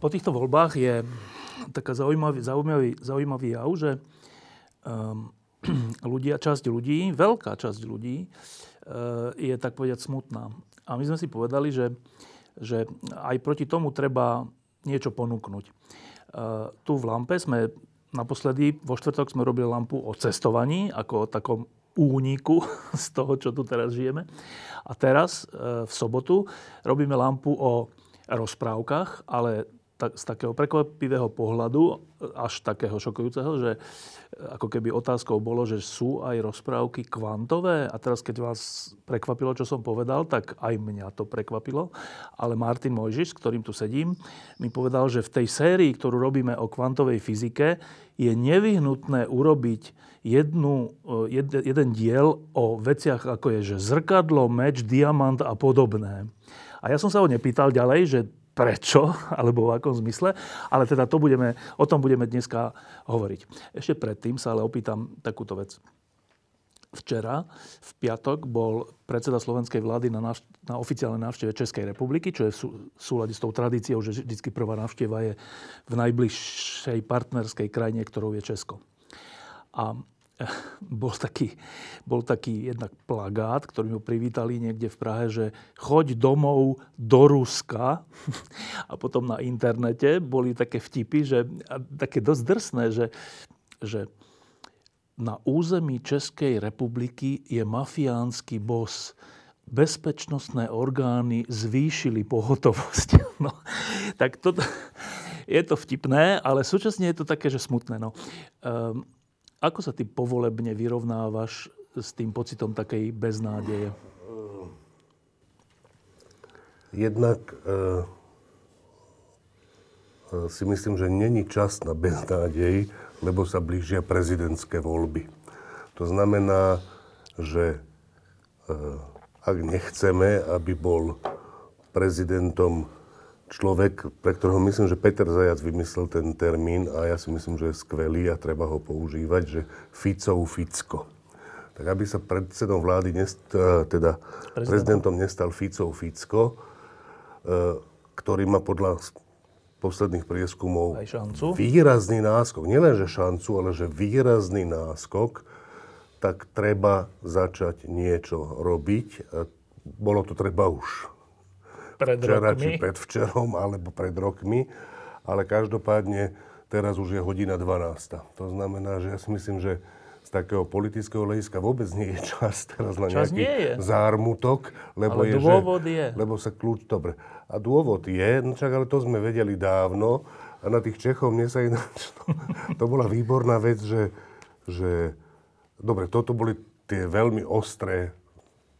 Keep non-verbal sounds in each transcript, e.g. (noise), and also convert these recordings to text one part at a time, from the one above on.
Po týchto voľbách je taká zaujímavý, zaujímavý, zaujímavý jav, že um, (clears throat) ľudia, časť ľudí, veľká časť ľudí uh, je tak povedať smutná. A my sme si povedali, že, že aj proti tomu treba niečo ponúknuť. Uh, tu v Lampe sme naposledy, vo štvrtok sme robili lampu o cestovaní, ako o takom úniku (laughs) z toho, čo tu teraz žijeme. A teraz, uh, v sobotu, robíme lampu o rozprávkach, ale tak, z takého prekvapivého pohľadu, až takého šokujúceho, že ako keby otázkou bolo, že sú aj rozprávky kvantové. A teraz, keď vás prekvapilo, čo som povedal, tak aj mňa to prekvapilo. Ale Martin Mojžiš, s ktorým tu sedím, mi povedal, že v tej sérii, ktorú robíme o kvantovej fyzike, je nevyhnutné urobiť jednu, jed, jeden diel o veciach, ako je, že zrkadlo, meč, diamant a podobné. A ja som sa ho nepýtal ďalej, že prečo, alebo v akom zmysle, ale teda to budeme, o tom budeme dneska hovoriť. Ešte predtým sa ale opýtam takúto vec. Včera, v piatok, bol predseda slovenskej vlády na, návš- na oficiálnej návšteve Českej republiky, čo je v súlade s tou tradíciou, že vždy prvá návšteva je v najbližšej partnerskej krajine, ktorou je Česko. A (laughs) bol taký, bol taký jednak plagát, ktorý ho privítali niekde v Prahe, že choď domov do Ruska. (laughs) A potom na internete boli také vtipy, že, také dosť drsné, že, že na území Českej republiky je mafiánsky bos. Bezpečnostné orgány zvýšili pohotovosť. (laughs) No, tak to, je to vtipné, ale súčasne je to také, že smutné. No. Um, ako sa ty povolebne vyrovnávaš s tým pocitom takej beznádeje? Jednak e, si myslím, že není čas na beznádej, lebo sa blížia prezidentské voľby. To znamená, že e, ak nechceme, aby bol prezidentom človek, pre ktorého myslím, že Peter Zajac vymyslel ten termín a ja si myslím, že je skvelý a treba ho používať, že Ficov Ficko. Tak aby sa predsedom vlády, nest, e, teda prezidentom, prezidentom nestal Ficov Ficko, e, ktorý má podľa posledných prieskumov výrazný náskok. Nielen, že šancu, ale že výrazný náskok, tak treba začať niečo robiť. Bolo to treba už pred včera, rokmi. či predvčerom, alebo pred rokmi. Ale každopádne teraz už je hodina 12. To znamená, že ja si myslím, že z takého politického lejiska vôbec nie je čas teraz na čas nejaký zármutok. Lebo ale je, dôvod že, je. Lebo sa kľúč... Dobre. A dôvod je, no čak, ale to sme vedeli dávno. A na tých Čechov mne sa ináč... (laughs) To, to bola výborná vec, že, že... Dobre, toto boli tie veľmi ostré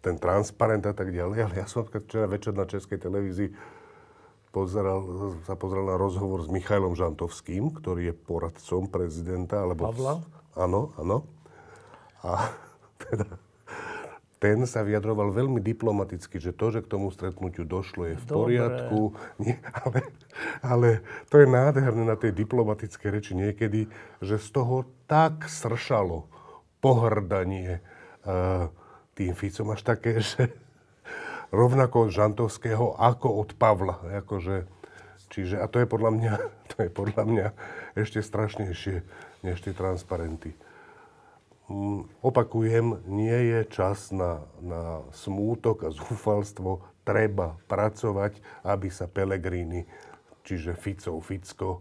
ten transparent a tak ďalej, ale ja som včera večer na Českej televízii pozeral, sa pozeral na rozhovor s Michailom Žantovským, ktorý je poradcom prezidenta. Alebo... Pavla? Áno, áno. A teda ten sa vyjadroval veľmi diplomaticky, že to, že k tomu stretnutiu došlo, je v Dobre. poriadku. Nie, ale, ale to je nádherné na tej diplomatickej reči niekedy, že z toho tak sršalo pohrdanie uh, tým Ficom až také, (laughs) že rovnako od Žantovského ako od Pavla. Akože, čiže, a to je podľa mňa, (laughs) to je podľa mňa ešte strašnejšie než tie transparenty. Mm, opakujem, nie je čas na, na smútok a zúfalstvo. Treba pracovať, aby sa Pelegrini, čiže Fico, Ficko,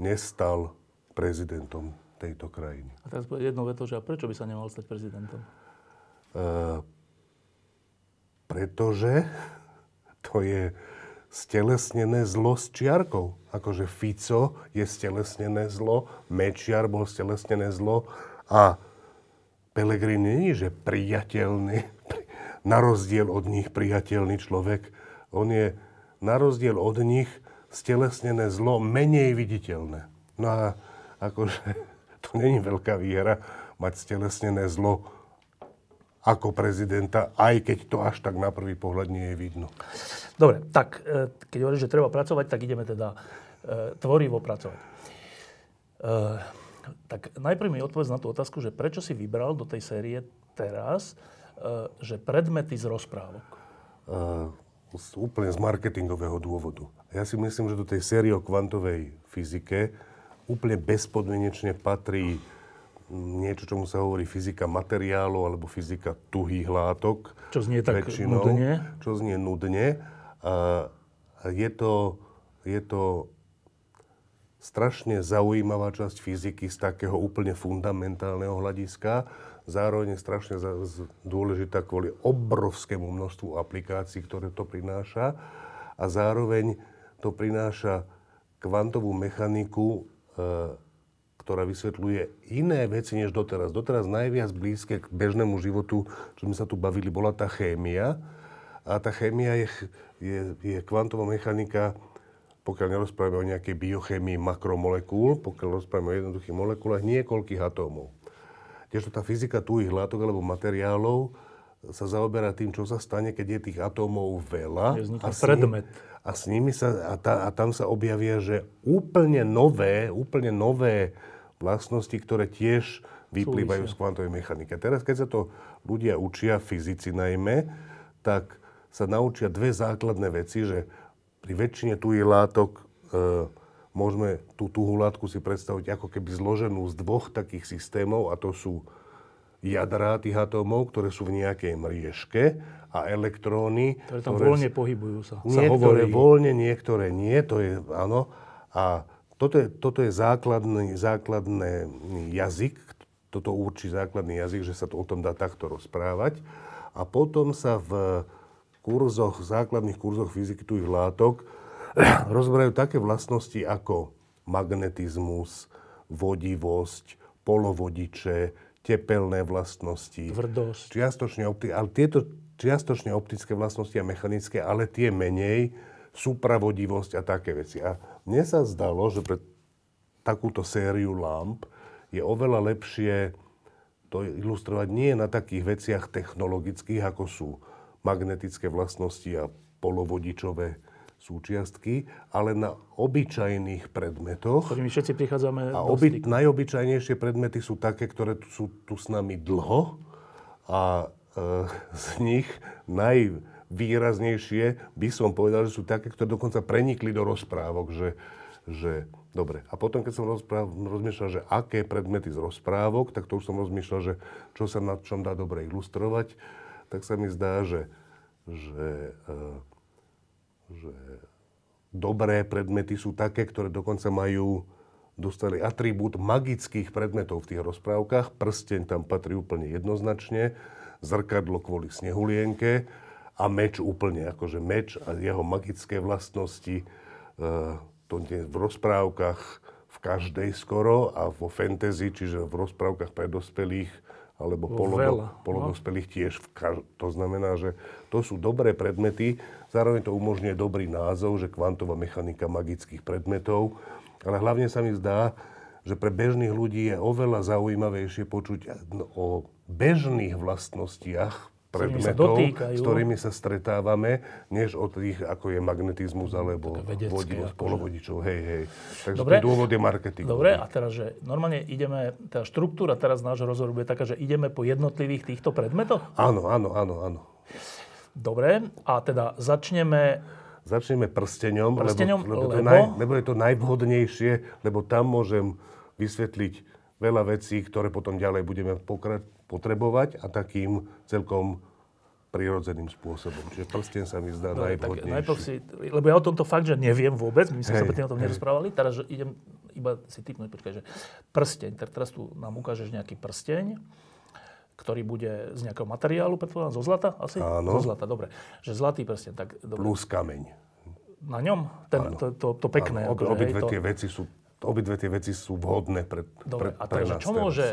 nestal prezidentom tejto krajiny. A teraz jedno veto, že a prečo by sa nemal stať prezidentom? Eh, pretože to je stelesnené zlo s čiarkou. Akože Fico je stelesnené zlo, Mečiar bol stelesnené zlo a Pelegrini nie je, že priateľný, (laughs) na rozdiel od nich priateľný človek, On je na rozdiel od nich stelesnené zlo menej viditeľné. No a akože (laughs) to není veľká výhra mať stelesnené zlo ako prezidenta, aj keď to až tak na prvý pohľad nie je vidno. Dobre, tak e, keď hovoríš, že treba pracovať, tak ideme teda e, tvorivo pracovať. E, tak najprv mi odpovedz na tú otázku, že prečo si vybral do tej série teraz, že predmety z rozprávok? Uh, úplne z marketingového dôvodu. Ja si myslím, že do tej série o kvantovej fyzike úplne bezpodmienečne patrí niečo, čomu sa hovorí fyzika materiálov alebo fyzika tuhých látok. Čo znie tak väčšinou, nudne. Čo znie nudne. A je to, je to strašne zaujímavá časť fyziky z takého úplne fundamentálneho hľadiska. Zároveň je strašne dôležitá kvôli obrovskému množstvu aplikácií, ktoré to prináša. A zároveň to prináša kvantovú mechaniku, e, ktorá vysvetľuje iné veci než doteraz. Doteraz najviac blízke k bežnému životu, čo sme sa tu bavili, bola tá chémia. A tá chémia je, je, je kvantová mechanika, pokiaľ nerozprávame o nejakej biochémii makromolekúl, pokiaľ rozprávame o jednoduchých molekulách, niekoľkých atómov. Kdežto tá fyzika tuhých látok alebo materiálov sa zaoberá tým, čo sa stane, keď je tých atómov veľa. A predmet. a s nimi sa, a, tá, a tam sa objavia, že úplne nové, úplne nové vlastnosti, ktoré tiež vyplývajú Súvisia. z kvantovej mechaniky. A teraz, keď sa to ľudia učia, fyzici najmä, tak sa naučia dve základné veci, že pri väčšine tuhých látok e, môžeme tú tuhú látku si predstaviť ako keby zloženú z dvoch takých systémov, a to sú jadrá tých atómov, ktoré sú v nejakej mriežke a elektróny. Ktoré tam ktoré voľne pohybujú sa. Niektoré sa voľne, niektoré nie, to je, áno. A toto je, toto je základný, základný jazyk, toto určí základný jazyk, že sa to o tom dá takto rozprávať. A potom sa v kurzoch, základných kurzoch fyziky tých látok (clears throat) rozberajú také vlastnosti ako magnetizmus, vodivosť, polovodiče, tepelné vlastnosti. Tvrdosť. Čiastočne opti- ale tieto čiastočne optické vlastnosti a mechanické, ale tie menej, supravodivosť a také veci. A mne sa zdalo, že pre takúto sériu lamp je oveľa lepšie to ilustrovať nie na takých veciach technologických, ako sú magnetické vlastnosti a polovodičové súčiastky, ale na obyčajných predmetoch. Ktorými všetci prichádzame A oby, najobyčajnejšie predmety sú také, ktoré tu, sú tu s nami dlho a e, (laughs) z nich naj výraznejšie, by som povedal, že sú také, ktoré dokonca prenikli do rozprávok, že, že dobre. A potom, keď som rozpráv, rozmýšľal, že aké predmety z rozprávok, tak to už som rozmýšľal, že čo sa na čom dá dobre ilustrovať, tak sa mi zdá, že, že, uh, že dobré predmety sú také, ktoré dokonca majú dostali atribút magických predmetov v tých rozprávkach. Prsteň tam patrí úplne jednoznačne, zrkadlo kvôli snehulienke, a meč úplne, akože meč a jeho magické vlastnosti, e, to nie v rozprávkach v každej skoro a vo fantasy, čiže v rozprávkach pre dospelých alebo polodo, no. polodospelých tiež. Kaž- to znamená, že to sú dobré predmety, zároveň to umožňuje dobrý názov, že kvantová mechanika magických predmetov, ale hlavne sa mi zdá, že pre bežných ľudí je oveľa zaujímavejšie počuť o bežných vlastnostiach predmetov, s ktorými sa stretávame, než o tých, ako je magnetizmus alebo vodivosť, akože. polovodičov. Hej, hej. Takže Dobre. dôvod je marketing. Dobre, a teraz, že normálne ideme, tá štruktúra teraz nášho rozhovoru bude taká, že ideme po jednotlivých týchto predmetoch? Áno, áno, áno, áno. Dobre, a teda začneme Začneme prsteňom, prsteňom lebo, lebo, lebo? Naj, lebo je to najvhodnejšie, lebo tam môžem vysvetliť veľa vecí, ktoré potom ďalej budeme pokra- potrebovať a takým celkom prirodzeným spôsobom. Čiže prsten sa mi zdá no, najvhodnejší. najprv si, lebo ja o tomto fakt, že neviem vôbec, my sme sa predtým o tom nerozprávali, teraz že idem iba si typnúť, počkaj, že prsteň, tak teraz tu nám ukážeš nejaký prsteň, ktorý bude z nejakého materiálu, predpokladám, zo zlata asi? Áno. Zo zlata, dobre. Že zlatý prsteň, tak dobre. Plus kameň. Na ňom? Ten, to, to, to pekné. Áno, obi, obidve tie veci sú obidve tie veci sú vhodné pre, Dobre, pre, a takže čo teraz. môže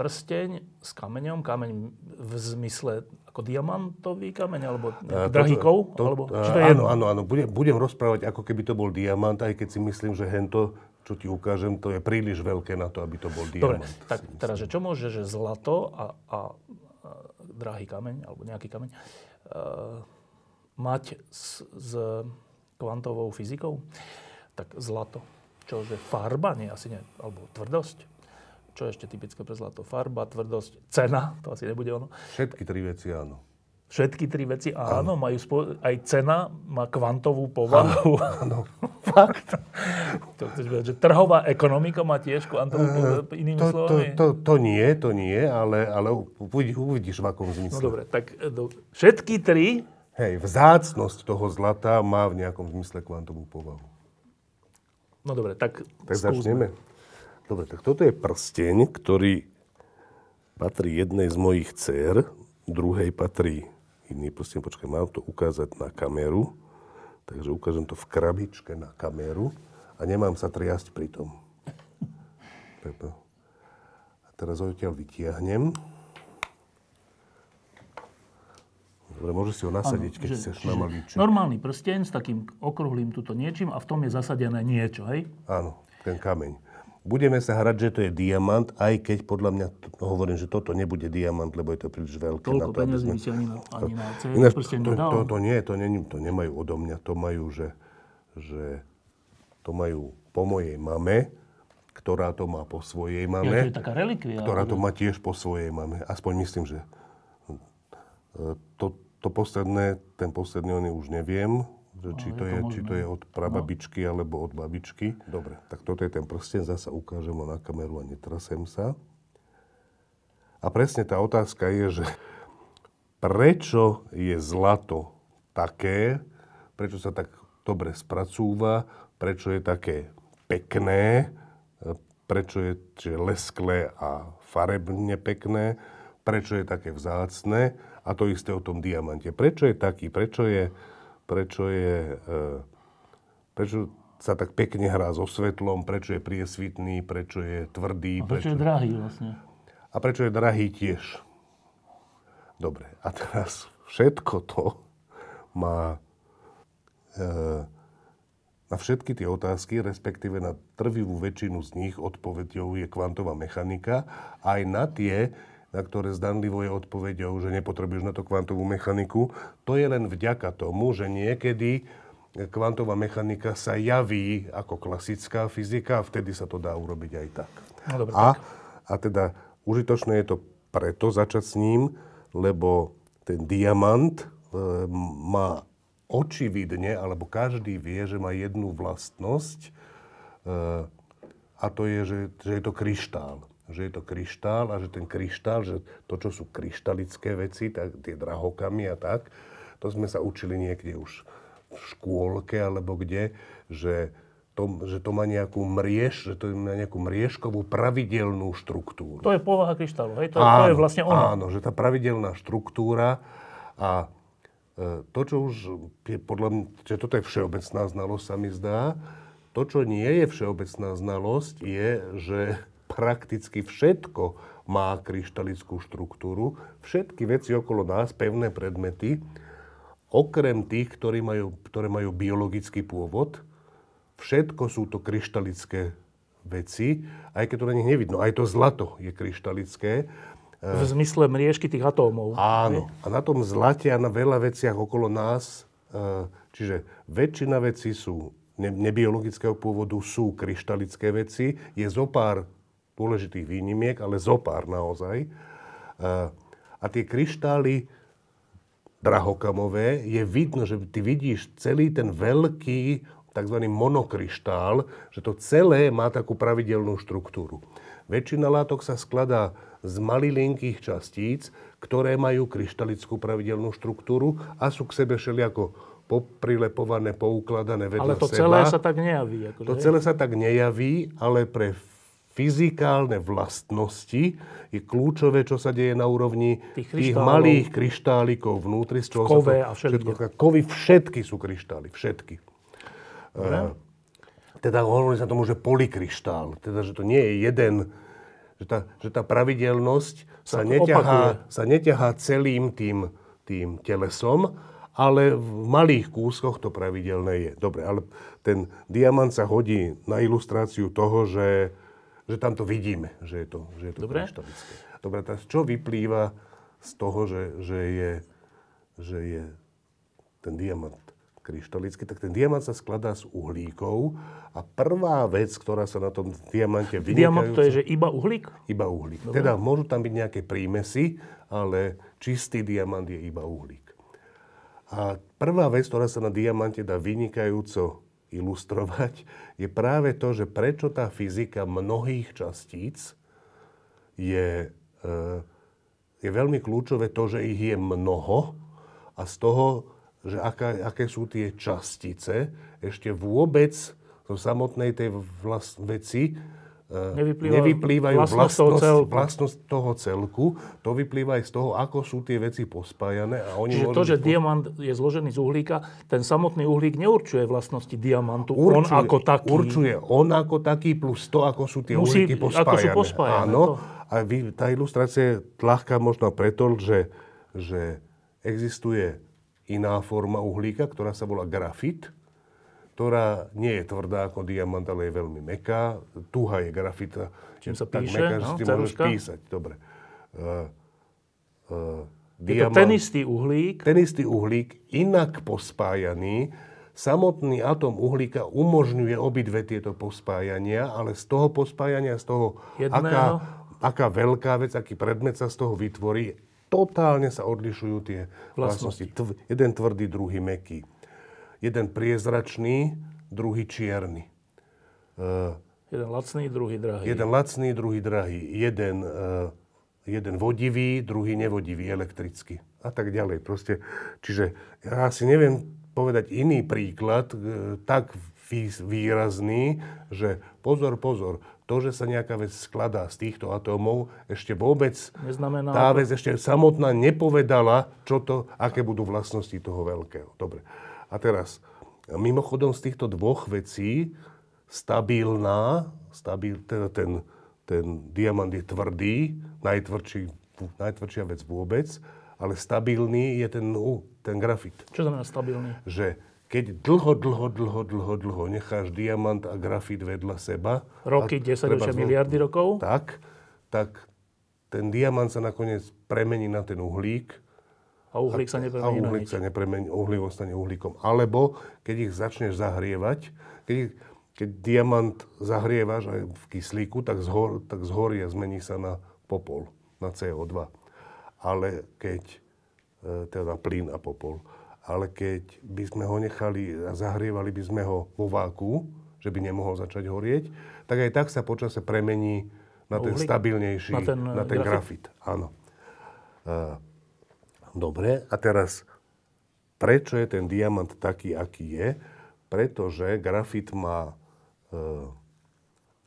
prsteň s kameňom, kameň v zmysle ako diamantový kameň, alebo drahý kov? To, alebo, či to je áno, áno, áno. Budem, budem rozprávať, ako keby to bol diamant, aj keď si myslím, že hento, čo ti ukážem, to je príliš veľké na to, aby to bol diamant. Dobre, tak teraz, že čo môže, že zlato a, a, a drahý kameň, alebo nejaký kameň, uh, mať s, s kvantovou fyzikou? Tak zlato. Čože farba? Nie, asi nie. Alebo tvrdosť? Čo je ešte typické pre zlato? Farba, tvrdosť, cena, to asi nebude ono. Všetky tri veci áno. Všetky tri veci áno, áno. majú spo... aj cena má kvantovú povahu. Áno, áno. (laughs) fakt. to chceš povedať, že trhová ekonomika má tiež kvantovú uh, povahu, inými to, slovami? To, to, to nie, to nie, ale, ale uvidíš, v akom zmysle. No dobre, tak e, do, všetky tri... Hej, vzácnosť toho zlata má v nejakom zmysle kvantovú povahu. No dobre, tak Tak skúsme. začneme. Dobre, tak toto je prsteň, ktorý patrí jednej z mojich dcer, druhej patrí iný prsteň. Počkaj, mám to ukázať na kameru. Takže ukážem to v krabičke na kameru a nemám sa triasť pri tom. A teraz ho odtiaľ vytiahnem. Dobre, môžeš si ho nasadiť, ano, keď že, chceš na malíček. Normálny prsteň s takým okrúhlým tuto niečím a v tom je zasadené niečo, hej? Áno, ten kameň budeme sa hrať, že to je diamant, aj keď podľa mňa to, hovorím, že toto nebude diamant, lebo je to príliš veľké. Toľko peniazí by si ani na, ani na C Ináč, to, to, to, to, nie, to, nie, to nemajú odo mňa, to majú, že, že to majú po mojej mame, ktorá to má po svojej mame. Ja, to je taká relikvia. Ktorá to má tiež po svojej mame. Aspoň myslím, že e, to, to posledné, ten posledný on už neviem, že či, to je, to či to je od prababičky no. alebo od babičky. Dobre, tak toto je ten prsten, zasa ukážem ho na kameru a netrasem sa. A presne tá otázka je, že prečo je zlato také, prečo sa tak dobre spracúva, prečo je také pekné, prečo je že lesklé a farebne pekné, prečo je také vzácne a to isté o tom diamante. Prečo je taký, prečo je prečo je, e, prečo sa tak pekne hrá so svetlom, prečo je priesvitný, prečo je tvrdý. A prečo, prečo je drahý vlastne. A prečo je drahý tiež. Dobre, a teraz všetko to má e, na všetky tie otázky, respektíve na trvivú väčšinu z nich odpovedou je kvantová mechanika. Aj na tie na ktoré zdanlivo je odpovedou, že nepotrebuješ na to kvantovú mechaniku. To je len vďaka tomu, že niekedy kvantová mechanika sa javí ako klasická fyzika a vtedy sa to dá urobiť aj tak. No, dobre, a, tak. a teda užitočné je to preto začať s ním, lebo ten diamant e, má očividne, alebo každý vie, že má jednu vlastnosť e, a to je, že, že je to kryštál že je to kryštál a že ten kryštál, že to, čo sú kryštalické veci, tak tie drahokamy a tak, to sme sa učili niekde už v škôlke alebo kde, že to, že to má nejakú mriež, že to má nejakú mriežkovú pravidelnú štruktúru. To je povaha kryštálu, hej? To, áno, to je vlastne ono. Áno, že tá pravidelná štruktúra a e, to, čo už je podľa mňa, že toto je všeobecná znalosť, sa mi zdá, to, čo nie je všeobecná znalosť, je, že prakticky všetko má kryštalickú štruktúru. Všetky veci okolo nás, pevné predmety, okrem tých, ktorí majú, ktoré majú biologický pôvod, všetko sú to kryštalické veci, aj keď to na nich nevidno. Aj to zlato je kryštalické. V zmysle mriežky tých atómov. Áno. A na tom zlate a na veľa veciach okolo nás, e, čiže väčšina vecí sú nebiologického pôvodu, sú kryštalické veci. Je zo pár dôležitých výnimiek, ale zopár naozaj. A tie kryštály drahokamové, je vidno, že ty vidíš celý ten veľký tzv. monokryštál, že to celé má takú pravidelnú štruktúru. Väčšina látok sa skladá z malilinkých častíc, ktoré majú kryštalickú pravidelnú štruktúru a sú k sebe všelijako poprilepované, poukladané vedľa Ale to seba. celé sa tak nejaví. Akože, to celé sa tak nejaví, ale pre fyzikálne vlastnosti je kľúčové, čo sa deje na úrovni tých, tých malých kryštálikov vnútri. Z čoho kove sa to, a všetko. Kovy všetky sú kryštály, všetky. Uh, teda hovorí sa tomu, že polykryštál. Teda, že to nie je jeden, že tá, že tá pravidelnosť sa, sa, neťahá, sa neťahá celým tým tým telesom, ale v malých kúskoch to pravidelné je. Dobre, ale ten diamant sa hodí na ilustráciu toho, že, že tam to vidíme, že je to, že je to Dobre. kryštalické. Dobre, teraz čo vyplýva z toho, že, že, je, že je ten diamant kryštalický, tak ten diamant sa skladá z uhlíkov a prvá vec, ktorá sa na tom diamante vynikajúca... Diamant to je, že iba uhlík? Iba uhlík. Dobre. Teda môžu tam byť nejaké prímesy, ale čistý diamant je iba uhlík. A prvá vec, ktorá sa na diamante dá vynikajúco ilustrovať, je práve to, že prečo tá fyzika mnohých častíc je, e, je veľmi kľúčové to, že ich je mnoho a z toho že aká, aké sú tie častice, ešte vôbec zo samotnej tej vlast, veci Nevyplýva nevyplývajú vlastnosť toho celku. vlastnosť toho celku. To vyplýva aj z toho, ako sú tie veci pospájané. A oni Čiže to, že byť diamant je zložený z uhlíka, ten samotný uhlík neurčuje vlastnosti diamantu. on ako taký. Určuje on ako taký plus to, ako sú tie Musí- uhlíky ako sú pospájané. pospájané, Áno. to. A vy, tá ilustrácia je ľahká možno preto, že, že existuje iná forma uhlíka, ktorá sa volá grafit, ktorá nie je tvrdá ako diamant, ale je veľmi meká. Tuha je grafita. Čím sa tak píše, meká, že no, si ty môžeš písať. Dobre. Uh, uh, Je to ten istý uhlík, ten istý uhlík, inak pospájaný, samotný atom uhlíka umožňuje obidve tieto pospájania, ale z toho pospájania, z toho, Jedného. aká, aká veľká vec, aký predmet sa z toho vytvorí, totálne sa odlišujú tie vlastnosti. Tv, jeden tvrdý, druhý meký. Jeden priezračný, druhý čierny. Uh, jeden lacný, druhý drahý. Jeden lacný, druhý drahý. Jeden, uh, jeden vodivý, druhý nevodivý, elektrický. A tak ďalej. Proste, čiže ja si neviem povedať iný príklad, uh, tak vý- výrazný, že pozor, pozor, to, že sa nejaká vec skladá z týchto atómov, ešte vôbec Neznamená- tá vec ešte samotná nepovedala, čo to, aké budú vlastnosti toho veľkého. Dobre. A teraz, mimochodom z týchto dvoch vecí, stabilná, stabil, teda ten, ten diamant je tvrdý, najtvrdší, najtvrdšia vec vôbec, ale stabilný je ten, uh, ten grafit. Čo znamená stabilný? Že keď dlho, dlho, dlho, dlho, dlho necháš diamant a grafit vedľa seba... Roky, a 10 treba ročia, miliardy rokov? Tak, tak ten diamant sa nakoniec premení na ten uhlík, A uhlík sa a nepremení na uhlík sa nepremení, uhlík ostane uhlíkom. Alebo keď ich začneš zahrievať, keď, ich- keď diamant zahrievaš aj v kyslíku, tak, zhor, tak zhorí a zmení sa na popol, na CO2. Ale keď, e, teda na plyn a popol. Ale keď by sme ho nechali a zahrievali by sme ho vo váku, že by nemohol začať horieť, tak aj tak sa počase premení na ten uhlík? stabilnejší, Na ten, e, na ten grafit? grafit. Áno. E, Dobre, a teraz, prečo je ten diamant taký, aký je? Pretože grafit má, e,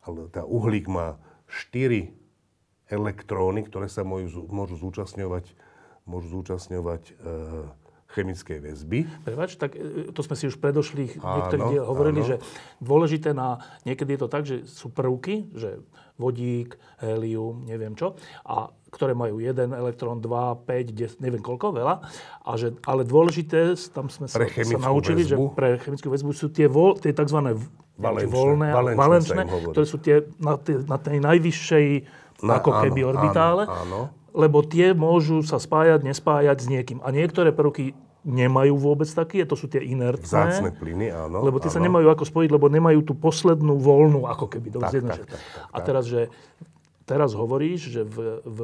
ale tá uhlík má 4 elektróny, ktoré sa môžu, môžu zúčastňovať, môžu zúčastňovať e, chemickej väzby. Prepač, tak e, to sme si už Áno, niektorých diel hovorili, áno. že dôležité na, niekedy je to tak, že sú prvky, že vodík, helium, neviem čo, a ktoré majú jeden elektrón, 2, 5, 10, neviem koľko, veľa. A že, ale dôležité, tam sme sa, sa naučili, že väzbu. pre chemickú väzbu sú tie, vol, tie tzv. Valenčné, voľné, valenčné valenčné, ktoré sú tie na, tej, na tej najvyššej Na- ako áno, keby áno, orbitále. áno. Lebo tie môžu sa spájať, nespájať s niekým. A niektoré prvky nemajú vôbec taký, to sú tie inertné. Vzácne plyny, áno. Lebo tie sa áno. nemajú ako spojiť, lebo nemajú tú poslednú voľnú, ako keby. Tak, Tak, tak, tak, A teraz, že teraz hovoríš, že v, v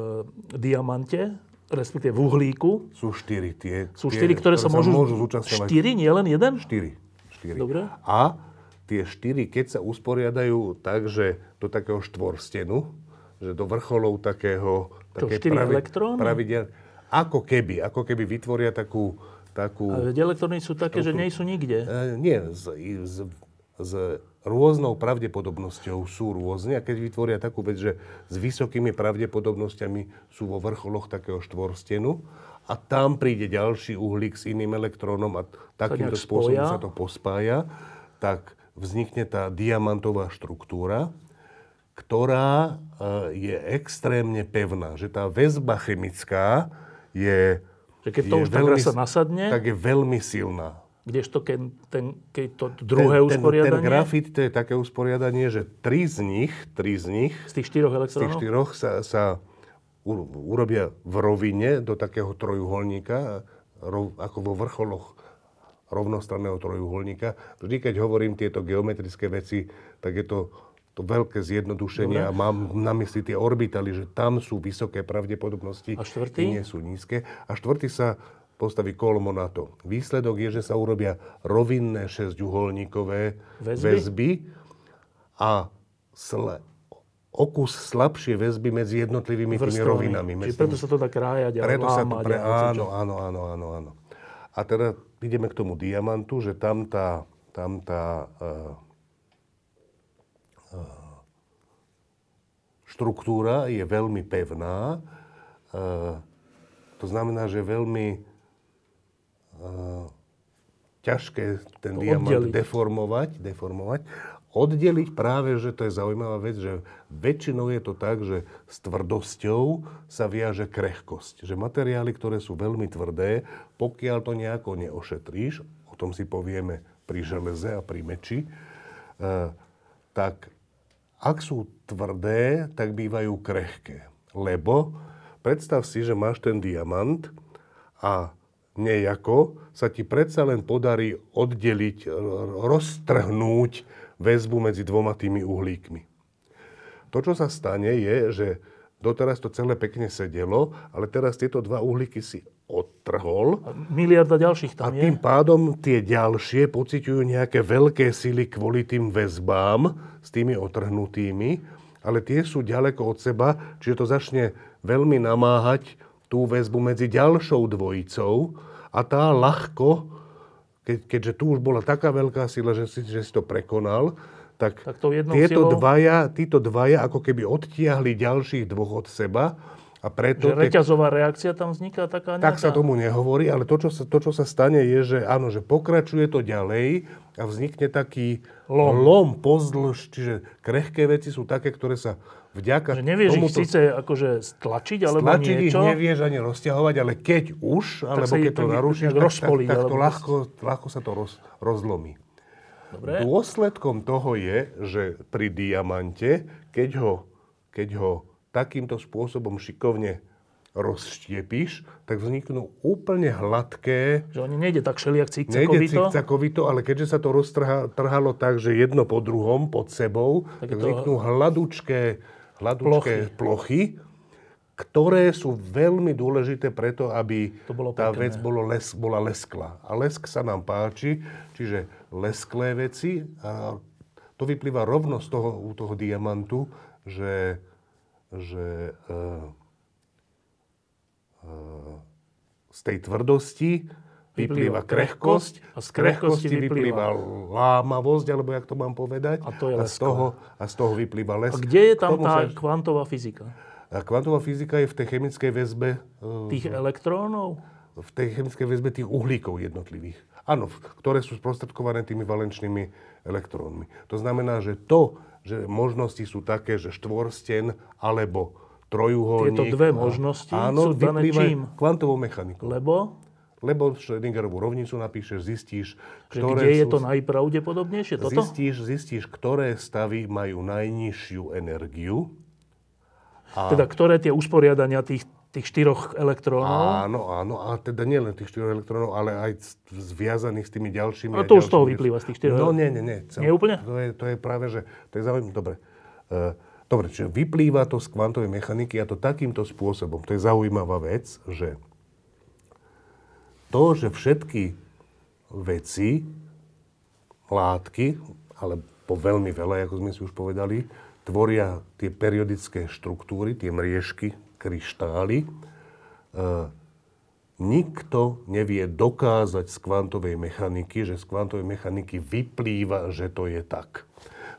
diamante, respektíve v uhlíku, Sú štyri tie. sú tie, štyri, ktoré, sa môžu... zúčastňovať. Štyri, nie len jeden? Štyri. štyri. Dobre. A tie štyri, keď sa usporiadajú tak, že do takého štvorstenu, že do vrcholov takého... Čo, štyri elektróny? Pravidel, ako keby, ako keby vytvoria takú... takú A veď elektróny sú také, že nie sú nikde. e, nie, i- s, s rôznou pravdepodobnosťou sú rôzne a keď vytvoria takú vec, že s vysokými pravdepodobnosťami sú vo vrcholoch takého štvorstenu a tam príde ďalší uhlík s iným elektrónom a takýmto spôsobom spoja. sa to pospája, tak vznikne tá diamantová štruktúra, ktorá e, je extrémne pevná. Že tá väzba chemická je Že keď to už tak raz sa nasadne, tak je veľmi silná. Kdežto keď, ten, keď to druhé ten, usporiadanie... Ten, grafit, to je také usporiadanie, že tri z nich, tri z nich, z tých štyroch z tých elektrónov, štyroch sa, sa u- urobia v rovine do takého trojuholníka, rov, ako vo vrcholoch rovnostranného trojuholníka. Vždy, keď hovorím tieto geometrické veci, tak je to, to veľké zjednodušenie a mám na mysli tie orbitaly, že tam sú vysoké pravdepodobnosti, A štvrtý? nie sú nízke. A štvrtý sa postaví kolmo na to. Výsledok je, že sa urobia rovinné šesťuholníkové Väzby? väzby a sle, okus slabšie väzby medzi jednotlivými tými vrstvami. rovinami. Čiže preto tými- sa to dá krájať a preto sa to pre... Áno, áno, áno, áno, áno. A teda ideme k tomu diamantu, že tam tá, tam tá uh, štruktúra je veľmi pevná. Uh, to znamená, že veľmi uh, ťažké ten To diamant oddeliť. deformovať, deformovať. Oddeliť práve, že to je zaujímavá vec, že väčšinou je to tak, že s tvrdosťou sa viaže krehkosť. Že materiály, ktoré sú veľmi tvrdé, pokiaľ to nejako neošetríš, o tom si povieme pri železe a pri meči, eh, tak ak sú tvrdé, tak bývajú krehké. Lebo predstav si, že máš ten diamant a nejako sa ti predsa len podarí oddeliť, roztrhnúť väzbu medzi dvoma tými uhlíkmi. To, čo sa stane, je, že doteraz to celé pekne sedelo, ale teraz tieto dva uhlíky si odtrhol A miliarda ďalších a tam je. tým pádom tie ďalšie pociťujú nejaké veľké sily kvôli tým väzbám s tými otrhnutými, ale tie sú ďaleko od seba, čiže to začne veľmi namáhať tú väzbu medzi ďalšou dvojicou a tá ľahko, keď, keďže tu už bola taká veľká sila, že si, že si to prekonal, tak, Tak jednou tieto silou- dvaja, títo dvaja ako keby odtiahli ďalších dvoch od seba a preto... Že reťazová reakcia tam vzniká taká nejaká... tak sa tomu nehovorí, ale to čo, sa, to, čo sa stane, je, že áno, že pokračuje to ďalej a vznikne taký lom, lom pozdĺž, čiže krehké veci sú také, ktoré sa vďaka Že nevieš ich tomuto síce akože stlačiť, alebo stlačiť ich niečo. nevieš ani rozťahovať, ale keď už, alebo keď ich to narušíš, tak tak, tak, to ľahko, ľahko sa to roz, rozlomí. Dobre. Dôsledkom toho je, že pri diamante, keď ho, keď ho takýmto spôsobom šikovne rozštiepíš, tak vzniknú úplne hladké, Že oni nejde tak šeliak nejde cikcakovito. cikcakovito, ale keďže sa to roztrhalo tak, že jedno po druhom, pod sebou, Tak tak, je to- vzniknú hladučké, hladučké plochy. ktoré sú veľmi dôležité preto, aby To bolo tá pekné. vec bolo les, bola lesklá. A lesk sa nám páči, čiže lesklé veci, a to vyplýva rovno z toho, u toho diamantu, že, že uh, uh, z tej tvrdosti vyplýva krehkosť a z krehkosti vyplýva lámavosť, alebo jak to mám povedať. A to je a z toho, a z toho vyplýva A lesk. kde je tam tá sa- kvantová fyzika? a kvantová fyzika je v tej chemickej väzbe, uh, Tých elektrónov? v tej chemickej väzbe tých uhlíkov jednotlivých. Áno, ktoré sú sprostredkované tými valenčnými elektrónmi. To znamená, že to, že možnosti sú také, že štvorsten alebo trojuholník. Tieto dve možnosti áno, sú dané čím? Kvantovou mechanikou. Lebo Lebo Schrödingerovú rovnicu napíšeš, zistíš, ktoré kde je sú... to najpravdepodobnejšie? Toto? Zistíš, zistíš, ktoré stavy majú najnižšiu energiu. A... Teda ktoré tie usporiadania tých, tých štyroch elektrónov? Áno, áno. A teda nielen tých štyroch elektrónov, ale aj zviazaných s tými ďalšími. A a to už z toho vyplýva, z tých štyroch No nie, nie, nie. Nie úplne? To je, to je práve, že... To je zaujímavé. Dobre. Uh, dobre, čiže vyplýva to z kvantovej mechaniky a to takýmto spôsobom. To je zaujímavá vec, že to, že všetky veci, látky, ale po veľmi veľa, ako sme si už povedali, tvoria tie periodické štruktúry, tie mriežky, kryštály. E, nikto nevie dokázať z kvantovej mechaniky, že z kvantovej mechaniky vyplýva, že to je tak.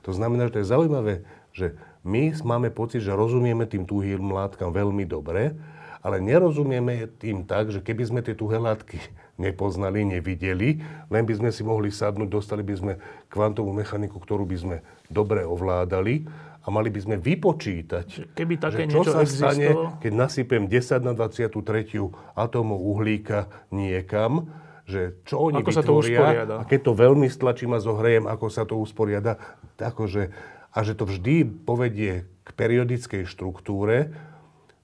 To znamená, že to je zaujímavé, že my máme pocit, že rozumieme tým tuhým látkam veľmi dobre, ale nerozumieme tým tak, že keby sme tie tuhé látky (laughs) nepoznali, nevideli, len by sme si mohli sadnúť, dostali by sme kvantovú mechaniku, ktorú by sme dobre ovládali a mali by sme vypočítať, Keby také že čo niečo sa stane, existovalo? keď nasypem 10 na 23 atómov uhlíka niekam, že čo oni Ako sa to vytvoria usporiada? a keď to veľmi stlačím a zohrejem, ako sa to usporiada, akože, a že to vždy povedie k periodickej štruktúre,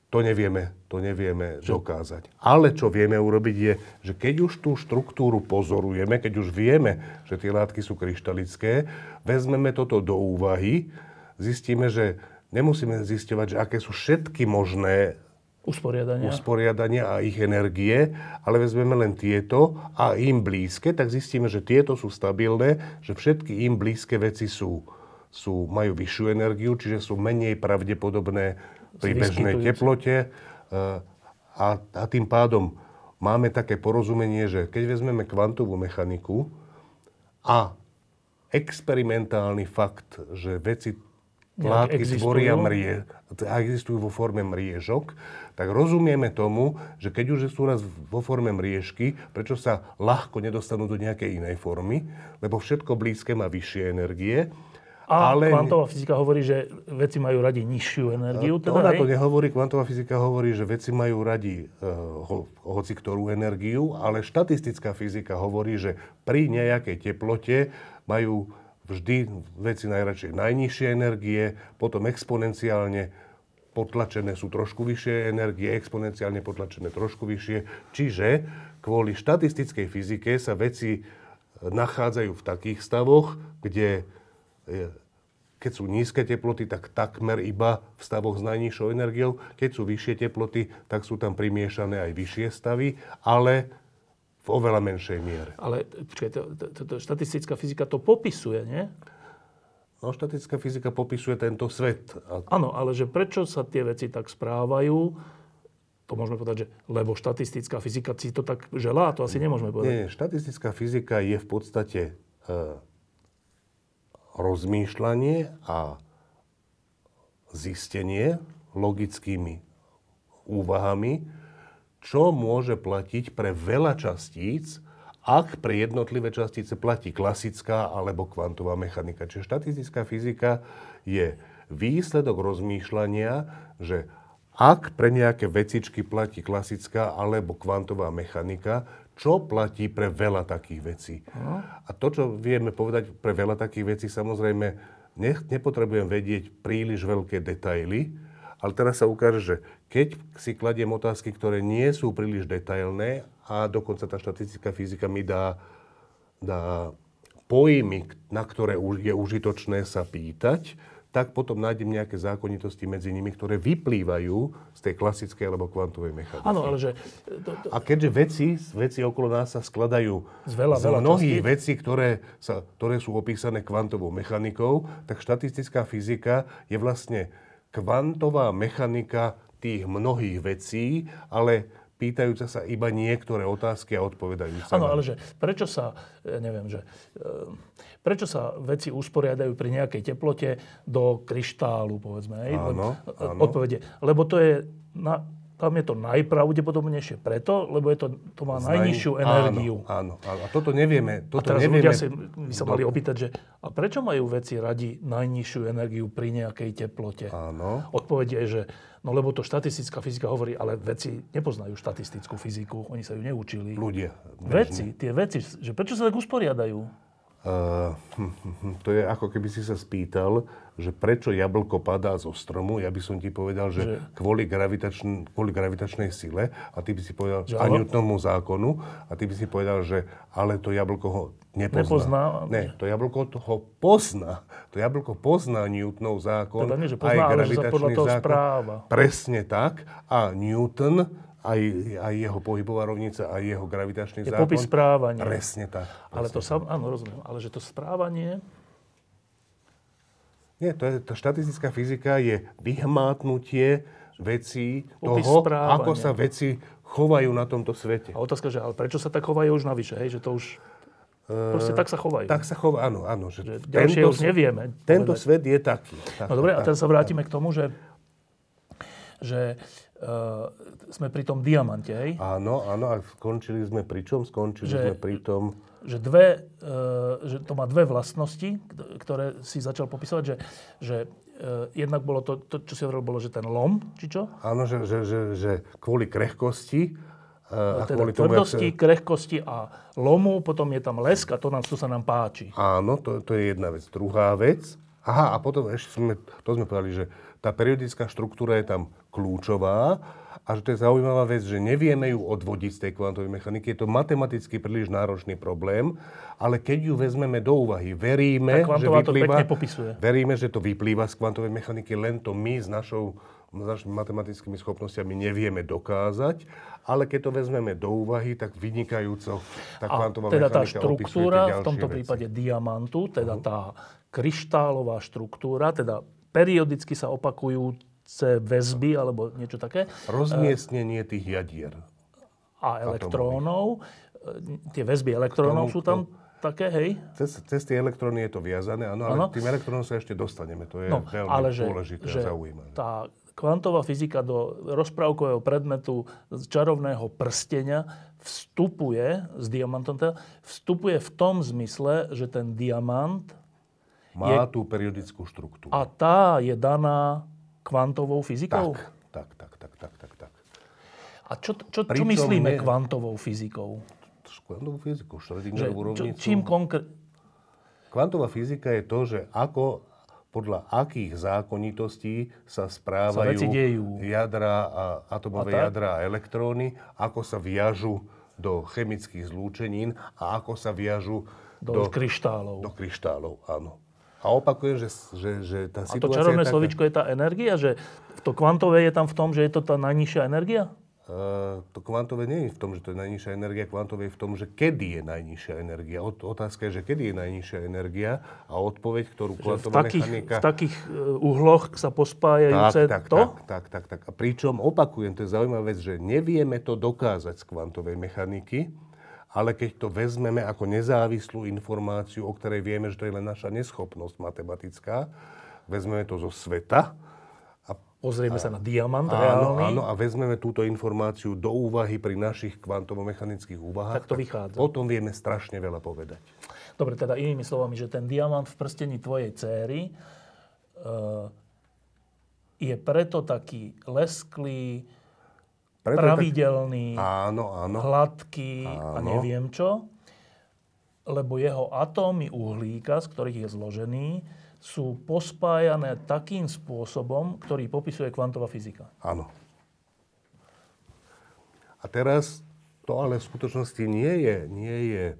to nevieme, to nevieme dokázať. Ale čo vieme urobiť je, že keď už tú štruktúru pozorujeme, keď už vieme, že tie látky sú kryštalické, vezmeme toto do úvahy, zistíme, že nemusíme zisťovať, že aké sú všetky možné Usporiadania. usporiadania a ich energie, ale vezmeme len tieto a im blízke, tak zistíme, že tieto sú stabilné, že všetky im blízke veci sú, sú, majú vyššiu energiu, čiže sú menej pravdepodobné pri bežnej teplote e, a, a tým pádom máme také porozumenie, že keď vezmeme kvantovú mechaniku a experimentálny fakt, že veci látky existujú. tvoria mrie, a existujú vo forme mriežok, tak rozumieme tomu, že keď už sú raz vo forme mriežky, prečo sa ľahko nedostanú do nejakej inej formy, lebo všetko blízke má vyššie energie. A ale kvantová fyzika hovorí, že veci majú radi nižšiu energiu. Teda, ona to nehovorí, kvantová fyzika hovorí, že veci majú radi uh, ho, hoci ktorú energiu, ale štatistická fyzika hovorí, že pri nejakej teplote majú vždy veci najradšej najnižšie energie, potom exponenciálne potlačené sú trošku vyššie energie, exponenciálne potlačené trošku vyššie. Čiže kvôli štatistickej fyzike sa veci nachádzajú v takých stavoch, kde je- keď sú nízke teploty, tak takmer iba v stavoch s najnižšou energiou. Keď sú vyššie teploty, tak sú tam primiešané aj vyššie stavy, ale v oveľa menšej miere. Ale počkaj, to, to, to, štatistická fyzika to popisuje, nie? No, štatická fyzika popisuje tento svet. Áno, ale že prečo sa tie veci tak správajú, to môžeme povedať, že lebo štatistická fyzika si to tak želá, to asi nemôžeme povedať. Nie, štatistická fyzika je v podstate e, rozmýšľanie a zistenie logickými úvahami, čo môže platiť pre veľa častíc, ak pre jednotlivé častice platí klasická alebo kvantová mechanika. Čiže štatistická fyzika je výsledok rozmýšľania, že ak pre nejaké vecičky platí klasická alebo kvantová mechanika, čo platí pre veľa takých vecí. A to, čo vieme povedať pre veľa takých vecí, samozrejme, ne, nepotrebujem vedieť príliš veľké detaily, ale teraz sa ukáže, že keď si kladiem otázky, ktoré nie sú príliš detailné a dokonca tá štatistická fyzika mi dá, dá pojmy, na ktoré je užitočné sa pýtať, tak potom nájdem nejaké zákonitosti medzi nimi, ktoré vyplývajú z tej klasickej alebo kvantovej mechaniky. Áno, ale že to, to, A keďže veci, veci okolo nás sa skladajú Z veľa, z veľa mnohých častíc. vecí, ktoré, sa, ktoré sú opísané kvantovou mechanikou, tak štatistická fyzika je vlastne kvantová mechanika tých mnohých vecí, ale pýtajúca sa iba niektoré otázky a odpovedajúca áno, na- ale že prečo sa, ja neviem, že e, prečo sa veci usporiadajú pri nejakej teplote do kryštálu, povedzme. Hej? Áno, áno. Odpovede. Lebo to je, na, tam je to najpravdepodobnejšie preto, lebo je to, to má najnižšiu Áno, energiu. Áno, áno. A toto nevieme. A Toto teraz nevieme. ľudia si by sa mali opýtať, že a prečo majú veci radi najnižšiu energiu pri nejakej teplote? Áno. Odpoveď je, že no lebo to štatistická fyzika hovorí, ale veci nepoznajú štatistickú fyziku, oni sa ju neučili. Ľudia. Veci, tie veci, že prečo sa tak usporiadajú? Uh, (laughs) to je ako keby si sa spýtal, že prečo jablko padá zo stromu, ja by som ti povedal, že, Že- Kvôli, gravitačn- kvôli gravitačnej sile a ty by si povedal, Že a. Newtonovmu zákonu a ty by si povedal, že ale to jablko ho nepozná. Nepozná. Ne, to jablko to ho pozná. To jablko pozná Newtonov zákon, Teda nie, že aj pozná, ale že sa gravitačný podľa toho zákon. správa. Presne tak. A Newton, aj, aj jeho pohybová rovnica, aj jeho gravitačný Je zákon. popis správania. Presne tak. Ale to sam, áno, rozumiem, ale že to správanie, Nie, to je, tá štatistická fyzika je vyhmátnutie vecí, Popis toho, správania. ako sa veci chovajú na tomto svete. a otázka, že ale prečo sa tak chovajú už navyše, hej, že to už, proste tak sa chovajú. Tak sa chová, áno, áno. Že Že ďalšie už nevieme Tento povedať. svet je taký. Tak, No dobre, a tak. teraz sa vrátime k tomu, že, že sme pri tom diamante, hej? Áno, áno, a skončili sme pri čom? Skončili Že- sme pri tom... že, dve, e, že to má dve vlastnosti, ktoré si začal popisovať, že, že e, jednak bolo to, to, čo si hovoril, bolo, že ten lom, či čo? Áno, že, že, že, že kvôli krehkosti a Teda kvôli tomu, tvrdosti, krehkosti a lomu, potom je tam lesk a to, nám, to sa nám páči. Áno, to, to je jedna vec. Druhá vec, aha, a potom ešte sme, to sme povedali, že tá periodická štruktúra je tam kľúčová a že to je zaujímavá vec, že nevieme ju odvodiť z tej kvantovej mechaniky. Je to matematicky príliš náročný problém, ale keď ju vezmeme do úvahy, veríme, že vyplýva, veríme, že to vyplýva z kvantovej mechaniky, len to my s našou s našimi matematickými schopnosťami nevieme dokázať, ale keď to vezmeme do úvahy, tak vynikajúco tá A kvantová teda tá štruktúra, v tomto veci. prípade diamantu, teda tá kryštálová štruktúra, teda periodicky sa opakujúce väzby alebo niečo také Rozmiestnenie tých jadier. a elektrónov. E, Tie väzby elektrónov tomu- sú tam také, hej? Cez, cez tie elektróny je to viazané, áno, ale Áno. k tým elektrónom sa ešte dostaneme. To je No, veľmi ale že, dôležité že a zaujímavé. tá kvantová fyzika do rozprávkového predmetu z čarovného prstenia vstupuje, s diamantom teda, vstupuje v tom zmysle, že ten diamant Má je- tú periodickú štruktúru. a tá je daná kvantovou fyzikou? Tak, tak, tak, tak, tak, tak. A čo, čo, čo Pričom myslíme nie- kvantovou fyzikou? Kvantovú fyziku, Že, Schrödingerovú rovnicu. čím konkrétne... Kvantová fyzika je to, že ako podľa akých zákonitostí sa správajú dejú. jadra a atomové A tak? jadra a elektróny, ako sa viažu do chemických zlúčenín a ako sa viažu Do, do, kryštálov. do kryštálov. Áno. A opakujem, že, že, že tá A to situácia čarovné je taká, slovičko je tá energia, že to kvantové je tam v tom, že je to tá najnižšia energia? Uh, to kvantové nie je v tom, že to je najnižšia energia, kvantové je v tom, že kedy je najnižšia energia. Ot- otázka je, že kedy je najnižšia energia a odpoveď, ktorú v kvantová takých, mechanika... v takých e, uhloch sa pospájajúce tak, tak, to? tak, tak, tak, tak. A pričom opakujem, to je zaujímavá vec, že nevieme to dokázať z kvantovej mechaniky, ale keď to vezmeme ako nezávislú informáciu, o ktorej vieme, že to je len naša neschopnosť matematická, vezmeme to zo sveta, Pozrieme sa na diamant áno, reálny, áno, a vezmeme túto informáciu do úvahy pri našich kvantovo-mechanických úvahách, Tak to vychádza. potom vieme strašne veľa povedať. Dobre, teda inými slovami, že ten diamant v prstení tvojej céry uh, je preto taký lesklý, Preto pravidelný, Tak... Áno, áno. hladký a Áno. neviem čo, lebo jeho atómy uhlíka, z ktorých je zložený, sú pospájané takým spôsobom, ktorý popisuje kvantová fyzika. Áno. A teraz to ale v skutočnosti nie je, nie je e,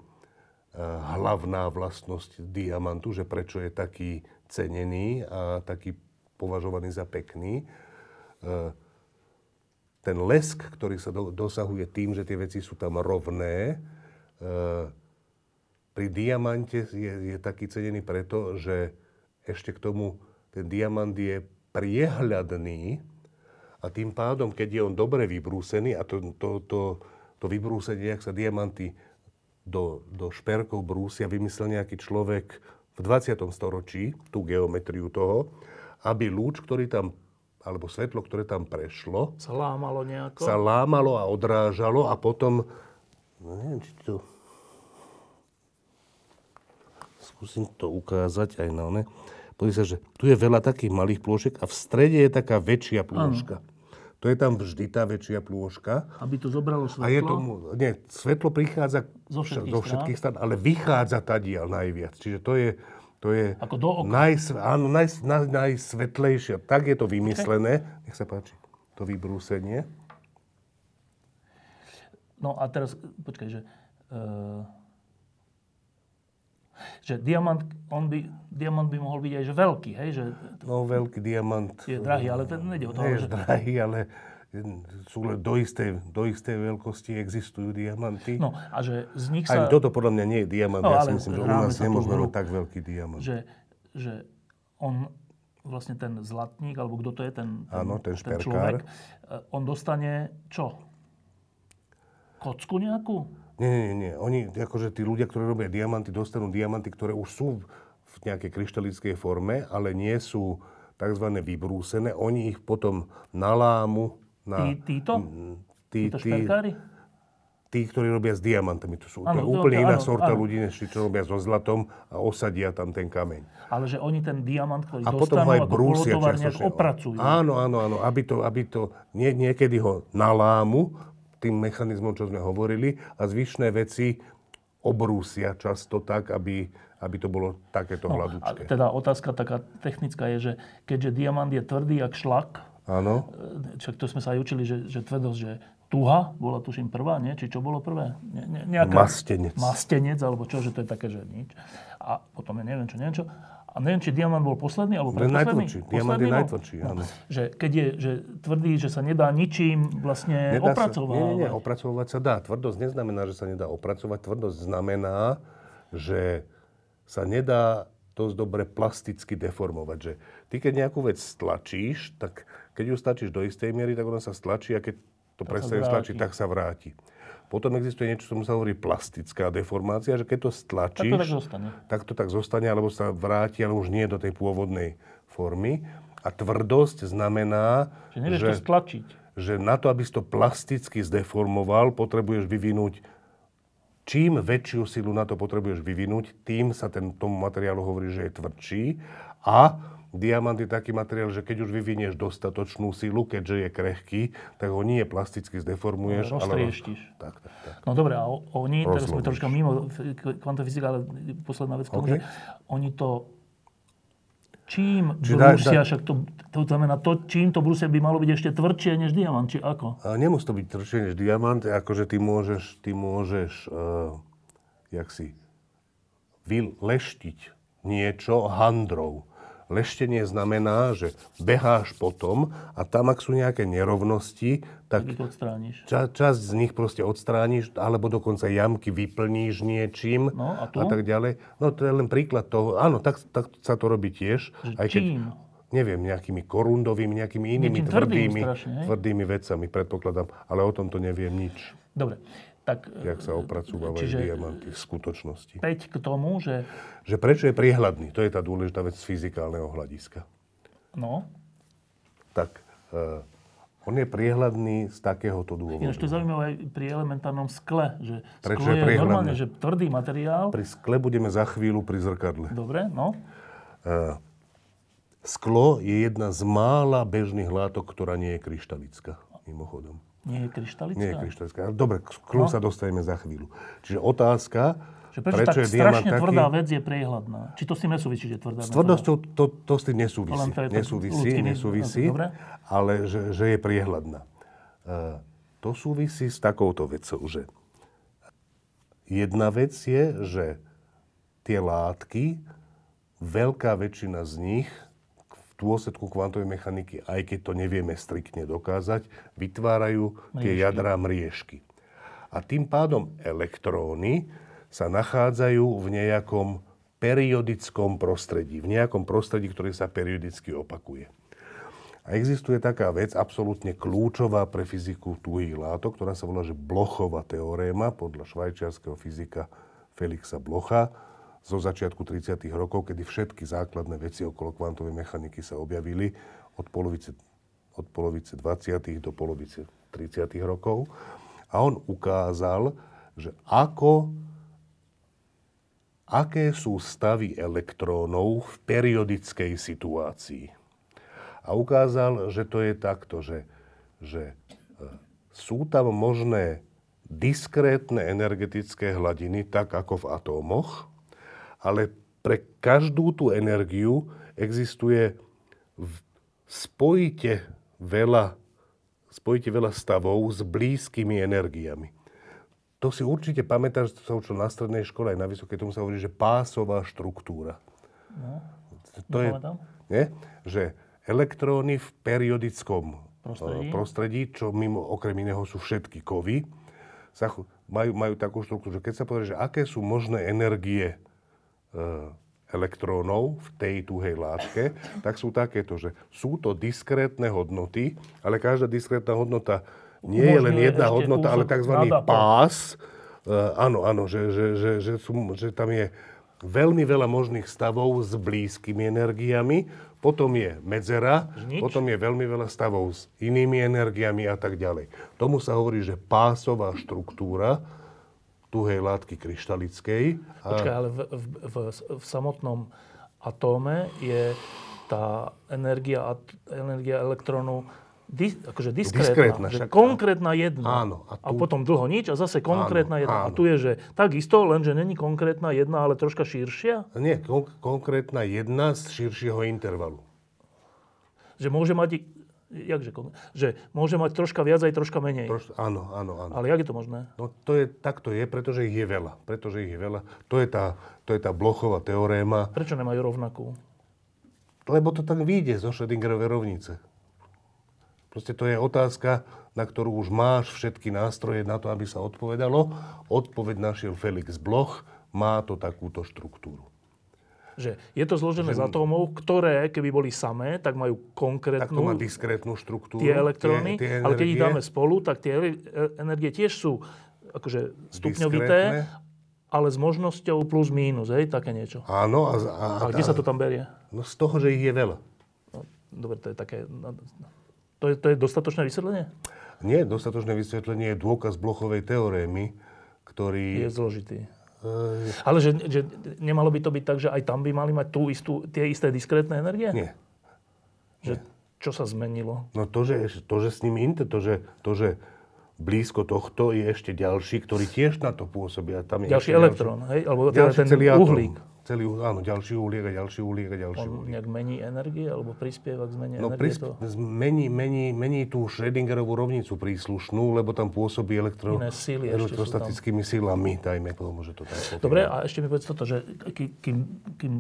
hlavná vlastnosť diamantu, že prečo je taký cenený a taký považovaný za pekný. E, ten lesk, ktorý sa do, dosahuje tým, že tie veci sú tam rovné, e, pri diamante je, je taký cenený preto, že ešte k tomu ten diamant je priehľadný a tým pádom, keď je on dobre vybrúsený, a to, to, to, to vybrúsenie, ak sa diamanty do, do šperkov brúsia, vymyslel nejaký človek v 20. storočí, tú geometriu toho, aby lúč, ktorý tam, alebo svetlo, ktoré tam prešlo, Sa lámalo nejako? sa lámalo a odrážalo a potom, no neviem, či to... Skúsim to ukázať aj na one. Pozri sa, že tu je veľa takých malých plôžek a v strede je taká väčšia plôžka. To je tam vždy tá väčšia plôžka. Aby to zobralo svetlo? A je tomu, nie, svetlo prichádza Zo všetkých zo všetkých strán, ale vychádza tadiaľ najviac. Čiže to je, to je Ako do oka. najsv, áno, naj, naj, najsvetlejšie. Tak je to vymyslené. Nech sa páči, to vybrúsenie. No a teraz, počkaj, že... Uh, že diamant, on by, diamant by mohol byť aj že veľký, hej? Že No, veľký diamant. je drahý, ale ten nejde o to, Nie je že, drahý, ale sú len do istej, do istej veľkosti existujú diamanty. no a že z nich Aj sa... toto podľa mňa nie je diamant. No, ja si myslím, že u nás nemôžeme mať tak veľký diamant. že, že on, vlastne ten zlatník, alebo kto to je, ten, ten, Áno, ten šperkár. človek, eh, on dostane čo? Kocku nejakú? Nie, nie, nie. Oni, akože tí ľudia, ktorí robia diamanty, dostanú diamanty, ktoré už sú v nejakej kryštalickej forme, ale nie sú tzv. vybrúsené. Oni ich potom nalámu na... Tí, títo? Tí, Títo tí, šperkári? tí, ktorí robia s diamantami. To sú Áno, to- úplne to- iná áno, sorta áno. ľudí, než tí, čo robia so zlatom a osadia tam ten kameň. Ale že oni ten diamant, ktorý A potom dostanú ho aj brúsia nejak čiastočne. opracujú. Áno, áno, áno. Aby to, aby to nie, niekedy ho nalámu tým mechanizmom, čo sme hovorili, a zvyšné veci obrúsia často tak, aby, aby to bolo takéto No, a hladúčké. teda otázka taká technická je, že keďže diamant je tvrdý jak šlak, Áno. e, však to sme sa aj učili, že, že tvrdosť, že tuha bola tuším prvá, nie? Či čo bolo prvé? Ne, ne, nejaká, Mastenec. Mastenec, alebo čo, že to je také, že nič. A potom je neviem čo, neviem čo. A neviem, či diamant bol posledný, alebo predposledný. najtvrdší. Diamant je bol? najtvrdší, áno. Že keď je že tvrdý, že sa nedá ničím vlastne Nedá sa, opracovať. nie, nie, nie, opracovať sa dá. Tvrdosť neznamená, že sa nedá opracovať. Tvrdosť znamená, že sa nedá dosť dobre plasticky deformovať. Že ty, keď nejakú vec stlačíš, tak keď ju stlačíš do istej miery, tak ona sa stlačí a keď to sa prestane stlačiť, tak sa vráti. Potom existuje niečo, čo sa hovorí plastická deformácia, že keď to Tak stlačíš, to tak zostane. tak to tak zostane, alebo sa vráti, ale už nie do tej pôvodnej formy. A tvrdosť znamená, Že nevieš to stlačiť. že na to, aby si to plasticky zdeformoval, potrebuješ vyvinúť čím väčšiu silu na to potrebuješ vyvinúť, tým sa ten, tomu materiálu hovorí, že je tvrdší. A diamant je taký materiál, že keď už vyvinieš dostatočnú silu, keďže je krehký, tak ho nie plasticky zdeformuješ, ale... Roztrieštiš. Tak, tak, tak. No dobre, a oni, teraz sme troška mimo f- kvantovej fyzika, ale posledná vec k tomu, OK. že oni to čím dá- brúsia, dá- však to, to znamená, to, čím to brúsia by malo byť ešte tvrdšie než diamant, či ako? A nemusí to byť tvrdšie než diamant, akože ty môžeš, ty môžeš, uh, jak si, vyleštiť niečo handrou. Leštenie znamená, že beháš potom a tam, ak sú nejaké nerovnosti, tak Keď to ča, časť z nich proste odstrániš, alebo dokonca jamky vyplníš niečím No, a tu? a tak ďalej. No to je len príklad toho. Áno, tak, tak sa to robí tiež. Že čím? neviem, nejakými korundovými, nejakými inými tvrdými, strašne, tvrdými vecami, predpokladám. Ale o tomto neviem nič, Dobre, tak jak sa opracúvajú Čiže- diamanty v skutočnosti. 5 k tomu, že Že prečo je priehľadný? To je tá dôležitá vec z fyzikálneho hľadiska. no, Tak, uh, on je priehľadný z takéhoto dôvodu. ináč to zaujímavé aj pri elementárnom skle, že Prečo sklo je je, normálne, že tvrdý materiál. Pri skle budeme za chvíľu pri zrkadle. Dobre, no. Uh, sklo je jedna z mála bežných látok, ktorá nie je kryštalická, mimochodom. Nie je kryštalická? Nie je kryštalická. Dobre, k sklu No. sa dostaneme za chvíľu. Čiže otázka, Že prečo, prečo tak je strašne taký... tvrdá vec je priehľadná? Či to s tým nesúvisí, že je tvrdá S tvrdosťou to, to s tým nesúvisí. To Nesúvisí, nesúvisí, Dobre. ale že, že je priehľadná. Uh, to súvisí s takouto vecou, že jedna vec je, že tie látky, veľká väčšina z nich dôsledku kvantovej mechaniky, aj keď to nevieme striktne dokázať, vytvárajú tie Mriežky. jadrá mriežky. A tým pádom elektróny sa nachádzajú v nejakom periodickom prostredí, v nejakom prostredí, ktoré sa periodicky opakuje. A existuje taká vec, absolútne kľúčová pre fyziku tuhých látok, ktorá sa volá, že Blochová teoréma podľa švajčiarského fyzika Felixa Blocha zo začiatku 30. rokov, kedy všetky základné veci okolo kvantovej mechaniky sa objavili od polovice, od polovice 20. do polovice 30. rokov. A on ukázal, že ako aké sú stavy elektrónov v periodickej situácii. A ukázal, že to je takto, že, že e, sú tam možné diskrétne energetické hladiny, tak ako v atómoch, ale pre každú tú energiu existuje v spojite veľa, spojite veľa stavov s blízkymi energiami. To si určite pamätáš, to sa učil na strednej škole, aj na vysokej, tomu sa hovorí, že pásová štruktúra. to je, nie? že elektróny v periodickom Prostredí. prostredí, prostredí čo mimo okrem iného sú všetky kovy, majú, majú takú štruktúru, že keď sa pozrie, že aké sú možné energie e, elektrónov v tej tuhej látke, tak sú takéto, že sú to diskrétne hodnoty, ale každá diskrétna hodnota nie je len jedna hodnota, ale tzv. pás. E, áno, áno, že, že, že, že, sú, že tam je veľmi veľa možných stavov s blízkymi energiami, potom je medzera, Nič. potom je veľmi veľa stavov s inými energiami a tak ďalej. Tomu sa hovorí, že pásová štruktúra tuhej látky kryštalickej. A Počkaj, ale v, v, v, v samotnom atóme je tá energia, energia elektrónu dis, akože diskrétna. Diskrétna, že však- konkrétna jedna. Áno, A, a tu- potom dlho nič a zase konkrétna Áno, jedna. A áno. tu je, že takisto, len že není konkrétna jedna, ale troška širšia. Nie, kon- konkrétna jedna z širšieho intervalu. Že môže mať, jakže, že môže mať troška viac aj troška menej. Troš, áno, áno, áno. Ale jak je to možné? No to je, tak to je, pretože ich je veľa. Pretože ich je veľa. To je tá, to je tá Blochová teoréma, Prečo nemajú rovnakú? lebo to tak vyjde zo Schrödingerovej rovnice. Proste to je otázka, na ktorú už máš všetky nástroje na to, aby sa odpovedalo. Odpoveď našiel Felix Bloch, má to takúto štruktúru. Že je to zložené z atómov, ktoré, keby boli samé, tak majú Tak to konkrétnu má diskrétnu štruktúru. tie elektróny, tie, tie ale keď ich dáme spolu, tak tie e- energie tiež sú akože stupňovité, Diskrétne. ale s možnosťou plus mínus, hej, také niečo. Áno. A, a, Ale kde sa to tam berie? No z toho, že ich je veľa. No, dobre, to je také... no, To je, to je dostatočné vysvetlenie? Nie, dostatočné vysvetlenie je dôkaz Blochovej teorémy, ktorý... Je zložitý. E, Ale že, že nemalo by to byť tak, že aj tam by mali mať tú istú, tie isté diskrétne energie? nie. Že, čo sa zmenilo? No to, že, to, že s nimi inte, to, že, to, že blízko tohto je ešte ďalší, ktorý tiež na to pôsobí. A tam je Ďalší elektrón, hej? Alebo teda Ďalší ten celý uhlík. Celý, áno, ďalší uhlík a ďalší uhlík a ďalší On uhlík. nejak mení energie, alebo prispieva k zmene No, energie? prisp- to... mení, mení, mení tú Schrödingerovú rovnicu príslušnú, lebo tam pôsobí elektro, Iné síly elektrostatickými sílami, dajme tomu, že to tak. Dobre, a ešte mi povedz toto, že kým, kým,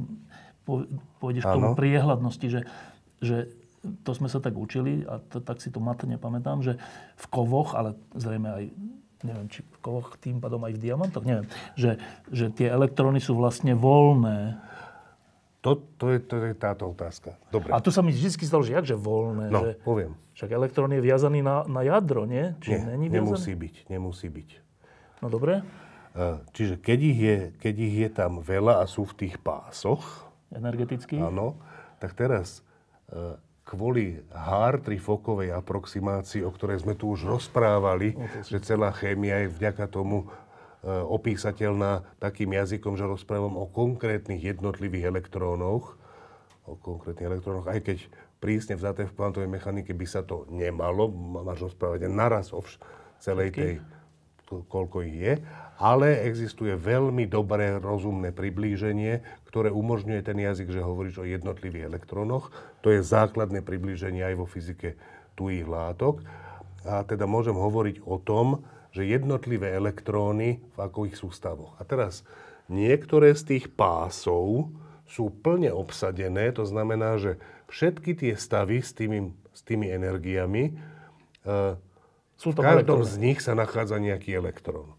pôjdeš k tomu priehľadnosti, že, že to sme sa tak učili a to, tak si to matne pamätám, že v kovoch, ale zrejme aj neviem, či v kovoch tým pádom aj v diamantoch, neviem, že, že tie elektróny sú vlastne voľné. To, to, je, to je táto otázka. Dobre, A tu sa mi vždy stalo, že jakže voľné, no, že poviem. však elektrón je viazaný na, na jadro, nie? Či Nie, není viazaný? nemusí byť, nemusí byť. No dobre, E, Čiže keď ich, je, keď ich je tam veľa a sú v tých pásoch, energeticky. áno, tak teraz kvôli Haar-trifokovej aproximácii, o ktorej sme tu už rozprávali, že celá chémia je vďaka tomu e, opísateľná takým jazykom, že rozprávam o konkrétnych jednotlivých elektrónoch, o konkrétnych elektrónoch, aj keď prísne vzaté v kvantovej mechanike by sa to nemalo, máš rozprávať naraz o vš- celej tej, koľko ich je, ale existuje veľmi dobré rozumné priblíženie, ktoré umožňuje ten jazyk, že hovoríš o jednotlivých elektrónoch. To je základné priblíženie aj vo fyzike tuhých látok. A teda môžem hovoriť o tom, že jednotlivé elektróny v akých sú stavoch. A teraz niektoré z tých pásov sú plne obsadené, to znamená, že všetky tie stavy s tými, s tými energiami, e, Sú v tam každom elektróny. z nich sa nachádza nejaký elektrón.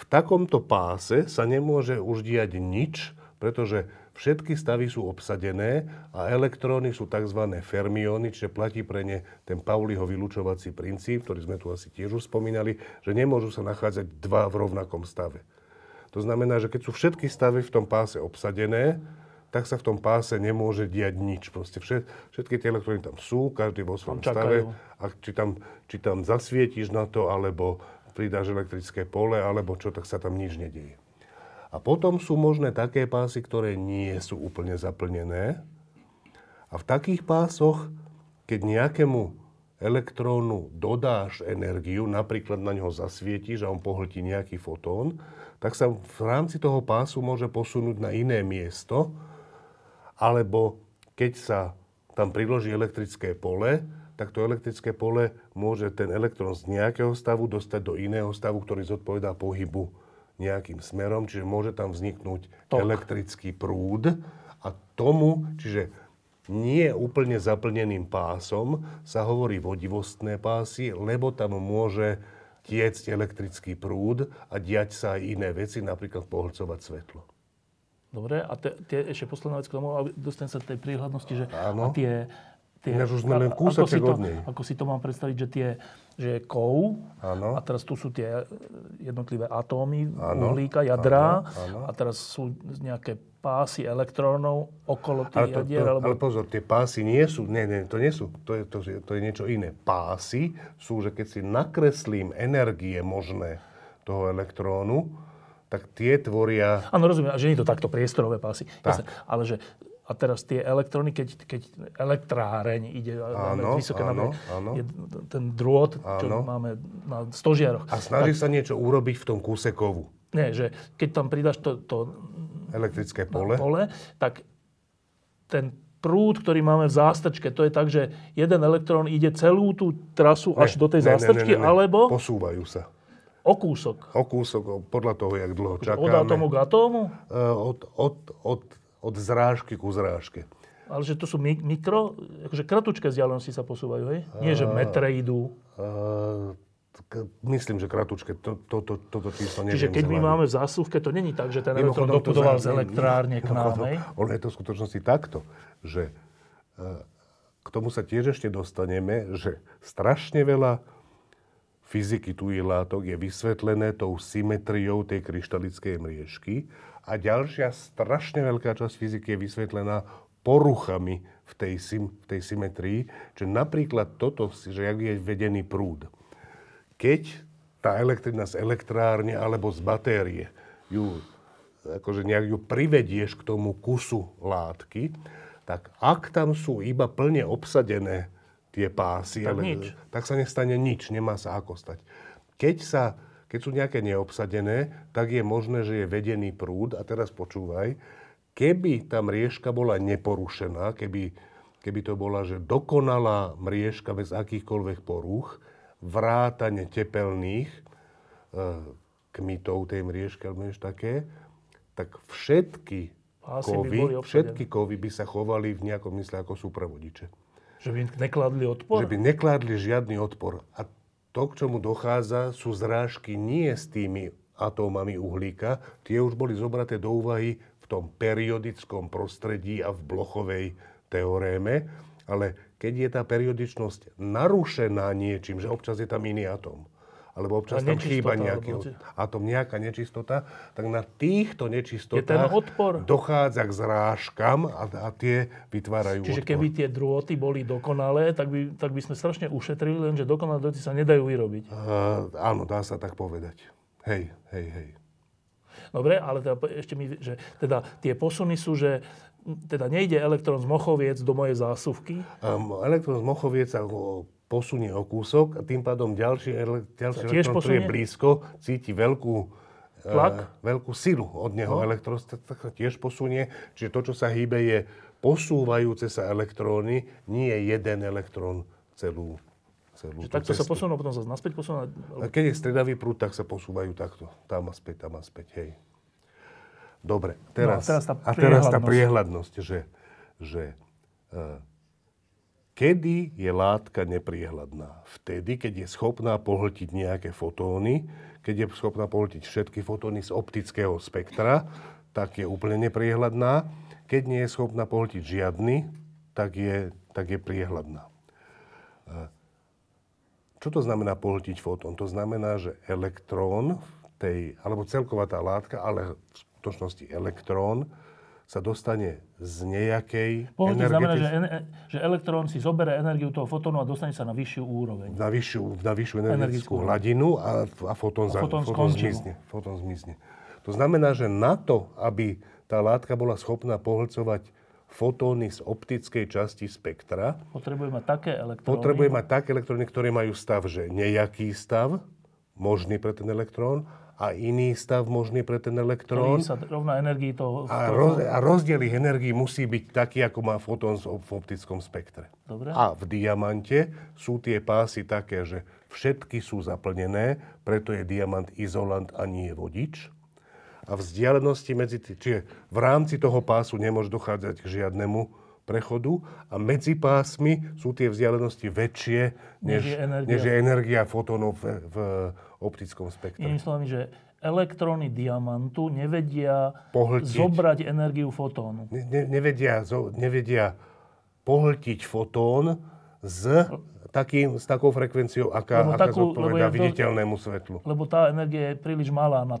V takomto páse sa nemôže už diať nič, pretože všetky stavy sú obsadené a elektróny sú tzv. fermióny, čiže platí pre ne ten Pauliho vylúčovací princíp, ktorý sme tu asi tiež už spomínali, že nemôžu sa nachádzať dva v rovnakom stave. To znamená, že keď sú všetky stavy v tom páse obsadené, tak sa v tom páse nemôže diať nič. Proste všet, všetky tie elektróny tam sú, každý vo svojom stave. A či tam, či tam zasvietiš na to, alebo pridáš elektrické pole, alebo čo, tak sa tam nič nedieje. A potom sú možné také pásy, ktoré nie sú úplne zaplnené. A v takých pásoch, keď nejakému elektrónu dodáš energiu, napríklad na ňo zasvietíš a on pohltí nejaký fotón, tak sa v rámci toho pásu môže posunúť na iné miesto, alebo keď sa tam priloží elektrické pole, tak to elektrické pole môže ten elektrón z nejakého stavu dostať do iného stavu, ktorý zodpovedá pohybu nejakým smerom, čiže môže tam vzniknúť Tok. elektrický prúd a tomu, čiže nie úplne zaplneným pásom sa hovorí vodivostné pásy, lebo tam môže tiecť elektrický prúd a diať sa aj iné veci, napríklad pohlcovať svetlo. Dobre, a te, tie, ešte posledná vec k tomu, dostanem sa tej príhľadnosti, že Áno. a tie, tie, Ináč už sme len a- ako kúsoček si to, od nej. Ako si to mám predstaviť, že tie, že je kov Áno. a teraz tu sú tie jednotlivé atómy Áno, uhlíka, jadrá áno, áno. a teraz sú nejaké pásy elektrónov okolo Ale, tých to, jadier, to, alebo... ale pozor, tie pásy nie sú, nie, nie, to nie sú, to je, to, je- to je niečo iné. Pásy sú, že keď si nakreslím energie možné toho elektrónu, tak tie tvoria... Áno, rozumiem, že nie je to takto priestorové pásy. Jasne, ale že a teraz tie elektróny, keď, keď elektráreň ide Áno, vysoké áno, napätie, áno. je ten drôt, čo Áno. máme na stožiaroch. A snaží sa niečo urobiť v tom kúse kovu. Nie, že keď tam pridáš to, to Elektrické pole. pole. tak ten prúd, ktorý máme v zástrčke, to je tak, že jeden elektrón ide celú tú trasu až do tej Ne, ne, ne, zástrčky, ne, ne. alebo Posúvajú sa. o kúsok. O kúsok, podľa toho, jak dlho Od čakáme. atómu k atómu? Eh, Od, od, od, od zrážky ku zrážke. Ale že to sú mi- mikro, akože kratučké vzdialenosti sa posúvajú, hej? Nie, že metre idú. Uh, myslím, že kratučke, to, to, to, toto číslo neviem Čiže keď my máme v zásuvke, to není tak, že ten elektrón za- z elektrárne k nám, mimochodom, hej? Ono je to v skutočnosti takto, že eh, k tomu sa tiež ešte dostaneme, že strašne veľa fyziky tujich látok je vysvetlené tou symetriou tej kryštalickej mriežky a ďalšia strašne veľká časť fyziky je vysvetlená poruchami v tej, sym, v tej symetrii, že napríklad toto, že jak je vedený prúd. Keď tá elektrina z elektrárne alebo z batérie ju akože nejak ju privedieš k tomu kusu látky, tak ak tam sú iba plne obsadené tie pásy, Tak nič. tak sa nestane nič, nemá sa ako stať. Keď, sa, keď sú nejaké neobsadené, tak je možné, že je vedený prúd. A teraz počúvaj, keby tá mriežka bola neporušená, keby, keby to bola že dokonalá mriežka bez akýchkoľvek porúch, vrátane tepelných e, kmitov tej mriežky, alebo niečo také, tak všetky kovy, všetky kovy by sa chovali v nejakom mysle ako súpravodiče Že by nekladli odpor? že by nekládli žiadny odpor. A to, k čomu dochádza, sú zrážky nie s tými atómami uhlíka, tie už boli zobraté do úvahy v tom periodickom prostredí a v Blochovej teoréme, ale keď je tá periodičnosť narušená niečím, že občas je tam iný atóm, alebo občas tam chýba nejaký atóm, nejaká nečistota, tak na týchto nečistotách dochádza k zrážkam a, a tie vytvárajú Čiže odpor. keby tie drôty boli dokonalé, tak by, tak by sme strašne ušetrili, lenže dokonalé drôty sa nedajú vyrobiť. Uh, áno, dá sa tak povedať. Hej, hej, hej. Dobre, ale teda ešte mi, že teda tie posuny sú, že teda nejde elektrón z Mochoviec do mojej zásuvky, Um, elektrón z Mochoviec sa posunie o kúsok a tým pádom ďalší, ďalší Sa tiež elektrón, ktorý je posunie? blízko, cíti veľkú, Tlak? eh, veľkú silu od neho. No. Elektrón sa sa tiež posunie. Čiže to, čo sa hýbe, je posúvajúce sa elektróny, nie jeden elektrón celú, celú že tú takto sa cestu. posunú, potom sa naspäť posunú. A keď je stredavý prúd, tak sa posúvajú takto. Tam a späť, tam a späť, hej. Dobre, teraz, No, a teraz tá a teraz tá priehľadnosť. že, že uh, kedy je látka nepriehľadná? Vtedy, keď je schopná pohltiť nejaké fotóny, keď je schopná pohltiť všetky fotóny z optického spektra, tak je úplne nepriehľadná. Keď nie je schopná pohltiť žiadny, tak je, tak je priehľadná. Čo to znamená pohltiť fotón? To znamená, že elektrón, tej, alebo celková tá látka, ale v skutočnosti elektrón, sa dostane z nejakej Pohltiť znamená, že, ene- že elektrón si zoberie energiu toho fotónu a dostane sa na vyššiu úroveň. na vyššiu, na vyššiu Energetickú energetickú hladinu a, a fotón, za, fotón fotón, skončí. zmizne, fotón zmizne. To znamená, že na to, aby tá látka bola schopná pohlcovať fotóny z optickej časti spektra, Potrebuje mať také elektróny. potrebuje mať také elektróny, ktoré majú stav, že nejaký stav, možný pre ten elektrón, a iný stav možný pre ten elektrón. sa rovná energii toho... A, roz, a rozdiel ich energii musí byť taký, ako má fotón v optickom spektre. Dobre. A v diamante sú tie pásy také, že všetky sú zaplnené, preto je diamant izolant a nie vodič. A vzdialenosti medzi tým, čiže v rámci toho pásu nemôže dochádzať k žiadnemu prechodu a medzi pásmi sú tie vzdialenosti väčšie, Než než, je energia. než je energia fotónov v, v optickom spektre. Inými slovami, že elektróny diamantu nevedia Pohltiť. zobrať energiu fotónu. Ne, ne, nevedia, zo- nevedia pohltiť fotón s, takým, s takou frekvenciou, aká, Lebo aká takú- lebo zodpovedá je to- viditeľnému svetlu. Lebo tá energia je príliš malá na,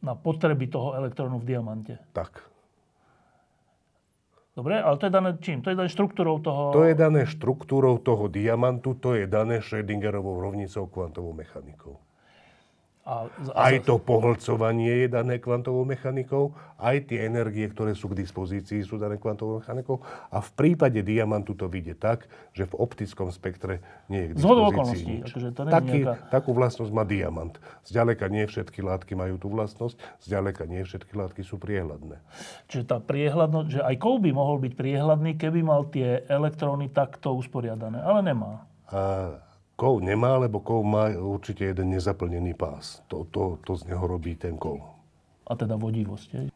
na potreby toho elektrónu v diamante. Tak. Dobre, ale to je dané čím? To je dané štruktúrou toho... To je dané štruktúrou toho diamantu, to je dané Schrödingerovou rovnicou kvantovou mechanikou. A, a, Aj to pohlcovanie je dané kvantovou mechanikou, aj tie energie, ktoré sú k dispozícii, sú dané kvantovou mechanikou. A v prípade diamantu to vyjde tak, že v optickom spektre nie je k dispozícii nič. akože to Taký, nejaká- Takú vlastnosť má diamant. Zďaleka nie všetky látky majú tú vlastnosť, zďaleka nie všetky látky sú priehľadné. Čiže tá priehľadnosť, že aj kov by mohol byť priehľadný, keby mal tie elektróny takto usporiadané, ale nemá. A kov nemá, lebo kov má určite jeden nezaplnený pás. To, to, to z neho robí ten kov. A teda vodivosť. Hej.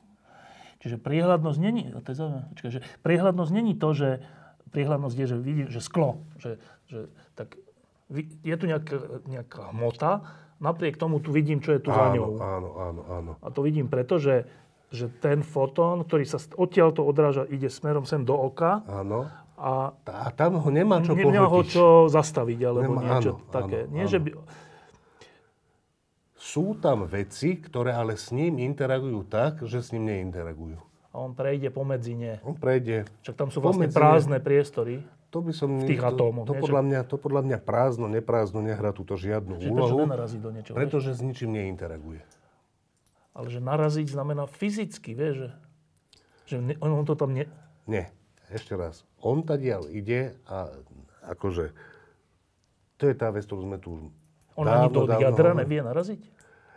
Čiže priehľadnosť není, to je zaujímavé, že priehľadnosť není to, že priehľadnosť je, že vidím, že sklo, že, že tak je tu nejaká, nejaká hmota, napriek tomu tu vidím, čo je tu za Áno, ňou. áno, áno, áno. A to vidím preto, že, že ten fotón, ktorý sa st- odtiaľ to odráža, ide smerom sem do oka Áno. A A tam ho nemá čo ne, nemá ho čo zastaviť, alebo Nemá- niečo áno, také. áno, Nie, áno. že by, Sú tam veci, ktoré ale s ním interagujú tak, že s ním neinteragujú. a on prejde pomedzi ne. On prejde. Však tam sú vlastne ne. prázdne priestory. To by som... V tých to, atómoch, To, nie? podľa mňa, to podľa mňa prázdno, neprázdno nehrá túto žiadnu Že prečo úlohu, nenarazí do niečoho? pretože s ničím neinteraguje. Ale že naraziť znamená fyzicky, vieš, že, že ne, on, on to tam ne... Nie. Ešte raz. On tadiaľ ide a akože... To je tá vec, ktorú sme tu On ani do jadra hovorili. nevie naraziť?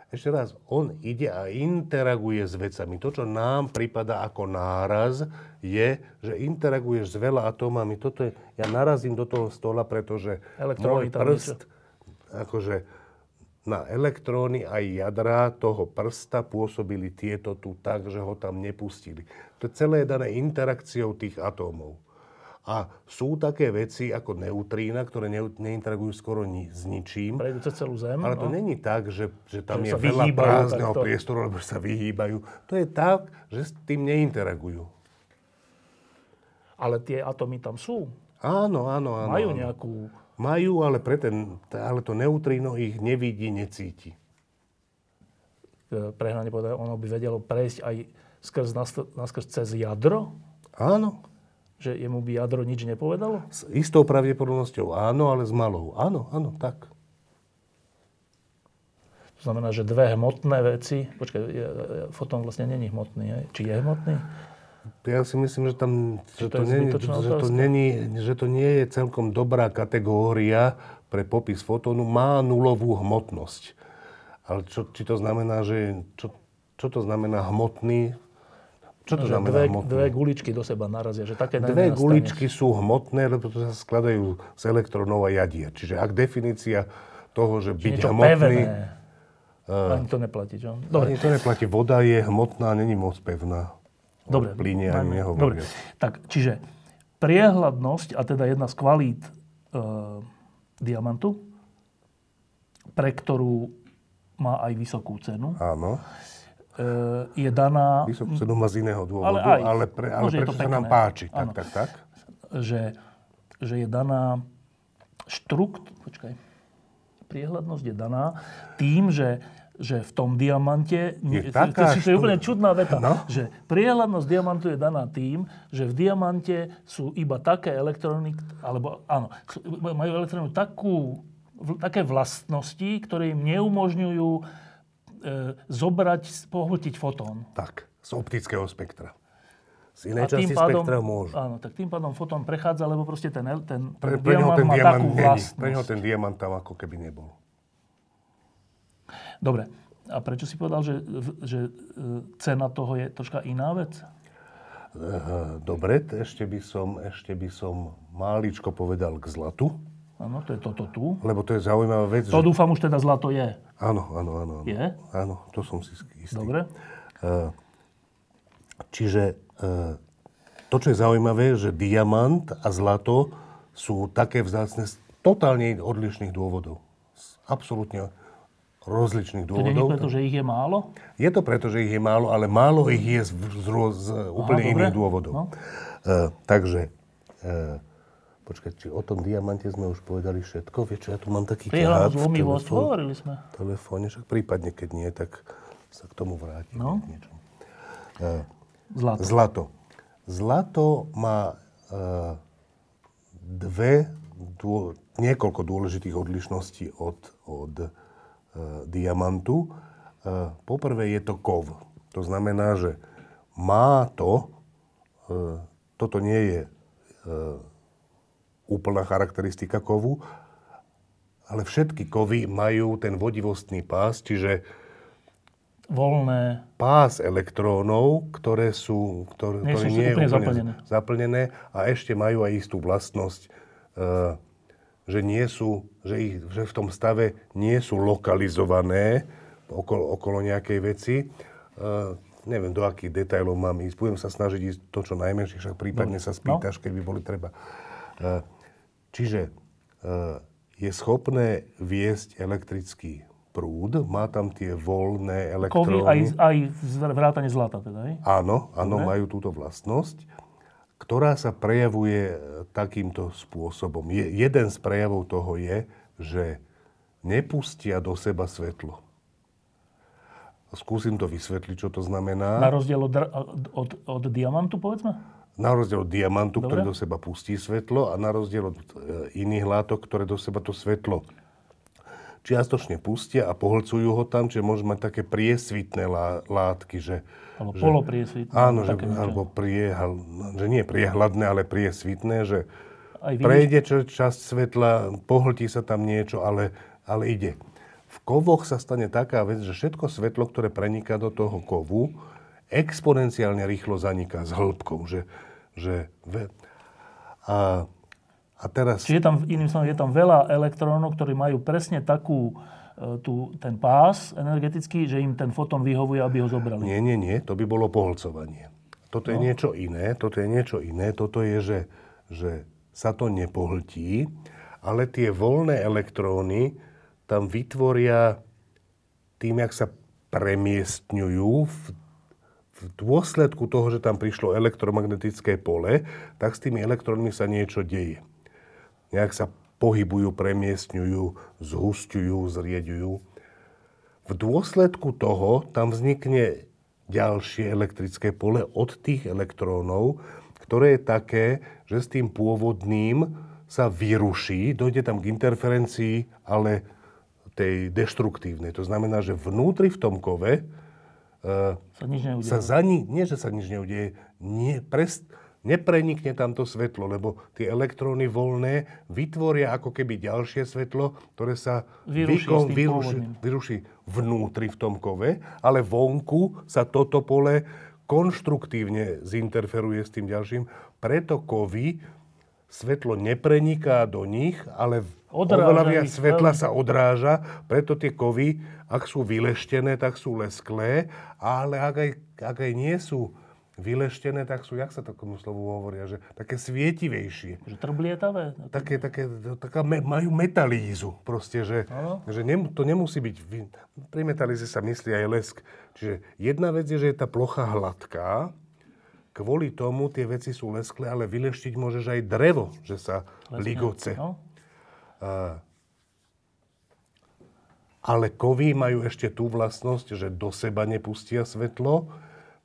Ešte raz, on ide a interaguje s vecami. To, čo nám prípada ako náraz, je, že interaguješ s veľa atómami. Toto je, ja narazím do toho stola, pretože môj prst, akože na elektróny aj jadra toho prsta pôsobili tieto tu tak, že ho tam nepustili. To celé je dané interakciou tých atómov. A sú také veci ako neutrína, ktoré ne, neinteragujú skoro ni, s ničím. Prejdú cez celú Zem? Ale to no. není tak, že, že Že tam je sa veľa prázdneho takto. priestoru, alebo že sa vyhýbajú. To je tak, že s tým neinteragujú. Ale tie atómy tam sú. Áno, áno, áno. Majú nejakú... Majú, ale, pre ten, ale to neutríno ich nevidí, necíti. Prehnane povedať, ono by vedelo prejsť aj skrz, naskrz cez jadro? Áno. Že jemu by jadro nič nepovedalo? S istou pravdepodobnosťou áno, ale s malou. Áno, áno, tak. To znamená, že dve hmotné veci... Počkaj, fotón vlastne není hmotný, hej? Či je hmotný? Ja si myslím, že tam že to to, není, že, to není, že to nie je celkom dobrá kategória pre popis fotónu. Má nulovú hmotnosť. Ale čo, či to znamená, že... Čo, čo to znamená hmotný? Čo to Že znamená dve, hmotný? dve guličky do seba narazia, že také Dve guličky sú hmotné, lebo sa skladajú z elektrónov a jadier. Čiže ak definícia toho, že byť hmotný... pevné. Ani to neplatí, čo? Dobre. Ani to neplatí. Voda je hmotná, není moc pevná. Dobre. O plyne ani Dobre. nehovoria. Tak, čiže priehľadnosť, a teda jedna z kvalít e, diamantu, pre ktorú má aj vysokú cenu, Áno. e, je daná, Vysokú cenu má z iného dôvodu, Ale aj. ale, pre, ale prečo sa nám páči. Tak, Áno. tak, tak. že, že je daná štrukt, počkaj, priehľadnosť je daná tým, že, že v tom diamante... Je taká to, to je úplne čudná veta. No. Že priehľadnosť diamantu je daná tým, že v diamante sú iba také elektróny, alebo áno, majú elektróny takú, také vlastnosti, ktoré im neumožňujú e, zobrať, pohltiť fotón. Tak, z optického spektra. A Z inej tým časti pádom, spektra môžu. áno, tak tým pádom fotón prechádza, lebo proste ten, ten, Pre, ten pre neho diamant ten má diamant takú není. vlastnosť. Pre neho ten diamant tam ako keby nebol. Dobre. A prečo si povedal, že, že e, cena toho je troška iná vec? Eh, Dobre, ešte by som, ešte by som máličko povedal k zlatu, Áno, to je toto tu. lebo to je zaujímavá vec. To že... dúfam už teda zlato je. Áno, áno, áno. áno. Je? Áno, to som si istý. Dobre. Eh, Čiže eh, to, čo je zaujímavé, že diamant a zlato sú také vzácne z totálne odlišných dôvodov. Z rozličných To nie je dôvodov. preto, že ich je málo? Je to preto, že ich je málo, ale málo ich je z, z, z úplne dobre. iných dôvodov. No. E, takže e, počkaj, či o tom diamante sme už povedali všetko? Vieš čo, ja tu mám taký ťahák v zlomivosť, telefó- hovorili sme. telefóne, však prípadne, keď nie, tak sa k tomu vrátim. No. k niečomu. E, Zlato. Zlato. Zlato má e, dve, dô, niekoľko dôležitých odlišností od, od diamantu. E, poprvé je to kov. To znamená, že má to, e, toto nie je e, úplná charakteristika kovu, ale všetky kovy majú ten vodivostný pás, čiže Voľné. pás elektrónov, ktoré sú, ktoré, Nie sú ktoré nie je úplne úplne zaplnené. zaplnené a ešte majú aj istú vlastnosť, e, že, nie sú, že, ich, že v tom stave nie sú lokalizované okolo, okolo nejakej veci. E, neviem, do akých detailov mám ísť. Budem sa snažiť ísť to, čo najmenšie, však prípadne sa spýtaš, keď by boli treba. E, čiže e, je schopné viesť elektrický prúd, má tam tie voľné Kovy elektróny. aj, aj vrátane zlata teda, hej? Áno, áno, Dobre. majú túto vlastnosť, ktorá sa prejavuje e, takýmto spôsobom. Je, jeden z prejavov toho je, že nepustia do seba svetlo. Skúsim to vysvetliť, čo to znamená. Na rozdiel od, od, od diamantu, povedzme? Na rozdiel od diamantu, Dobre. ktorý do seba pustí svetlo a na rozdiel od e, iných látok, ktoré do seba to svetlo čiastočne pustia a pohlcujú ho tam, čiže môže mať také priesvitné lá, látky, že... Alebo že, polopriesvitné, Áno, že, alebo priehal, že nie priehľadné, ale priesvitné, že prejde časť svetla, pohltí sa tam niečo, ale, ale ide. V kovoch sa stane taká vec, že všetko svetlo, ktoré preniká do toho kovu, exponenciálne rýchlo zaniká s hĺbkou. Že, že ve, a, a teraz... Čiže je tam, iným slovom, je tam veľa elektrónov, ktorí majú presne takú, e, tú, ten pás energetický, že im ten fotón vyhovuje, aby ho zobrali. Nie, nie, nie, to by bolo pohlcovanie. Toto je niečo iné, toto je niečo iné, toto je, že, že sa to nepohltí, ale tie voľné elektróny tam vytvoria tým, jak sa premiestňujú v, v dôsledku toho, že tam prišlo elektromagnetické pole, tak s tými elektrónmi sa niečo deje. Nejak sa pohybujú, premiestňujú, zhustujú, zrieďujú. V dôsledku toho tam vznikne ďalšie elektrické pole od tých elektrónov, ktoré je také, že s tým pôvodným sa vyruší, dojde tam k interferencii, ale tej deštruktívnej. To znamená, že vnútri v tom kove Sa nič neudeje. sa za ni, nie, že sa nič neudeje, nie, pres, neprenikne tam to svetlo, lebo tie elektróny voľné vytvoria ako keby ďalšie svetlo, ktoré sa Vyruší vnútri v tom kove, ale vonku sa toto pole konštruktívne zinterferuje s tým ďalším. Preto kovy svetlo nepreniká do nich, ale Odráža oveľa viac svetla sa odráža, preto tie kovy, ak sú vyleštené, tak sú lesklé, ale ak aj, ak aj nie sú vyleštené, tak sú, jak sa takomu slovu hovoria, že také svietivejšie. Že trblietavé? Také, také, taká, me, majú metalízu proste, že, že nem, to nemusí byť, pri metalíze sa myslí aj lesk. Čiže jedna vec je, že je tá plocha hladká, kvôli tomu tie veci sú lesklé, ale vyleštiť môžeš aj drevo, že sa ligoce. No? Ale kovy majú ešte tú vlastnosť, že do seba nepustia svetlo.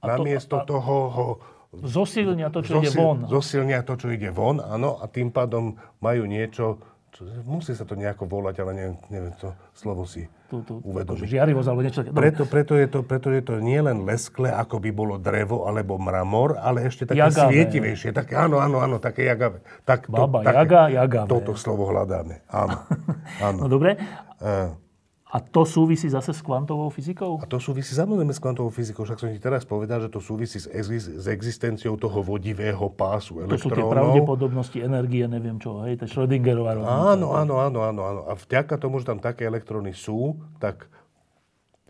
A to- Namiesto a- toho ho Zosilnia to, čo ide zosil- von. zosilnia to, čo ide von, áno, a tým pádom majú niečo, čo, musí sa to nejako volať, ale neviem, neviem to slovo si Tú, tú, uvedomiť. žiarivosť alebo niečo také. Preto, preto, je to, preto je to nie len lesklé, ako by bolo drevo alebo mramor, ale ešte také Jagavé. svietivejšie. Také, áno, áno, áno, také jagavé. Tak, Baba také, jaga, jagavé. Toto slovo hľadáme. Áno. (laughs) áno. No dobre. Eh, A to súvisí zase s kvantovou fyzikou? A to súvisí samozrejme s kvantovou fyzikou, však som ti teraz povedal, že to súvisí s, exis- s existenciou toho vodivého pásu To sú tie elektrónov. pravdepodobnosti, energie, neviem čo, hej, to je Schrödingerová rovnica. Áno, áno, áno, áno, áno. A vďaka tomu, že tam také elektróny sú, tak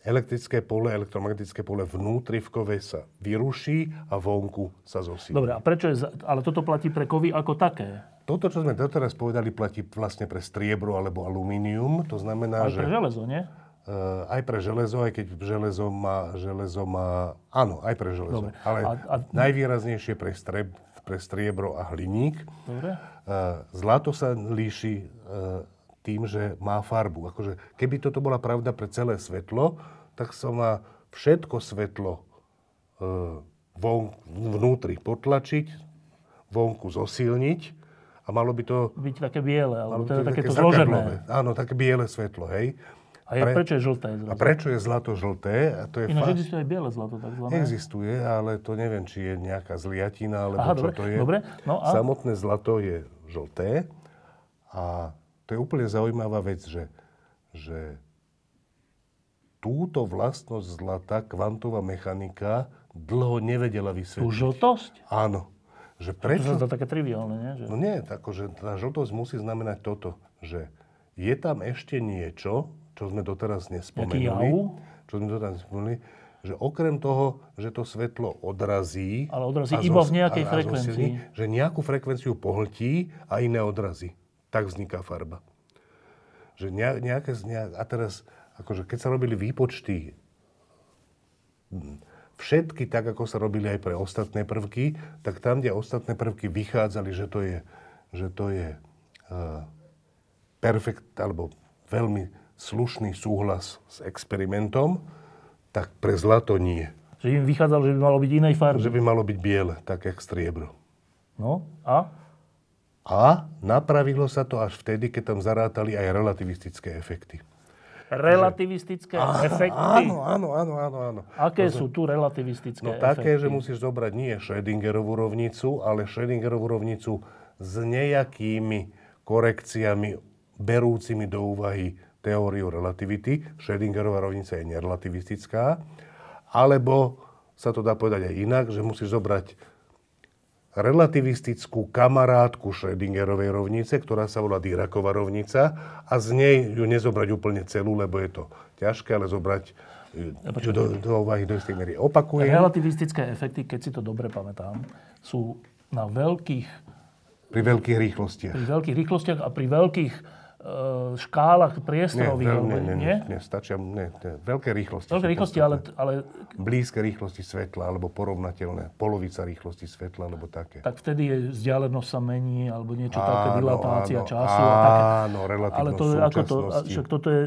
elektrické pole, elektromagnetické pole vnútri v kove sa vyruší a vonku sa zosíli. Dobre, a prečo je, ale toto platí pre kovy ako také? Toto, čo sme doteraz povedali, platí vlastne pre striebro alebo alumínium. To znamená, Aj že... pre železo, nie? Eh, aj pre železo, aj keď železo má, železo má... Áno, aj pre železo. Dobre. Ale A- a- najvýraznejšie pre streb, pre striebro a hliník. Dobre. Zlato sa líši tým, že má farbu. Akože, keby toto bola pravda pre celé svetlo, tak sa má všetko svetlo e, von, vnútri potlačiť, vonku zosilniť a malo by to... Byť také biele, alebo teda takéto zložené. Áno, také biele svetlo, hej. A je, Pre, prečo je žlté? Zrazu? A prečo je zlato žlté? A to je Ináč fa... existuje aj biele zlato, takzvané. Existuje, ale to neviem, či je nejaká zliatina, alebo Aha, čo dobre, to je. Dobre, no a... Samotné zlato je žlté a to je úplne zaujímavá vec, že, že túto vlastnosť zlata kvantová mechanika dlho nevedela vysvetliť. Tú žltosť? Áno. Že prečo... To sa také triviálne, nie? Že... No nie, tako, že tá žltosť musí znamenať toto, že je tam ešte niečo, čo sme doteraz nespomenuli. Čo sme doteraz nespomenuli, že okrem toho, že to svetlo odrazí... Ale odrazí iba v nejakej frekvencii. A že nejakú frekvenciu pohltí a iné odrazí tak vzniká farba. Že nejaké, a teraz, akože keď sa robili výpočty hm, všetky tak, ako sa robili aj pre ostatné prvky, tak tam, kde ostatné prvky vychádzali, že to je, že to je uh, perfekt, alebo veľmi slušný súhlas s experimentom, tak pre zlato nie. Že im vychádzalo, že by malo byť inej farby. Že by malo byť biele, tak jak striebro. No a? A napravilo sa to až vtedy, keď tam zarátali aj relativistické efekty. Relativistické že... efekty? Áno, áno, áno, áno, áno. Aké no, sú tu relativistické no, efekty? také, že musíš zobrať nie Schrödingerovú rovnicu, ale Schrödingerovú rovnicu s nejakými korekciami berúcimi do úvahy teóriu relativity. Schrödingerová rovnica je nerelativistická. Alebo sa to dá povedať aj inak, že musíš zobrať relativistickú kamarátku Schrödingerovej rovnice, ktorá sa volá Diraková rovnica a z nej ju nezobrať úplne celú, lebo je to ťažké, ale zobrať ju do, do úvahy do istej miery. Opakujem. Relativistické efekty, keď si to dobre pamätám, sú na veľkých... Pri veľkých rýchlostiach. Pri veľkých rýchlostiach a pri veľkých škálach priestorových. Nie, nie, nie, nie, nie, stačia nie, nie, veľké rýchlosti. Veľké rýchlosti, ale, ale... Blízke rýchlosti svetla, alebo porovnateľné, polovica rýchlosti svetla, alebo také. Tak vtedy je vzdialenosť sa mení, alebo niečo áno, také, dilatácia áno, času áno, a také. Áno, ale to, ako to, však toto je,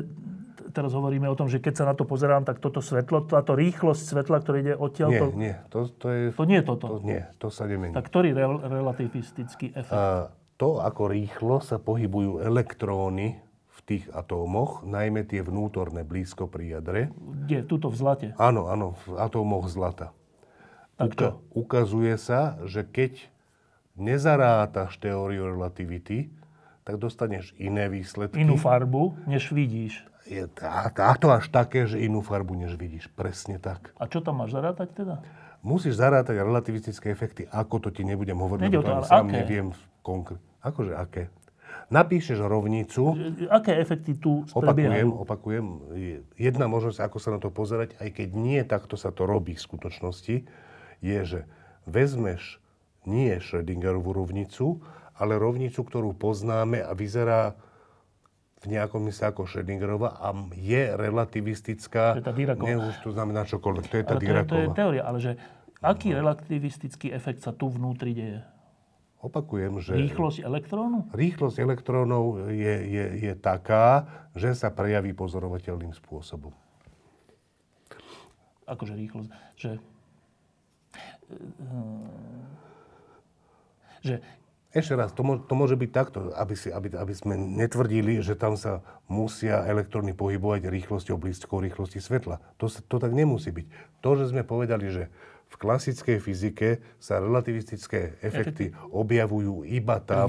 teraz hovoríme o tom, že keď sa na to pozerám, tak toto svetlo, táto rýchlosť svetla, ktoré ide odtiaľ... Nie, to, nie, to, to je... To nie je toto. To, nie, to sa nemení. Tak ktorý rel, relativistický efekt? A, to, ako rýchlo sa pohybujú elektróny v tých atómoch, najmä tie vnútorné blízko pri jadre. Kde? Tuto v zlate? Áno, áno, v atómoch zlata. Tak čo? Ukazuje sa, že keď nezarátaš teóriu relativity, tak dostaneš iné výsledky. Inú farbu, než vidíš. Je tá, to až také, že inú farbu, než vidíš. Presne tak. A čo tam máš zarátať teda? Musíš zarátať relativistické efekty. Ako to ti nebudem hovoriť, lebo to, sám aké? neviem konkrétne. Akože aké? Napíšeš rovnicu. Aké efekty tu Opakujem, opakujem. Jedna možnosť, ako sa na to pozerať, aj keď nie takto sa to robí v skutočnosti, je, že vezmeš nie Schrödingerovú rovnicu, ale rovnicu, ktorú poznáme a vyzerá v nejakom mysle ako Schrödingerova a je relativistická. To je tá Diraková. Nie už to znamená čokoľvek. To je tá ale. To je, to je teória, ale že aký relativistický efekt sa tu vnútri deje? Opakujem, že... Rýchlosť elektrónu? Rýchlosť elektrónov je, je, je taká, že sa prejaví pozorovateľným spôsobom. Akože rýchlosť? Že... Že ešte raz, to, mo, to môže byť takto, aby, si, aby, aby sme netvrdili, že tam sa musia elektróny pohybovať rýchlosťou blízkou rýchlosti svetla. To, to tak nemusí byť. To, že sme povedali, že v klasickej fyzike sa relativistické efekty objavujú iba tam,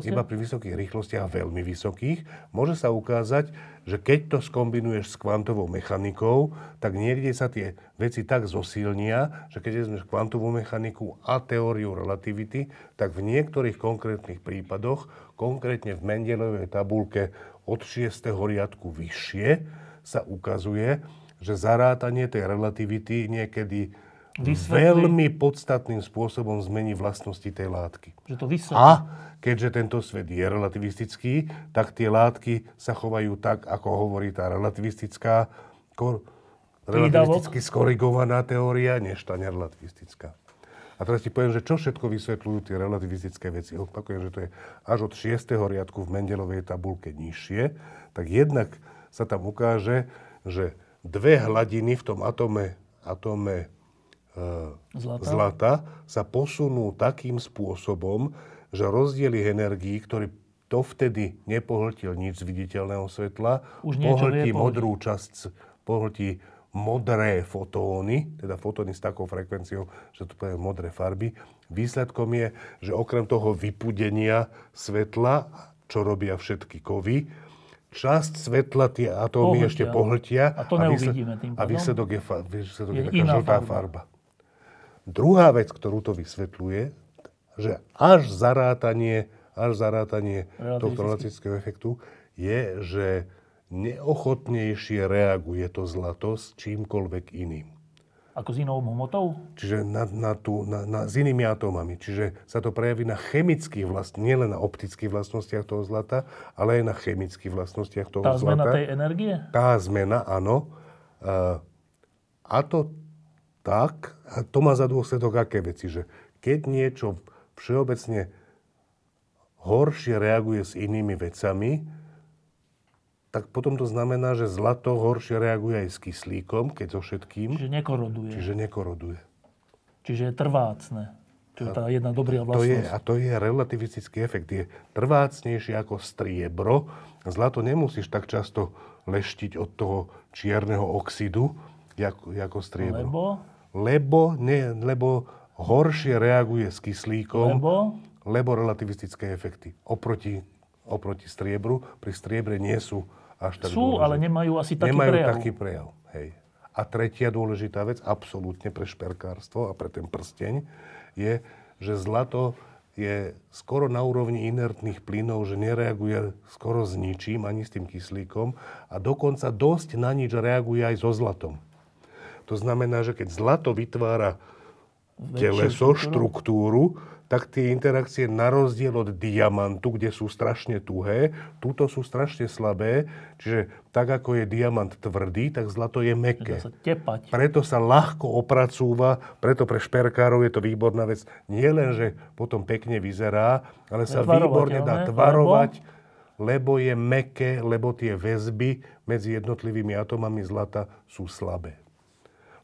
iba pri vysokých rýchlostiach, veľmi vysokých. Môže sa ukázať, že keď to skombinuješ s kvantovou mechanikou, tak niekde sa tie veci tak zosilnia, že keď vezmeš kvantovú mechaniku a teóriu relativity, tak v niektorých konkrétnych prípadoch, konkrétne v Mendelovej tabulke od 6. riadku vyššie, sa ukazuje, že zarátanie tej relativity niekedy vysvetlí... veľmi podstatným spôsobom zmení vlastnosti tej látky. Že to vysvetlí. A keďže tento svet je relativistický, tak tie látky sa chovajú tak, ako hovorí tá relativistická, kor, relativisticky skorigovaná teória, než tá nerelativistická. A teraz ti poviem, že čo všetko vysvetľujú tie relativistické veci. Opakujem, že to je až od 6. riadku v Mendelovej tabulke nižšie. Tak jednak sa tam ukáže, že dve hladiny v tom atome, atome zlata. zlata sa posunú takým spôsobom, že rozdiely energií, ktorý vtedy nepohltil nič z viditeľného svetla, Už pohltí modrú časť, pohltí modré fotóny, teda fotóny s takou frekvenciou, že to poviem modré farby. Výsledkom je, že okrem toho vypudenia svetla, čo robia všetky kovy, časť svetla tie atómy Pohltia. ešte pohltia. A to neuvidíme tým A výsledok je, výsledok je, je taká žltá farba. farba. Druhá vec, ktorú to vysvetľuje, že až zarátanie, až zarátanie tohto relativistického efektu je, že neochotnejšie reaguje to zlato s čímkoľvek iným. Ako s inou hmotou? Čiže na, na tú, na, na, s inými atómami. Čiže sa to prejaví na chemických vlastnostiach, nielen na optických vlastnostiach toho zlata, ale aj na chemických vlastnostiach toho tá zlata. Tá zmena tej energie? Tá zmena, áno. A to tak, a to má za dôsledok aké veci, že keď niečo všeobecne horšie reaguje s inými vecami, tak potom to znamená, že zlato horšie reaguje aj s kyslíkom, keď so všetkým. Čiže nekoroduje. Čiže nekoroduje. Čiže je trvácne. Čo je tá jedna dobrá vlastnosť. To je, a to je relativistický efekt. Je trvácnejšie ako striebro. Zlato nemusíš tak často leštiť od toho čierneho oxidu, ako, ako striebro. Lebo? Lebo, nie, lebo horšie reaguje s kyslíkom. Lebo? Lebo relativistické efekty. Oproti, oproti striebru. Pri striebre nie sú až tak Sú, dôležité. ale nemajú asi taký nemajú prejav. taký prejav. Hej. A tretia dôležitá vec, absolútne pre šperkárstvo a pre ten prsteň, je, že zlato je skoro na úrovni inertných plynov, že nereaguje skoro s ničím, ani s tým kyslíkom a dokonca dosť na nič reaguje aj so zlatom. To znamená, že keď zlato vytvára teleso, štruktúru, tak tie interakcie na rozdiel od diamantu, kde sú strašne tuhé, túto sú strašne slabé, čiže tak ako je diamant tvrdý, tak zlato je meké. Sa tepať. Preto sa ľahko opracúva, preto pre šperkárov je to výborná vec. Nie len, že potom pekne vyzerá, ale sa výborne dá tvarovať, lebo? je meké, lebo tie väzby medzi jednotlivými atomami zlata sú slabé.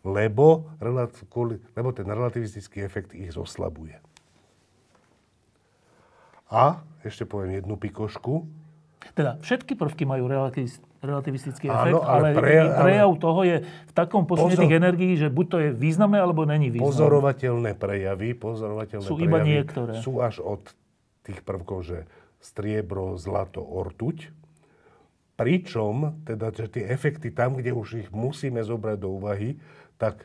Lebo, lebo ten relativistický efekt ich zoslabuje. A ešte poviem jednu pikošku. Teda všetky prvky majú relativistický efekt, Áno, ale, ale prejav, prejav toho je v takom posune pozor... tých energií, že buď to je významné, alebo není významné. Pozorovateľné prejavy, pozorovateľné sú prejavy iba niektoré. sú až od tých prvkov, že striebro, zlato, ortuť. Pričom, teda, že tie efekty tam, kde už ich musíme zobrať do úvahy, tak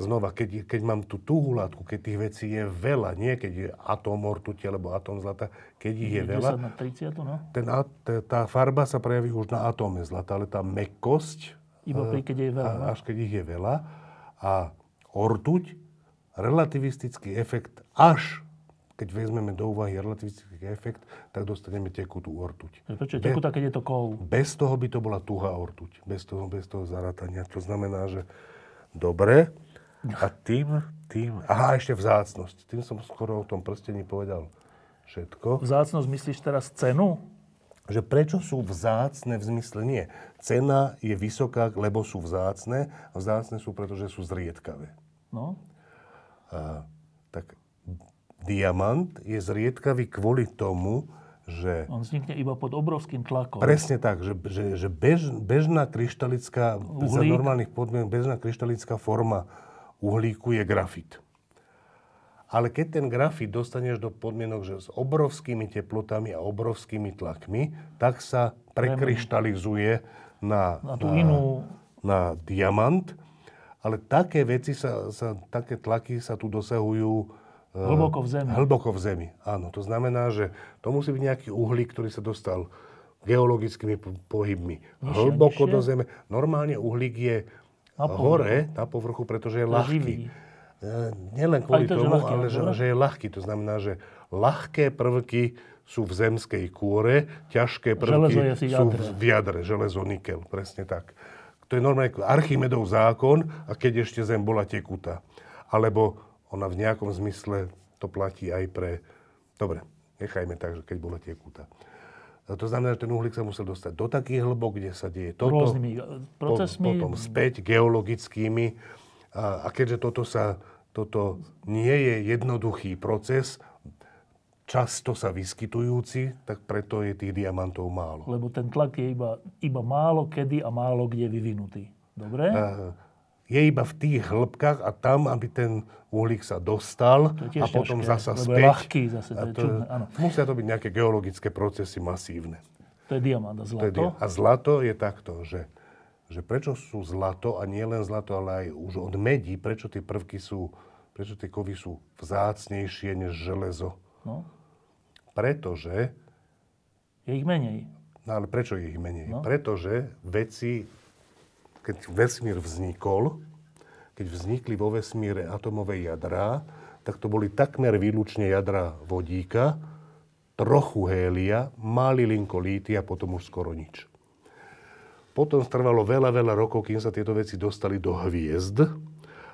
znova, keď, keď mám tú tuhú látku, keď tých vecí je veľa, nie keď je atóm ortuti alebo atóm zlata, keď ich je, je veľa, na 30, no? ten, tá farba sa prejaví už na atóme zlata, ale tá mekosť, Iba pri, keď je veľa. No? Až keď ich je veľa. A ortuť, relativistický efekt až keď vezmeme do úvahy relativistický efekt, tak dostaneme tekutú ortuť. Prečo je tekutá, keď je to kov? Bez toho by to bola tuhá ortuť. Bez toho, bez toho zarátania. To znamená, že dobre, a tým, tým, aha, ešte vzácnosť. Tým som skoro o tom prstení povedal všetko. Vzácnosť myslíš teraz cenu? Že prečo sú vzácne v zmysle nie. Cena je vysoká, lebo sú vzácne a vzácne sú, pretože sú zriedkavé. No. A, tak diamant je zriedkavý kvôli tomu, že... On vznikne iba pod obrovským tlakom. Presne tak, že, že, že bež, bežná kryštalická, za normálnych podmienok, bežná kryštalická forma uhlíku je grafit. Ale keď ten grafit dostaneš do podmienok, že s obrovskými teplotami a obrovskými tlakmi, tak sa prekryštalizuje na, na, tú inú... na diamant. Ale také veci, sa, sa, také tlaky sa tu dosahujú Hlboko v zemi. Hlboko v zemi, áno. To znamená, že to musí byť nejaký uhlík, ktorý sa dostal geologickými pohybmi nižšie, hlboko nižšie? do zeme. Normálne uhlík je na hore, na povrchu, pretože je ľahký. E, nielen kvôli to, tomu, ľahký, ale že, že je ľahký. To znamená, že ľahké prvky sú v zemskej kôre, ťažké prvky sú v jadre. Železo, nikel, presne tak. To je normálne Archimedov zákon, a keď ešte zem bola tekutá. Alebo ona v nejakom zmysle to platí aj pre... Dobre, nechajme tak, že keď bola tekutá. To znamená, že ten uhlík sa musel dostať do takých hlbok, kde sa deje toto. Rôznymi e, procesmi. Potom späť geologickými. A, a keďže toto, sa, toto nie je jednoduchý proces, často sa vyskytujúci, tak preto je tých diamantov málo. Lebo ten tlak je iba, iba málo kedy a málo kde vyvinutý. Dobre? A, je iba v tých hĺbkach a tam, aby ten uhlík sa dostal a potom ťažké, zasa späť. Je ľahký zase, to je to, čudné, áno. Musia to byť nejaké geologické procesy masívne. To je diamant a zlato? a zlato je takto, že, že prečo sú zlato a nie len zlato, ale aj už od medí, prečo tie prvky sú, prečo tie kovy sú vzácnejšie než železo? No. Pretože... Je ich menej. No ale prečo je ich menej? No. Pretože veci keď vesmír vznikol, keď vznikli vo vesmíre atomové jadrá, tak to boli takmer výlučne jadra vodíka, trochu hélia, malý linko lítia, potom už skoro nič. Potom trvalo veľa, veľa rokov, kým sa tieto veci dostali do hviezd.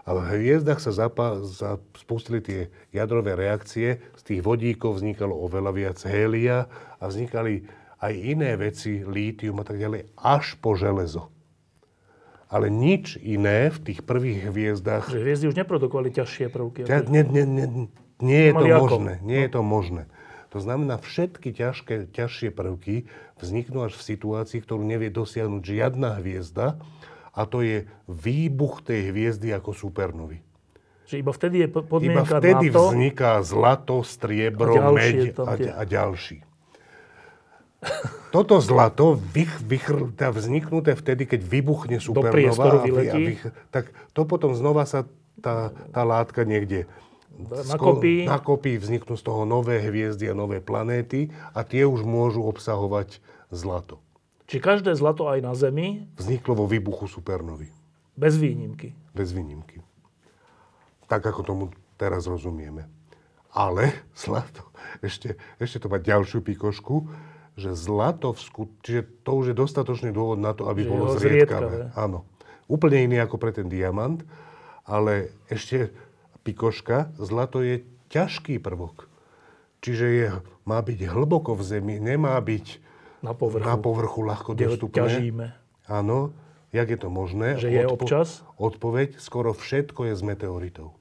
A v hviezdach sa zapa- za- spustili tie jadrové reakcie, z tých vodíkov vznikalo oveľa viac hélia a vznikali aj iné veci, lítium a tak ďalej, až po železo ale nič iné v tých prvých hviezdach... Že hviezdy už neprodukovali ťažšie prvky. Ťa, nie, nie, nie, nie je to možné. Nie no. je to možné. To znamená, všetky ťažké, ťažšie prvky vzniknú až v situácii, ktorú nevie dosiahnuť žiadna hviezda a to je výbuch tej hviezdy ako supernovy. Že iba vtedy je podmienka Iba vtedy na to... vzniká zlato, striebro, a meď a, a ďalší. (laughs) Toto zlato vych, vychr, vzniknuté vtedy, keď vybuchne supernova, a, a vych, tak to potom znova sa tá, tá látka niekde nakopí. nakopí, vzniknú z toho nové hviezdy a nové planéty a tie už môžu obsahovať zlato. Či každé zlato aj na Zemi... Vzniklo vo výbuchu supernovy. Bez výnimky. Bez výnimky. Tak, ako tomu teraz rozumieme. Ale zlato, (laughs) ešte, ešte to má ďalšiu pikošku, že zlato v skut... Čiže to už je dostatočný dôvod na to, aby že bolo zriedkavé. Áno. Úplne iný ako pre ten diamant, ale ešte pikoška, zlato je ťažký prvok. Čiže je, má byť hlboko v zemi, nemá byť na povrchu, na povrchu ľahko dostupné. ťažíme. Áno. Jak je to možné? Že je Odpo- občas? Odpoveď, skoro všetko je z meteoritov.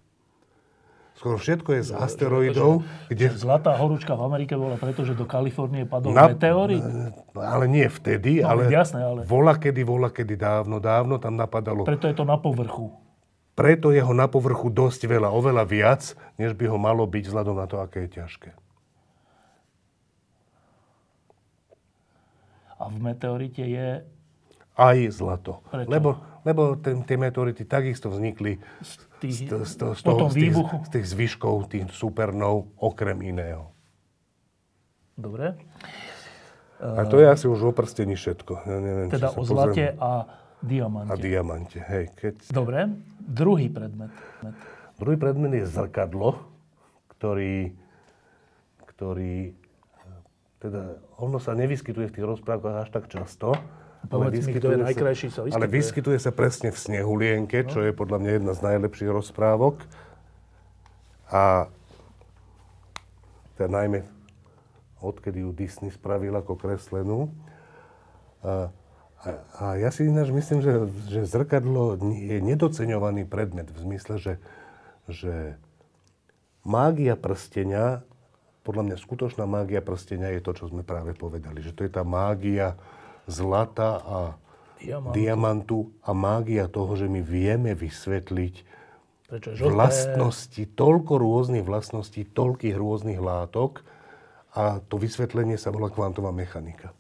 Skoro všetko je z asteroidov. Že, kde... zlatá horúčka v Amerike bola preto, že do Kalifornie padol Na... meteorit? Ale nie vtedy, no, ale, jasné, ale... Vola kedy, vola kedy dávno, dávno tam napadalo. Preto je to na povrchu. Preto je ho na povrchu dosť veľa, oveľa viac, než by ho malo byť vzhľadom na to, aké je ťažké. A v meteorite je aj zlato. Prečo? Lebo, lebo ten, tie meteority takisto vznikli z, tých, z, z, z, toho, z, tých, z tých zvyškov, tých supernov, okrem iného. Dobre. A to je asi už o prstení všetko. Ja neviem, teda o zlate a diamante. A diamante, hej. Keď... Dobre. Druhý predmet. Druhý predmet je zrkadlo, ktorý, ktorý teda ono sa nevyskytuje v tých rozprávkach až tak často, Povedz mi, kto je najkrajší, sa vyskytuje. Ale vyskytuje sa presne v Snehulienke, no. čo je podľa mňa jedna z najlepších rozprávok. A teda najmä odkedy ju Disney spravil ako kreslenú. A, a, a ja si ináč myslím, že, že zrkadlo je nedoceňovaný predmet v zmysle, že, že mágia prstenia, podľa mňa skutočná mágia prstenia je to, čo sme práve povedali. Že to je tá mágia zlata a diamantu, diamantu a mágia toho, že my vieme vysvetliť Prečo vlastnosti, toľko rôznych vlastností, toľkých rôznych látok a to vysvetlenie sa volá kvantová mechanika.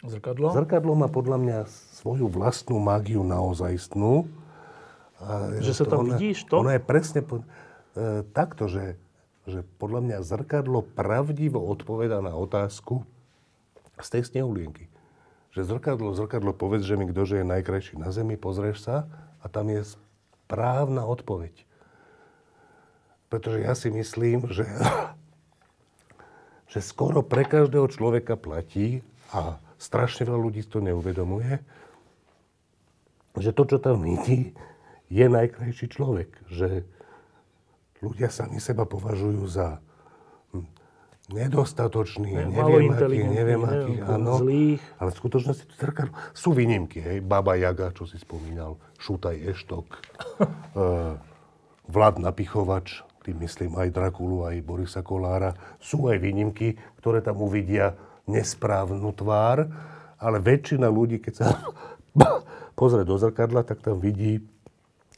Zrkadlo? Zrkadlo má podľa mňa svoju vlastnú mágiu naozajstnú. A že sa tam ona, vidíš to? Ono je presne po, e, takto, že, že podľa mňa zrkadlo pravdivo odpoveda na otázku, z tej snehulienky. Že zrkadlo, zrkadlo, povedz, že mi ktože je najkrajší na zemi, pozrieš sa a tam je správna odpoveď. Pretože ja si myslím, že, že skoro pre každého človeka platí a strašne veľa ľudí to neuvedomuje, že to, čo tam vidí, je najkrajší človek. Že ľudia sami seba považujú za nedostatočný, ne, neviem aký, neviem aký, áno. Zlých. Ale v skutočnosti to zrkadlo, sú výnimky, hej. Baba Jaga, čo si spomínal, Šutaj Eštok, uh, (laughs) Vlad Napichovač, tým myslím aj Drakulu, aj Borisa Kolára. Sú aj výnimky, ktoré tam uvidia nesprávnu tvár, ale väčšina ľudí, keď sa (laughs) pozrie do zrkadla, tak tam vidí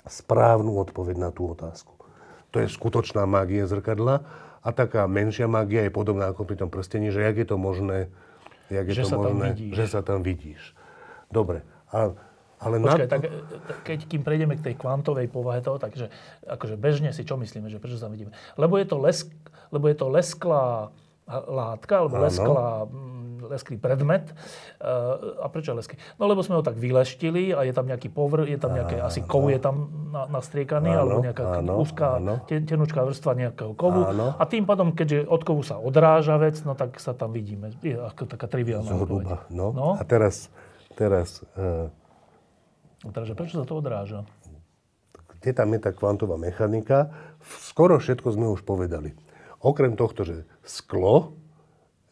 správnu odpoveď na tú otázku. To je skutočná mágia zrkadla a taká menšia mágia je podobná ako pri tom prstení, že jak je to možné, jak je že to sa možné, tam že sa tam vidíš. Dobre. A, ale Počkaj, na... tak keď kým prejdeme k tej kvantovej povahe toho, takže akože bežne si čo myslíme, že prečo sa vidíme? Lebo je to, lesk, lebo je to lesklá látka, alebo lesklá lesklý predmet. Eh, a prečo lesklý? No lebo sme ho tak vyleštili a je tam nejaký povrch, je tam nejaké, áno, asi kov je tam nastriekaný, áno, alebo nejaká áno, úzká, áno. tenučká vrstva nejakého kovu. Áno. A tým pádom, keďže od kovu sa odráža vec, no tak sa tam vidíme. Je ako taká triviálna Zhruba, no. no. A teraz, teraz... Uh... No, takže prečo sa to odráža? Kde tam je tá kvantová mechanika? Skoro všetko sme už povedali. Okrem tohto, že sklo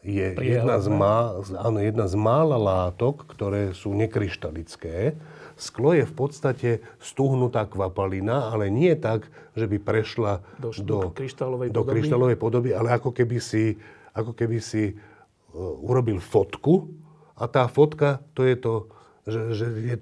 je jedna z, má, áno, jedna z mála látok, ktoré sú nekryštalické. Sklo je v podstate stuhnutá kvapalina, ale nie tak, že by prešla do, do, kryštálovej, do podoby. kryštálovej podoby, ale ako keby si, ako keby si uh, urobil fotku a tá fotka, to je to, že, že je,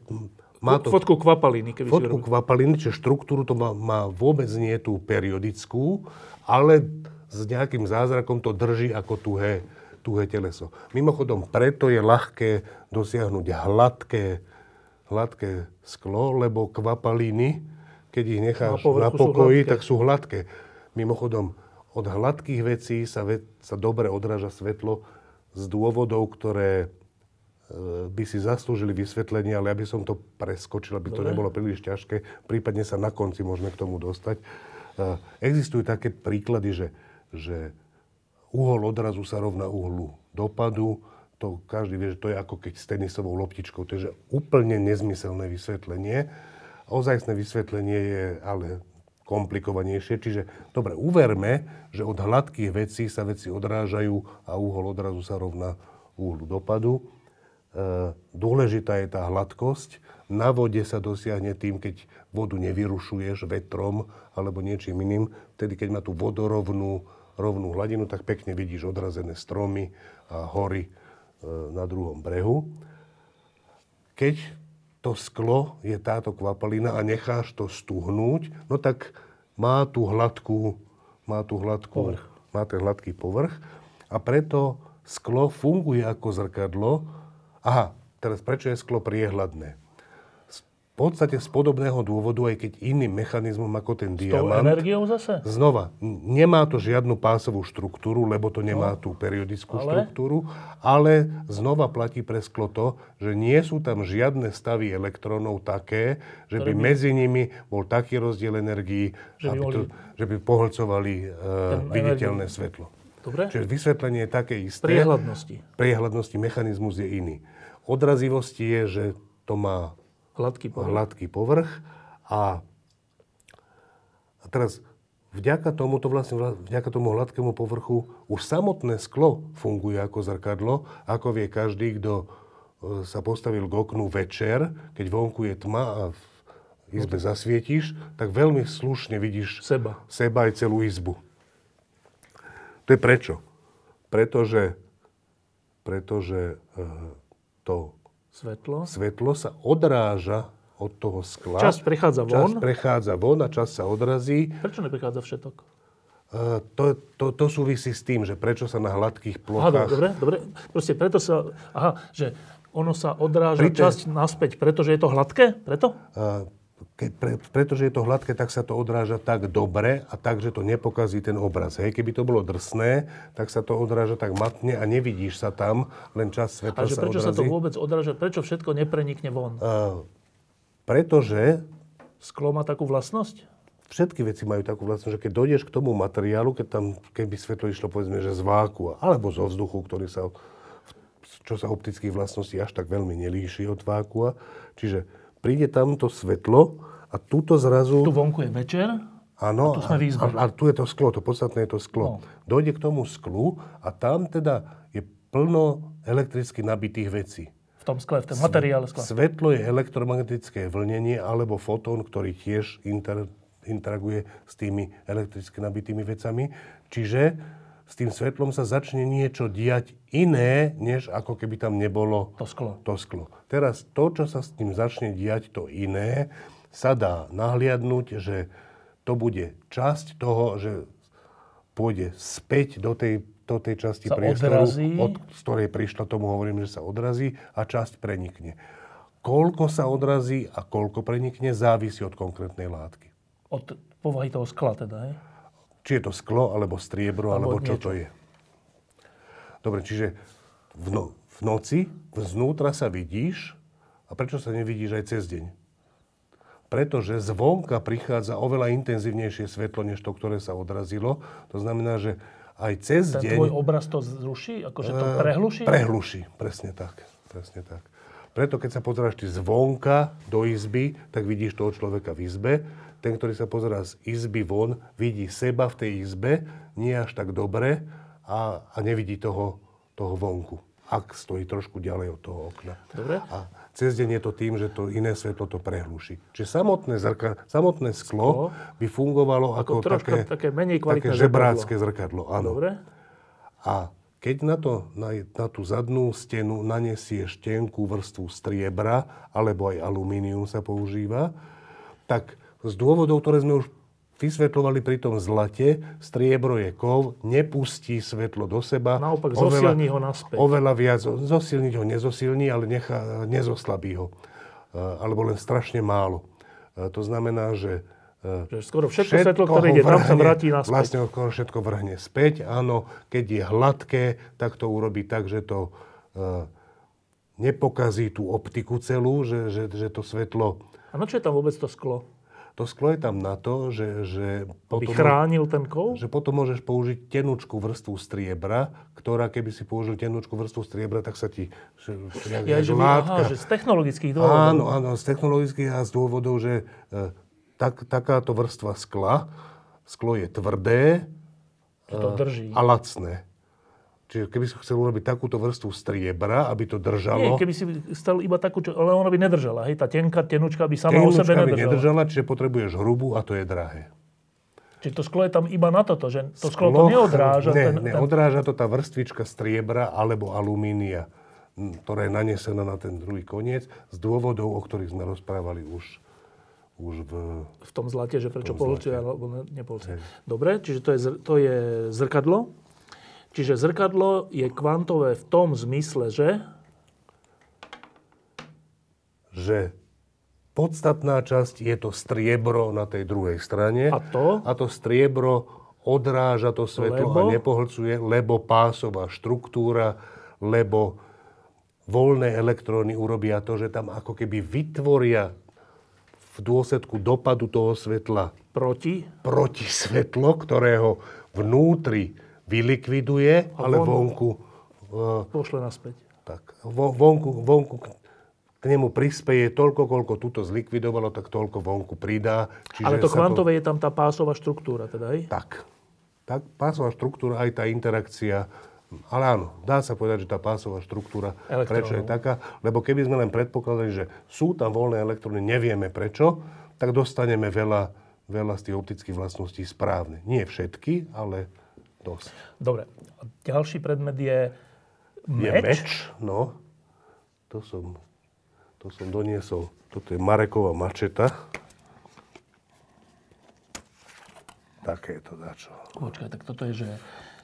má to... Fotku kvapaliny. Keby fotku si kvapaliny, čiže štruktúru to má, má vôbec nie tú periodickú, ale s nejakým zázrakom to drží ako tuhé tuhé teleso. Mimochodom, preto je ľahké dosiahnuť hladké, hladké sklo, lebo kvapaliny, keď ich necháš na, na pokoji, sú tak sú hladké. Mimochodom, od hladkých vecí sa, ve, sa dobre odráža svetlo z dôvodov, ktoré e, by si zaslúžili vysvetlenie, ale aby som to preskočil, aby to Dobre. nebolo príliš ťažké. Prípadne sa na konci môžeme k tomu dostať. E, existujú také príklady, že, že uhol odrazu sa rovná uhlu dopadu. To každý vie, že to je ako keď s tenisovou loptičkou. To úplne nezmyselné vysvetlenie. Ozajstné vysvetlenie je ale komplikovanejšie. Čiže, dobre, uverme, že od hladkých vecí sa veci odrážajú a uhol odrazu sa rovná uhlu dopadu. E, dôležitá je tá hladkosť. Na vode sa dosiahne tým, keď vodu nevyrušuješ vetrom alebo niečím iným. Vtedy, keď má tú vodorovnú rovnú hladinu, tak pekne vidíš odrazené stromy a hory e, na druhom brehu. Keď to sklo je táto kvapalina a necháš to stuhnúť, no tak má tú hladkú, má tú hladkú, povrch. má ten hladký povrch a preto sklo funguje ako zrkadlo. Aha, teraz prečo je sklo priehľadné? Podstate z podobného dôvodu, aj keď iným mechanizmom ako ten S diamant. S energiou zase? Znova, nemá to žiadnu pásovú štruktúru, lebo to nemá no. tú periodickú ale? štruktúru, ale znova platí pre sklo to, že nie sú tam žiadne stavy elektrónov také, že by, by medzi nimi bol taký rozdiel energií, že by, aby to, že by pohlcovali uh, viditeľné energiu. svetlo. Dobre. Čiže vysvetlenie je také isté. Priehľadnosti. Priehľadnosti mechanizmus je iný. Odrazivosti je, že to má Hladký povrch. Hladký povrch. A, teraz vďaka tomuto vlastne, vďaka tomu hladkému povrchu už samotné sklo funguje ako zrkadlo, ako vie každý, kto e, sa postavil k oknu večer, keď vonku je tma a v izbe zasvietíš, tak veľmi slušne vidíš seba, seba aj celú izbu. To je prečo? Pretože, pretože e, to Svetlo. Svetlo sa odráža od toho skla. Časť prechádza von. Časť prechádza von a časť sa odrazí. Prečo neprechádza všetok? Uh, to, to, to súvisí s tým, že prečo sa na hladkých plochách... Aha, dobre, dobre. Proste preto sa... Aha, že ono sa odráža Pri časť naspäť, pretože je to hladké? Preto? Uh, keď, pre, pretože je to hladké, tak sa to odráža tak dobre a tak, že to nepokazí ten obraz. Hej. Keby to bolo drsné, tak sa to odráža tak matne a nevidíš sa tam, len čas svetla sa prečo odrazí. sa to vôbec odráža? Prečo všetko neprenikne von? Uh, pretože... Sklo má takú vlastnosť? Všetky veci majú takú vlastnosť, že keď dojdeš k tomu materiálu, keď tam, keby svetlo išlo povedzme, že z váku, alebo zo vzduchu, ktorý sa, čo sa optických vlastností až tak veľmi nelíši od vákua, čiže príde tam to svetlo A tuto zrazu... Tu vonku je večer Áno, a tu sme izbe. a, a tu je to sklo, to podstatné je to sklo. No. Dojde k tomu sklu a tam teda je plno elektricky nabitých vecí. v tom skle, v tom materiále skla. Svetlo je elektromagnetické vlnenie alebo fotón, ktorý tiež inter, interaguje s tými elektricky nabitými vecami. Čiže s tým svetlom sa začne niečo diať iné, než ako keby tam nebolo To sklo. to sklo. Teraz to, čo sa s tým začne diať, to iné, sa dá nahliadnúť, že to bude časť toho, že pôjde späť do tej, do tej časti Sa priestoru, odrazí. od z ktorej prišla, tomu hovorím, že sa odrazí a časť prenikne. Koľko sa odrazí a koľko prenikne, závisí od konkrétnej látky. Od povahy toho skla teda, hej? Či je to sklo, alebo striebro, Alebo alebo, čo niečo. to je. Dobre, čiže v, no, v noci vznútra sa vidíš a prečo sa nevidíš aj cez deň? Pretože zvonka prichádza oveľa intenzívnejšie svetlo, než to, ktoré sa odrazilo. To znamená, že aj cez Ten deň... tvoj obraz to zruší? Akože to prehluší? Prehluší, presne tak. Presne tak. Preto, keď sa pozeráš ty zvonka do izby, tak vidíš toho človeka v izbe. Ten, ktorý sa pozerá z izby von, vidí seba v tej izbe, nie až tak dobre a, a nevidí toho, toho vonku, ak stojí trošku ďalej od toho okna. Dobre. A cez deň je to tým, že to iné svetlo to prehluší. Čiže samotné, zrka, samotné sklo, by fungovalo ako, troška také, také menej také žebrácké zrkadlo. Áno. Dobre? A keď na, to, na, na tú zadnú stenu nanesieš tenkú vrstvu striebra, alebo aj alumínium sa používa, tak z dôvodov, ktoré sme už vysvetľovali pri tom zlate, striebro je kov, nepustí svetlo do seba. Naopak, zosilní ho naspäť. Oveľa viac, zosilniť ho nezosilní, ale nechá, nezoslabí ho. E, Alebo len strašne málo. E, To znamená, že e, Že skoro všetko, svetlo, ktoré ide tam, sa vrhne- vráti naspäť. Vlastne skoro všetko vrhne späť. Áno, keď je hladké, tak to urobí tak, že to e, nepokazí tú optiku celú, že, že, že to svetlo... A na čo je tam vôbec to sklo? To sklo je tam na to, že, že, potom, chránil ten kov? že potom môžeš použiť tenúčku vrstvu striebra, ktorá keby si použil tenúčku vrstvu striebra, tak sa ti... Že, Ja, že, aha, že z technologických dôvodov. Áno, áno, z technologických a z dôvodov, že e, tak, takáto vrstva skla, sklo je tvrdé to drží. a lacné. Čiže keby si chcel urobiť takúto vrstvu striebra, aby to Nie, držalo, keby si chcel iba takú, čo, ale ona by nedržala. Hej, tá tenká tenučka by sama o sebe by nedržala. nedržala, čiže potrebuješ hrubú a to je drahé. Čiže to sklo je tam iba na toto, že to sklo, to neodráža. Ne, ten, ne, ten, odráža to tá vrstvička striebra alebo alumínia, ktorá je nanesená na ten druhý koniec z dôvodov, o ktorých sme rozprávali už, už v... v tom zlate, že prečo zlate. alebo ne- nepolčuje. Dobre, čiže to je, to je zrkadlo. Čiže zrkadlo je kvantové v tom zmysle, že že podstatná časť je to striebro na tej druhej strane. A to? A to striebro odráža to svetlo Lebo? a nepohlcuje, lebo pásová štruktúra, lebo voľné elektróny urobia to, že tam ako keby vytvoria v dôsledku dopadu toho svetla proti, proti svetlo, ktorého vnútri vylikviduje, ale von- vonku, eh, pošle naspäť. tak, vo- vonku, vonku k- nemu prispeje toľko, koľko túto zlikvidovalo, tak toľko vonku pridá. Čiže Ale to kvantové je tam tá pásová štruktúra, teda, hej? Tak. Tak pásová štruktúra, aj tá interakcia. Ale áno, dá sa povedať, že tá pásová štruktúra, Elektrónov. prečo je taká? Lebo keby sme len predpokladali, že sú tam voľné elektróny, nevieme prečo, tak dostaneme veľa, veľa z tých optických vlastností správne. Nie všetky, ale dosť. Dobre. A ďalší predmet je Je meč. meč, no. To som, to som doniesol. Toto je Mareková mačeta. Také je to dačo. Počkaj, tak toto je, že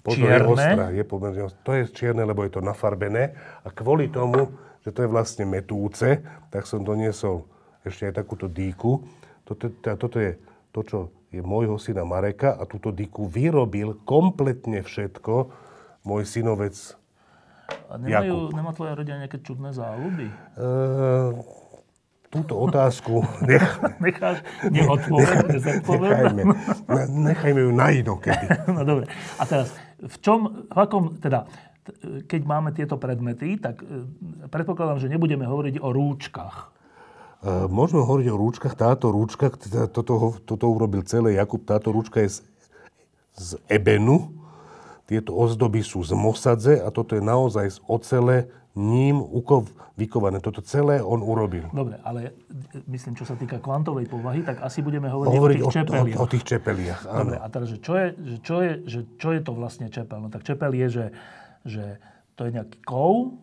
Pozor, je ostrá, čierne. je pomerne ostrá. To je čierne, lebo je to nafarbené. A kvôli tomu, že to je vlastne metúce, tak som doniesol ešte aj takúto dýku. Toto, toto je to, čo je môjho syna Mareka a túto dýku vyrobil kompletne všetko môj synovec A nemajú, nemá tvoja rodina nejaké čudné záľuby? E, túto otázku (laughs) nech, Necháš neodpovedať, nechajme, ne- nechajme ju na inokedy. (laughs) No dobre. A teraz, v čom, v akom, teda, t- keď máme tieto predmety, tak e, predpokladám, že nebudeme hovoriť o rúčkach. Môžeme hovoriť o rúčkach. Táto rúčka, toto, toto urobil celé Jakub, táto rúčka je z, z ebenu. Tieto ozdoby sú z mosadze a toto je naozaj z ocele ním ukov, vykované. Toto celé on urobil. Dobre, ale myslím, čo sa týka kvantovej povahy, tak asi budeme hovoriť, Hovoriť o tých čepeliach. O, o, o tých čepeliach, áno. Dobre, a teraz, že čo, je, že čo, je, že čo je to vlastne čepel? No tak čepel je, že, že to je nejaký kov,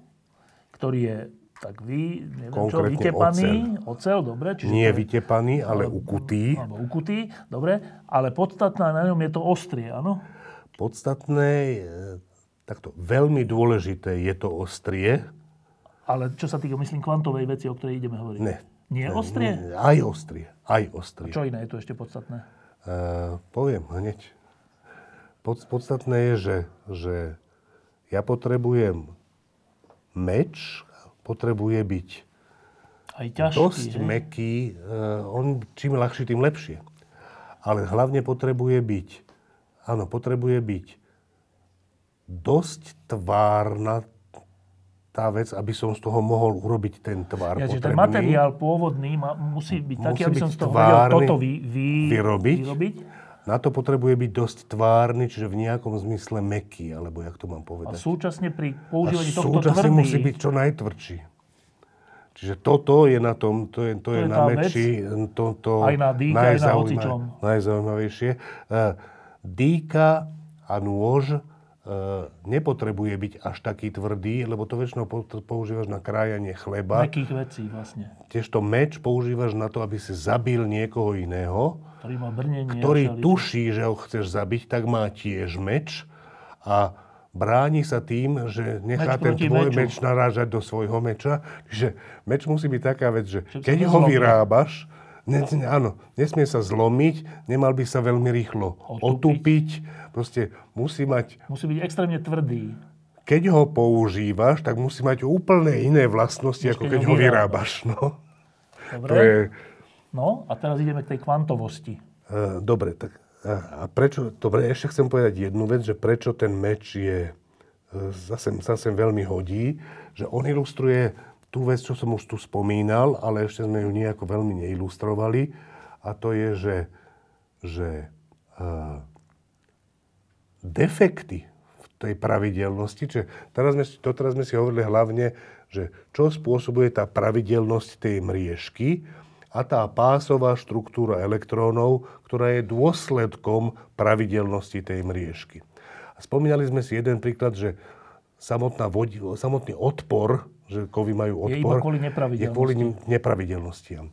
ktorý je tak vy, neviem čo, Konkrétne vytepaný, ocel, dobre. Čiže Nie je- vytepaný, ale ukutý. Alebo ukutý, dobre. Ale podstatná na ňom je to ostrie, áno? Podstatné, e, takto, veľmi dôležité je to ostrie. Ale čo sa týka, myslím, kvantovej veci, o ktorej ideme hovoriť. Ne. Nie ostrie? Aj ostrie, aj ostrie. Čo iné je tu ešte podstatné? Uh, poviem hneď. Pod, podstatné je, že, že ja potrebujem meč, potrebuje byť Aj ťažký, dosť hej? meký. Uh, on čím ľahší, tým lepšie. Ale hlavne potrebuje byť, áno, potrebuje byť dosť tvárna tá vec, aby som z toho mohol urobiť ten tvár Ja, že ten potrebný. materiál pôvodný ma, musí byť taký, Musí aby som byť z toho vedel toto vy, vy, vyrobiť. vyrobiť. Na to potrebuje byť dosť tvárny, čiže v nejakom zmysle meký, alebo jak to mám A povedať. súčasne pri A používaní tohto súčasne tvrdý, musí byť čo najtvrdší. Čiže toto je na tom, to je, to To je, je na meči, to, to Aj na dýke, aj na hocičom. najzaujímavejšie. Uh, dýka a nôž nepotrebuje byť až taký tvrdý, lebo to väčšinou po- používaš na krájanie chleba. Mekých vecí vlastne, Tiežto meč používaš na to, aby si zabil niekoho iného ktorý má brnenie. ktorý všeličo. tuší, že ho chceš zabiť, tak má tiež meč a bráni sa tým, že nechá Meč ten tvoj meču. meč narážať do svojho meča. Čiže meč musí byť taká vec, že sa keď ho vyrábaš, ne, ne- áno, nesmie sa zlomiť, nemal by sa veľmi rýchlo Otupiť. otupiť. Proste musí mať, Musí byť extrémne tvrdý. keď ho používaš, tak musí mať úplne iné vlastnosti, Než ako keď ho vyrábaš. No. Dobre? To je, No a teraz ideme k tej kvantovosti. Dobre, tak a prečo, dobre, ešte chcem povedať jednu vec, že prečo ten meč je, zase sa sem veľmi hodí, že on ilustruje tú vec, čo som už tu spomínal, ale ešte sme ju nejako veľmi neilustrovali, a to je, že, že uh, defekty v tej pravidelnosti, čiže teraz sme, doteraz sme si hovorili hlavne, že čo spôsobuje tá pravidelnosť tej mriežky a tá pásová štruktúra elektrónov, ktorá je dôsledkom pravidelnosti tej mriežky. A spomínali sme si jeden príklad, že samotná vodi, samotný odpor, že kovy majú Je odpor, iba kvôli je kvôli nepravidelnostiam.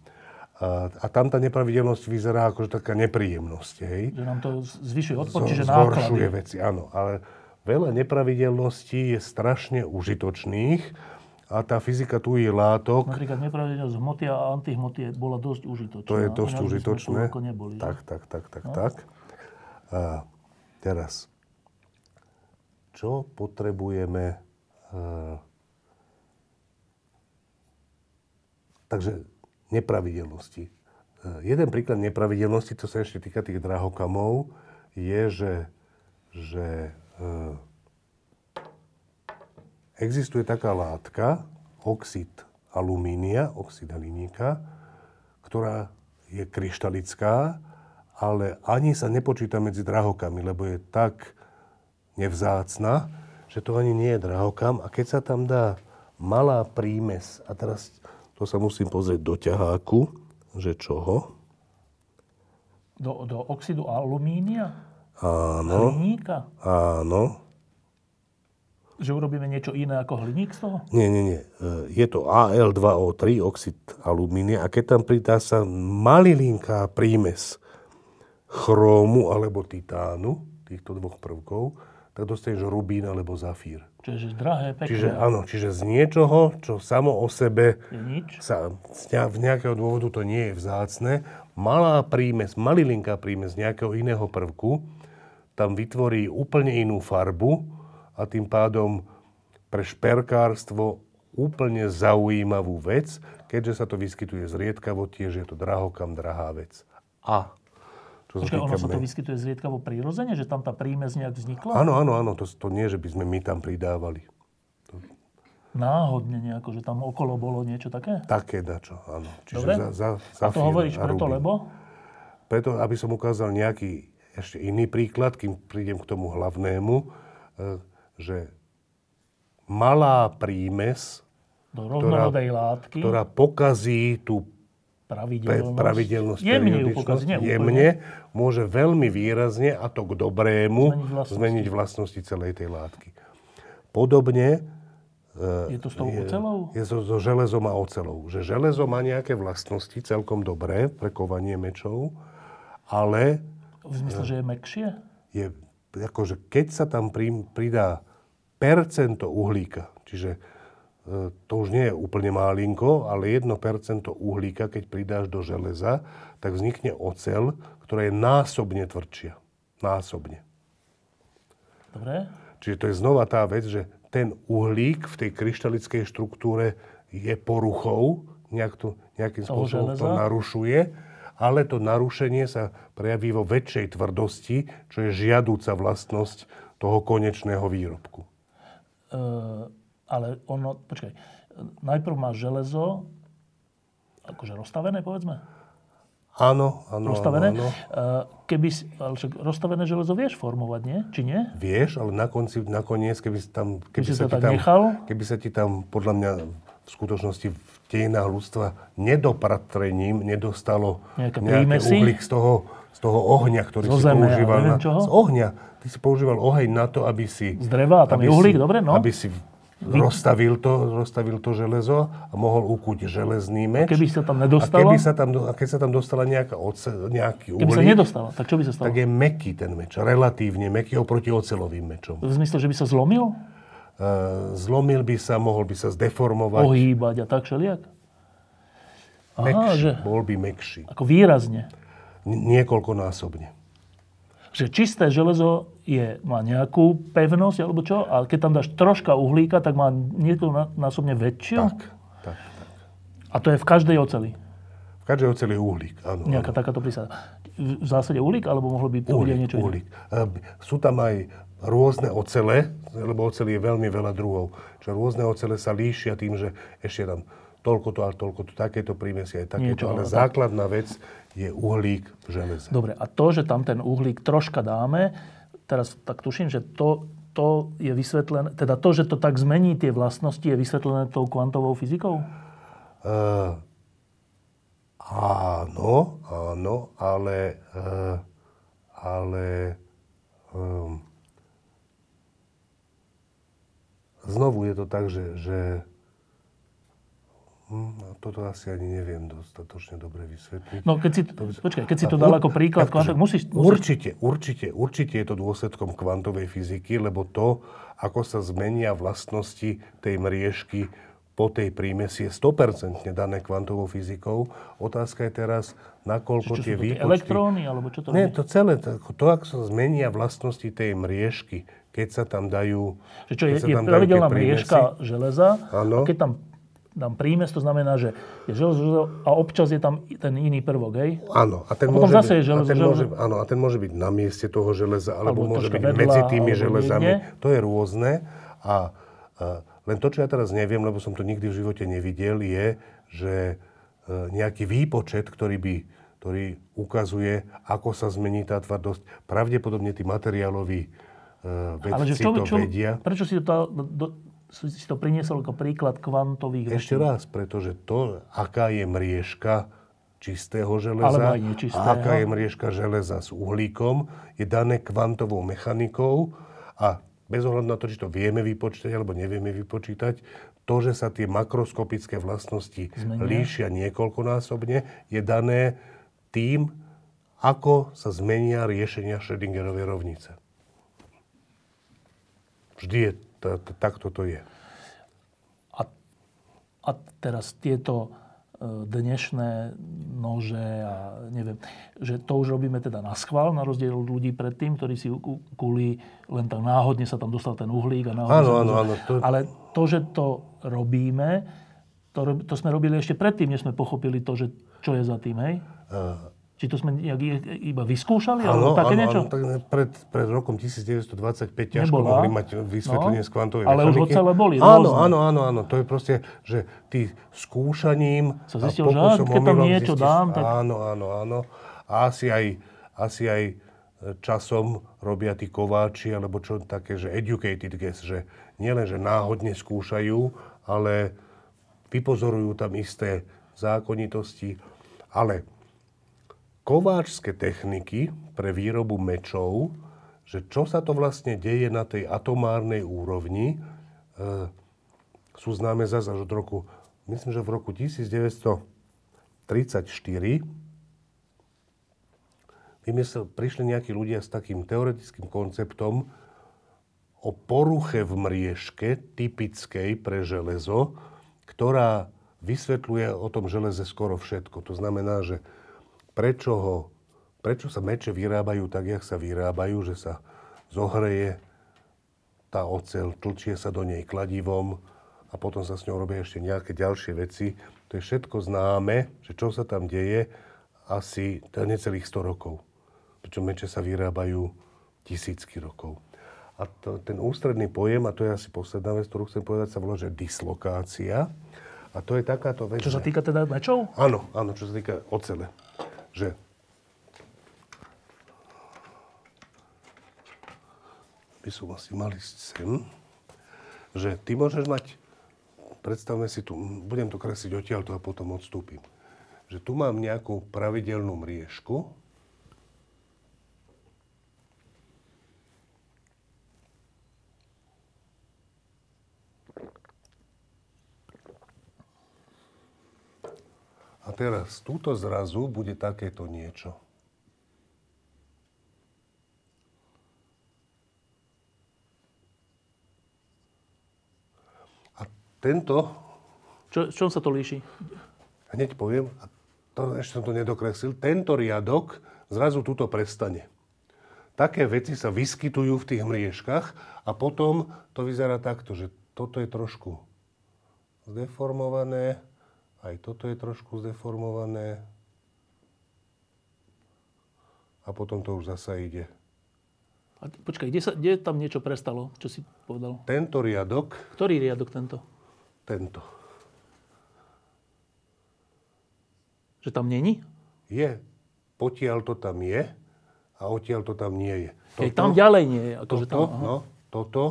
A, a tam tá nepravidelnosť vyzerá ako taká nepríjemnosť, hej? Že nám to zvyšuje odpor, čiže zhoršuje náklady. veci, áno. Ale veľa nepravidelností je strašne užitočných a tá fyzika tu je látok, Napríklad nepravidelnosť hmoty a antihmoty je- bola dosť užitočná. to je dosť Ináč užitočné. Ako neboli. Tak, tak, tak, tak, tak. A teraz, čo potrebujeme... A, takže nepravidelnosti. E, Jeden príklad nepravidelnosti, to sa ešte týka tých drahokamov, je, že, že e, existuje taká látka, oxid alumínia, oxid hliníka, ktorá je kryštalická, ale ani sa nepočíta medzi drahokami, lebo je tak nevzácna, že to ani nie je drahokam. A keď sa tam dá malá prímes, a teraz to sa musím pozrieť do ťaháku, že čoho? Do, do oxidu alumínia? Áno, Hliníka? áno. Že urobíme niečo iné ako hliník z toho? Nie, nie, nie. E, Je to Al2O3, oxid alumínia. A keď tam pridá sa malilinká prímes chrómu alebo titánu, týchto dvoch prvkov, tak dostaneš rubín alebo zafír. Čiže drahé, pekné. Čiže áno, čiže z niečoho, čo samo o sebe nič? sa z nejakého dôvodu to nie je vzácne, malá prímes, malilinká prímes nejakého iného prvku tam vytvorí úplne inú farbu a tým pádom pre šperkárstvo úplne zaujímavú vec, keďže sa to vyskytuje zriedkavo, tiež je to drahokam drahá vec. A čo sa Počkaj, ono sa to vyskytuje zriedkavo prirodzene, že tam tá prímes nejak vznikla? Áno, áno, áno, to, to nie, že by sme my tam pridávali. náhodne nejako, že tam okolo bolo niečo také? Také dačo, áno. Čiže Dobre. za, za, A to hovoríš a preto, lebo? Preto, aby som ukázal nejaký ešte iný príklad, kým prídem k tomu hlavnému, e, že malá prímes, Do rovnorodej látky, ktorá pokazí tú pravidelnosť. pravidelnosť, Jemne ju pokazí, nie úplne. jemne, môže veľmi výrazne, a to k dobrému, Zmeniť vlastnosti. zmeniť vlastnosti celej tej látky. Podobne Je to s tou ocelou? je so, so železom a ocelou. Že železo má nejaké vlastnosti celkom dobré pre kovanie mečov, ale V zmysle, že je mekšie? je, akože keď sa tam pridá percento uhlíka, čiže to už nie je úplne málinko, ale 1% uhlíka, keď pridáš do železa, tak vznikne ocel, ktorá je násobne tvrdšia. Násobne. Dobre? Čiže to je znova tá vec, že ten uhlík v tej kryštalickej štruktúre je poruchou, nejak to, nejakým spôsobom to narušuje, ale to narušenie sa prejaví vo väčšej tvrdosti, čo je žiadúca vlastnosť toho konečného výrobku. E, ale ono, počkaj, najprv máš železo, akože rozstavené, povedzme? Áno, áno, Rozstavené? áno, áno. Keby si, ale však rozstavené železo vieš formovať, nie? Či nie? Vieš, ale na konci, nakoniec, keby, si tam, keby, si sa ti tam, nechal? keby sa ti tam, podľa mňa, v skutočnosti v dejinách ľudstva nedopratrením nedostalo Nejaké prímesy? uhlík z toho, z toho ohňa, ktorý Zo si zeme, používal. neviem na, čoho? z ohňa. Ty si používal oheň na to, aby si... Z dreva, tam aby je uhlík, si, dobre, no. Aby si rozstavil to, rozstavil to železo a mohol ukuť železný meč. keby sa tam a, nedostalo? keby sa tam, a keď sa tam dostala nejaká oce, nejaký Keby sa uhlík, nedostalo, tak čo by sa stalo? tak je meký ten meč, relatívne meký oproti ocelovým mečom. V zmysle, že by sa zlomil? Uh, zlomil by sa, mohol by sa zdeformovať. Ohýbať a tak všelijak? Aha, Mekší, že bol by mekší. ako výrazne. N- niekoľkonásobne. Že čisté železo je, má nejakú pevnosť, alebo čo? A keď tam dáš troška uhlíka, tak má niekoľkonásobne väčšiu? Tak, tak, tak. A to je v každej oceli? V každej oceli je uhlík, áno. Nejaká áno. takáto prísada. V zásade uhlík, alebo mohlo by to byť Uhlík, niečo iné? uhlík. Uh, sú tam aj rôzne ocele, lebo oceli je veľmi veľa druhov. Čiže rôzne ocele sa líšia tým, že ešte tam toľko to a toľko to, takéto prímesy aj Niečo, takéto, ale tak. základná vec je uhlík v železe. Dobre, a to, že tam ten uhlík troška dáme, teraz tak tuším, že to, to je vysvetlené, teda to, že to tak zmení tie vlastnosti, je vysvetlené tou kvantovou fyzikou? Uh, áno, áno, ale, uh, ale um, znovu je to tak, že, že no, toto asi ani neviem dostatočne dobre vysvetliť. No keď si, počkaj, keď si to dal ako príklad, kvantok, musíš, musíš Určite, určite, určite je to dôsledkom kvantovej fyziky, lebo to, ako sa zmenia vlastnosti tej mriežky po tej prímesi je 100% dané kvantovou fyzikou. Otázka je teraz, nakoľko sú tie to tie výpočty... elektróny, alebo čo to Nie, to celé, to, to, ako sa zmenia vlastnosti tej mriežky, keď sa tam dajú... Že čo je, je pravidelná mriežka železa Áno. a keď tam dám prímes, to znamená, že je železo, a občas je tam ten iný prvok, hej? Áno, a ten, A môže byť, je železo, a ten môže, áno, a ten môže byť na mieste toho železa, alebo, Alebo môže byť vedľa, medzi tými železami. niekde. To je rôzne. A, a len to, čo ja teraz neviem, lebo som to nikdy v živote nevidel, je, že e, nejaký výpočet, ktorý by ktorý ukazuje, ako sa zmení tá tvrdosť. Pravdepodobne tí materiáloví uh, Ale že vedci čo, to čo, vedia. prečo si to, do, si to priniesol ako príklad kvantových vecí? Ešte raz, pretože to, aká je mriežka čistého železa a aká je mriežka železa s uhlíkom, je dané kvantovou mechanikou a bez ohľadu na to, či to vieme vypočítať alebo nevieme vypočítať, to, že sa tie makroskopické vlastnosti Zmenia. líšia niekoľkonásobne, je dané tým, ako sa zmenia riešenia Schrödingerovej rovnice. Vždy je, takto to je. A, a teraz tieto e, dnešné nože a neviem, že to už robíme teda na schvál, na rozdiel od ľudí predtým, ktorí si ku- kuli len tak náhodne sa tam dostal ten uhlík a náhodne Áno, áno, áno, to- Ale to, že to robíme, to, to sme robili ešte predtým, než sme pochopili to, že čo je za tým, hej? Či to sme iba vyskúšali? Áno, také áno, niečo? áno, tak pred, pred rokom 1925 ťažko Nebola. mohli mať vysvetlenie No, z kvantovej ale už mechaniky. ocele boli, Áno, áno, áno, áno. To je proste, že ty skúšaním Sa a zistil, že pokusom, keď tam niečo zistíš- dám, tak- Áno, áno, áno. A asi aj, asi aj e, časom robia tí kováči, alebo čo také, že educated guess, že nielen, že náhodne skúšajú, ale vypozorujú tam isté zákonitosti. Ale kováčské techniky pre výrobu mečov, že čo sa to vlastne deje na tej atomárnej úrovni, e, sú známe zase až od roku, myslím, že v roku 1934 vymyslel, prišli nejakí ľudia s takým teoretickým konceptom o poruche v mriežke typickej pre železo, ktorá vysvetľuje o tom železe skoro všetko. To znamená, že prečo, ho, prečo sa meče vyrábajú tak, jak sa vyrábajú, že sa zohreje tá oceľ, tlčie sa do nej kladivom a potom sa s ňou robia ešte nejaké ďalšie veci. To je všetko známe, že čo sa tam deje asi necelých 100 rokov. Pričom meče sa vyrábajú tisícky rokov. A to, ten ústredný pojem, a to je asi posledná vec, ktorú chcem povedať, sa volá, že dislokácia. A to je takáto vec, Čo sa týka teda mečov? Áno, áno, čo sa týka ocele. Že by som asi mal ísť sem, že ty môžeš mať, predstavme si tu, budem to kresliť odtiaľto a potom odstúpim, že tu mám nejakú pravidelnú mriežku, A teraz túto zrazu bude takéto niečo. A tento, Čo, čom sa to líši? hneď poviem, a to ešte som to nedokreslil, tento riadok zrazu tuto prestane. Také veci sa vyskytujú v tých mriežkach a potom to vyzerá takto, že toto je trošku zdeformované, aj toto je trošku zdeformované a potom to už zasa ide. A, počkaj, kde, sa, kde tam niečo prestalo? Čo si povedal? Tento riadok, Ktorý riadok tento? tento, Že tam není? je, potiaľ to tam je a odtiaľ to tam nie je. Keď tam ďalej nie je. Akože toto, tam, aha. no, toto,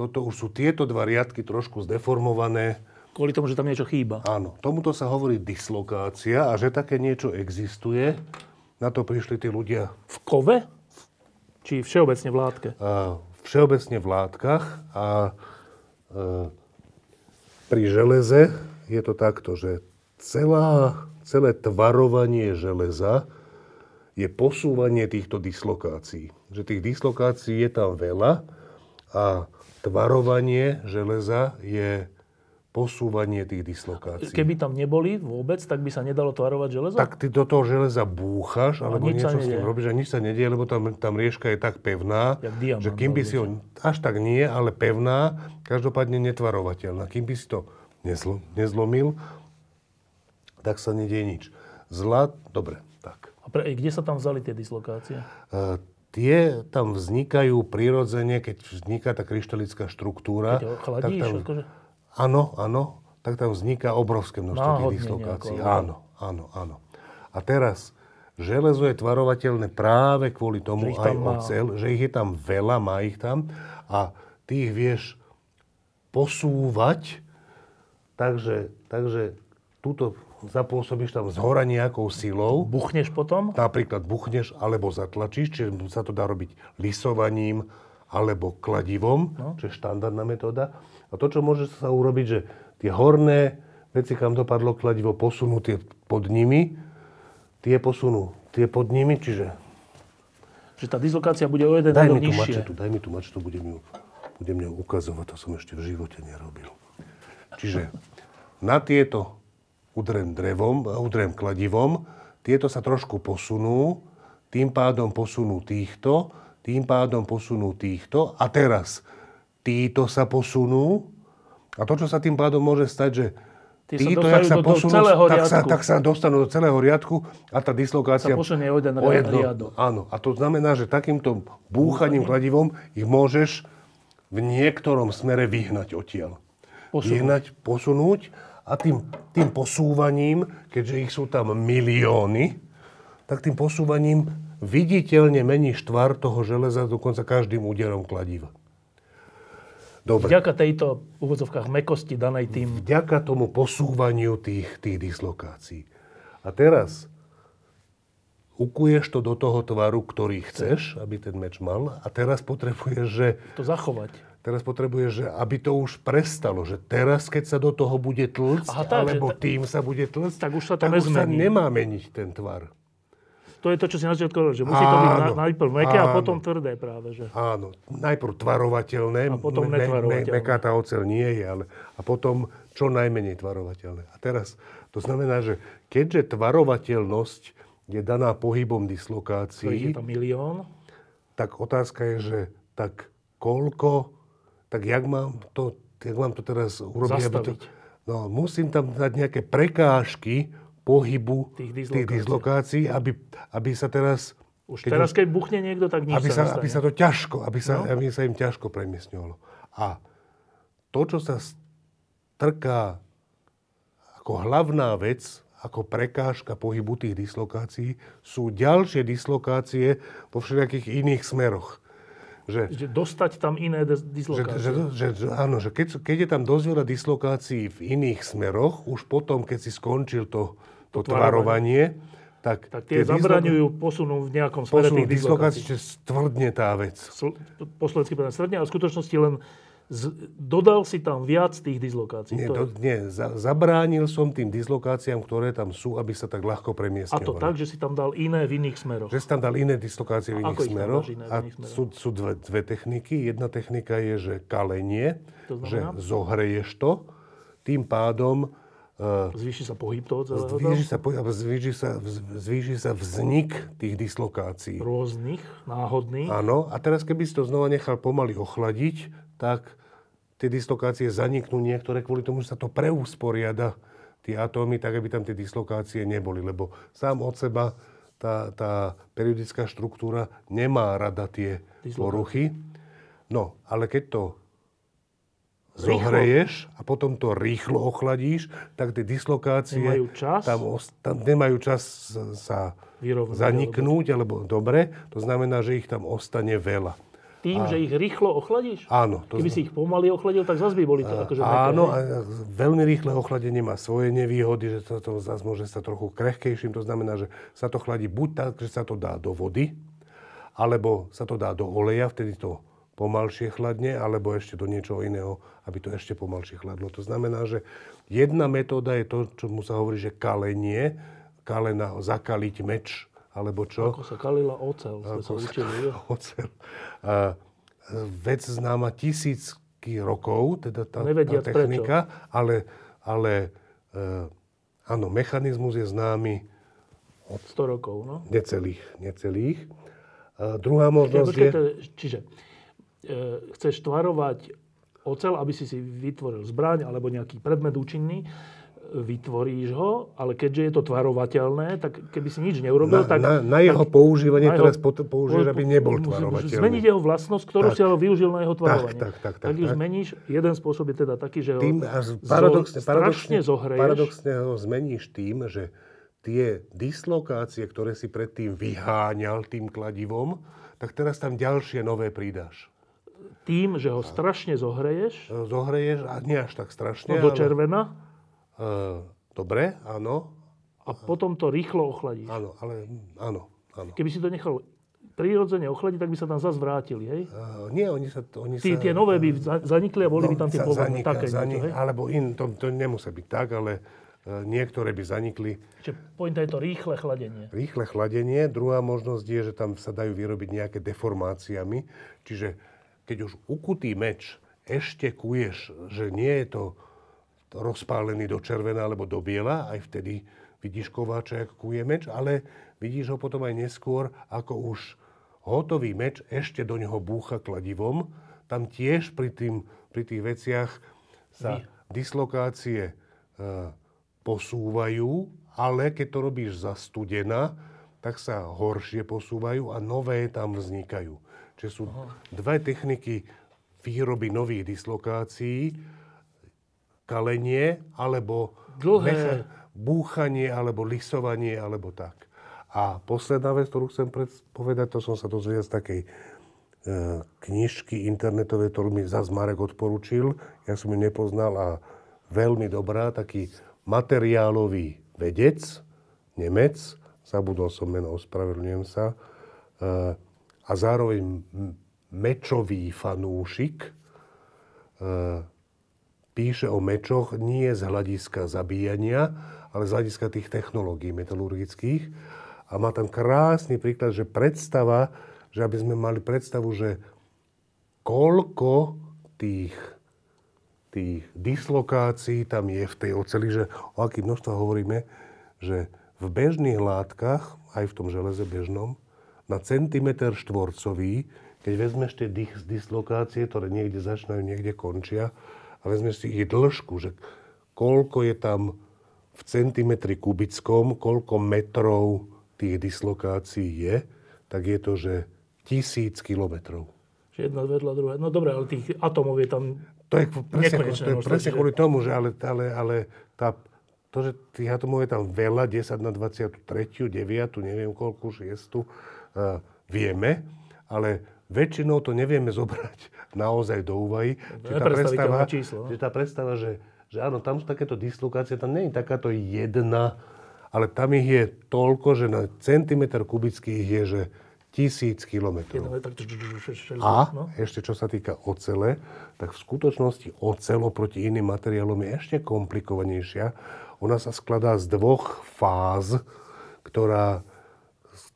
toto už sú tieto dva riadky trošku zdeformované. Kvôli tomu, že tam niečo chýba. Áno, tomuto sa hovorí dislokácia a že také niečo existuje, na to prišli tí ľudia V kove? Či všeobecne v látke? a, všeobecne v látkach a e, pri železe je to takto, že celá, celé tvarovanie železa je posúvanie týchto dislokácií. Že tých dislokácií je tam veľa a tvarovanie železa je posúvanie tých dislokácií. Keby tam neboli vôbec, tak by sa nedalo tvarovať železo? Tak ty do toho železa búchaš, alebo sa niečo s tým robíš a nič sa nedieje, lebo tam, tam rieška je tak pevná, diamant, že kým by si ho, až tak nie, ale pevná, každopádne netvarovateľná. Kým by si to nezlo, nezlomil, tak sa nedieje nič. Zlat, dobre, tak. A pre, kde sa tam vzali tie dislokácie? E, tie tam vznikajú prirodzene, keď vzniká tá kryštalická štruktúra. Keď chladíš, tam, akože? Áno, áno, tak tam vzniká obrovské množstvo tých dislokácií. nejako, Áno, áno, áno. A teraz, železo je tvarovateľné práve kvôli tomu Že aj tam má. ocel, že ich je tam veľa, má ich tam a ty ich vieš posúvať, takže, takže túto zapôsobíš tam z hora nejakou silou, Buchneš potom? napríklad buchneš alebo zatlačíš, čiže sa to dá robiť lisovaním alebo kladivom, No. čo je štandardná metóda. A to, čo môže sa urobiť, že tie horné veci, kam dopadlo kladivo, posunú tie pod nimi, tie posunú tie pod nimi, čiže Že tá dislokácia bude o jeden daj mi tú nižšie. mačetu, daj mi tú mačetu, budem ju, budem ju ukazovať, to som ešte v živote nerobil. Čiže na tieto udrem drevom, udrem kladivom, tieto sa trošku posunú, tým pádom posunú týchto, tým pádom posunú týchto a teraz títo sa posunú a to, čo sa tým pádom môže stať, že sa títo, jak sa do posunú, tak sa, tak sa dostanú do celého riadku a tá dislokácia... Sa posunie o jeden o jedno, riadok. Áno. A to znamená, že takýmto búchaním kladivom ich môžeš v niektorom smere vyhnať odtiaľ. Posunúť. Vyhnať, posunúť a tým, tým posúvaním, keďže ich sú tam milióny, tak tým posúvaním viditeľne meníš tvar toho železa dokonca každým úderom kladiva. Dobre. Vďaka tejto úvodzovkách mekosti danej tým vďaka tomu posúvaniu tých, tých dislokácií. A teraz ukuješ to do toho tvaru, ktorý chceš, aby ten meč mal a teraz potrebuješ, že, to zachovať. Teraz potrebuješ, že aby to už prestalo, že teraz, keď sa do toho bude tlcť, Aha, tak, alebo ta- tým sa bude tlcť, tak už sa to tak už sa nezmení. nemá meniť ten tvar. To je to, čo si na začiatku hovoril, že musí to byť na, Áno, najprv meké a áno. potom tvrdé práve. Že. Áno, najprv tvarovateľné, A potom me- me- meká tá oceľ nie je, ale a potom čo najmenej tvarovateľné. A teraz, to znamená, že keďže tvarovateľnosť je daná pohybom Ktorých je dislokácií, tam milión. tak otázka je, že tak koľko, tak jak mám to, jak mám to teraz urobiť? aby To, Zastaviť. no, musím tam dať nejaké prekážky pohybu Tých tých, dislokácií. dislokácií, aby, aby sa teraz... Už keď teraz, keď buchne niekto, tak nič aby sa, sa, aby sa to ťažko, aby sa, No. no. aby sa im ťažko premiesňovalo. A to, čo sa strká ako hlavná vec, ako prekážka pohybu tých dislokácií, sú ďalšie dislokácie vo všelijakých iných smeroch. Že, Že dostať tam iné dislokácie. že, že, že, áno, že keď, keď je tam dosť veľa dislokácií v iných smeroch, už potom, keď si skončil to, to, To tvarovanie, tak, tak tie zabraňujú posunu v nejakom smere tých dislokácií. dislokácií, že stvrdne tá vec. Sl- po slovensky povedané stredne, ale v skutočnosti len z, dodal si tam viac tých dislokácií. Nie, To nie za, zabránil som tým dislokáciám, ktoré tam sú, aby sa tak ľahko a premiestňovali. to tak, že si tam dal iné v iných smeroch. Že si tam dal iné dislokácie v A iných smeroch. iné v A iných smeroch? sú, sú dve, dve techniky. Jedna technika je, že kalenie, To že zohreješ to. Tým pádom uh, Zvýši sa pohyb toho celého. zvýši, sa, po- alebo zvýši, sa, zvýši sa vznik tých dislokácií. Rôznych, náhodných. Áno, a teraz keby si to znova nechal pomaly ochladiť, tak tie dislokácie zaniknú niektoré kvôli tomu, že sa to preusporiada tie atómy, tak aby tam tie dislokácie neboli. Lebo sám od seba tá, tá periodická štruktúra nemá rada tie Dislokácie. poruchy. No, ale keď to zohreješ a potom to rýchlo ochladíš, tak tie dislokácie Nemajú čas? tam, tam nemajú čas sa Vyrovnať, zaniknúť, alebo dobre, to znamená, že ich tam ostane veľa. Tým, že ich rýchlo ochladíš? Áno. To Keby si ich pomaly ochladil, tak zase by boli to akože Áno, a veľmi rýchle ochladenie má svoje nevýhody, že to, to zase môže sa trochu krehkejším. To znamená, že sa to chladí buď tak, že sa to dá do vody, alebo sa to dá do oleja, vtedy to pomalšie chladne, alebo ešte do niečoho iného, aby to ešte pomalšie chladlo. To znamená, že jedna metóda je to, čo mu sa hovorí, že kalenie, kalena, zakaliť meč, alebo čo. Ako sa kalila ocel, sme sa učili. Oceľ. A vec známa tisícky rokov, teda tá, tá technika, ale, ale e, áno, mechanizmus je známy 100 rokov, no. necelých. necelých. A druhá možnosť je, čiže e, chceš tvarovať ocel, aby si si vytvoril zbraň alebo nejaký predmet účinný, vytvoríš ho, ale keďže je to tvarovateľné, tak keby si nič neurobil, Na, tak... na, na jeho používanie na jeho- teraz použiješ, aby nebol tvarovateľný. Zmeniť jeho vlastnosť, ktorú Tak. si ale využil na jeho tvarovanie. tak, tak, tak, tak ju tak. zmeníš. Jeden spôsob je teda taký, že ho Tým, zo- paradoxne, strašne paradoxne, zohreješ. paradoxne ho zmeníš tým, že tie dislokácie, ktoré si predtým vyháňal tým kladivom, tak teraz tam ďalšie nové pridáš. Tým, že ho strašne zohreješ, Zohreješ a nie až tak strašne. no do ale- červena, Eh, dobre, áno, a potom to rýchlo ochladíš. áno, ale áno, áno. Keby si to nechal prirodzene ochladiť, tak by sa tam zase vrátili, hej? Uh, nie, oni sa... Oni Tí, sa tie nové by za- zanikli a boli by tam tie pôvodné. zanika- Také zanik- hej? Alebo in, to, to nemusí byť tak, ale uh, niektoré by zanikli. Čiže pointa je to rýchle chladenie. Rýchle chladenie. Druhá možnosť je, že tam sa dajú vyrobiť nejaké deformáciami. Čiže keď už ukutý meč ešte kuješ, že nie je to rozpálený do červená alebo do biela, aj vtedy vidíš kováča, ako kuje meč, ale vidíš ho potom aj neskôr, ako už hotový meč ešte do neho búcha kladivom. Tam tiež pri, tým, pri tých veciach sa dislokácie e, posúvajú, ale keď to robíš za studena, tak sa horšie posúvajú a nové tam vznikajú. Čiže sú Aha. dve techniky výroby nových dislokácií. Kalenie alebo Dlhé. búchanie alebo lisovanie alebo tak. A posledná vec, ktorú chcem povedať, to som sa dozvedel z takej e, knižky internetovej, ktorú mi zase Marek odporučil. Ja som ju nepoznal a veľmi dobrá, taký materiálový vedec, Nemec, zabudol som meno, ospravedlňujem sa, e, a zároveň mečový fanúšik, e, píše o mečoch nie z hľadiska zabíjania, ale z hľadiska tých technológií metalurgických. A má tam krásny príklad, že predstava, že aby sme mali predstavu, že koľko tých, tých dislokácií tam je v tej oceli, že o akých množstvách hovoríme, že v bežných látkach, aj v tom železe bežnom, na centimeter štvorcový, keď vezmeš tie dis- dislokácie, ktoré niekde začínajú, niekde končia, a vezmeš si ich dĺžku, že koľko je tam v centimetri kubickom, koľko metrov tých dislokácií je, tak je to, že tisíc kilometrov. Jedna vedľa druhé. No dobre, ale tých atomov je tam to je presne, to je presne kvôli tomu, že ale, ale, ale tá, to, že tých atomov je tam veľa, 10 na 23, 9, neviem koľko, 6, uh, vieme, ale väčšinou to nevieme zobrať (laughs) naozaj do úvahy. Že tá predstava, číslo, no? že tá predstava, že, že áno, tam sú takéto dislokácie, tam nie je takáto jedna ale tam ich je toľko, že na centimetr kubický ich je, že tisíc kilometrov. A no? ešte čo sa týka ocele, tak v skutočnosti ocel oproti iným materiálom je ešte komplikovanejšia. Ona sa skladá z dvoch fáz, ktorá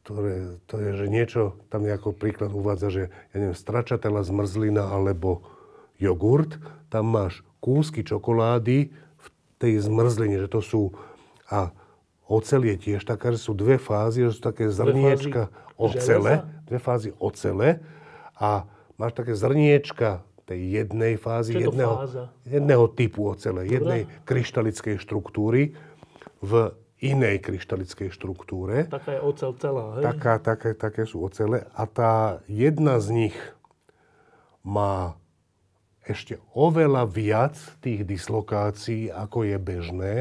ktoré, to je, že niečo, tam ako príklad uvádza, že ja neviem, stračatela zmrzlina alebo jogurt, tam máš kúsky čokolády v tej zmrzline, že to sú, a Ocel je tiež taká, že sú dve fázy, že sú také zrniečka ocele, železa? dve fázy ocele a máš také zrniečka tej jednej fázy, jedného, jedného typu ocele, Dobre. jednej kryštalickej štruktúry v inej kryštalickej štruktúre. Taká je ocel celá, hej? Taká, také, také sú ocele. A tá jedna z nich má ešte oveľa viac tých dislokácií, ako je bežné.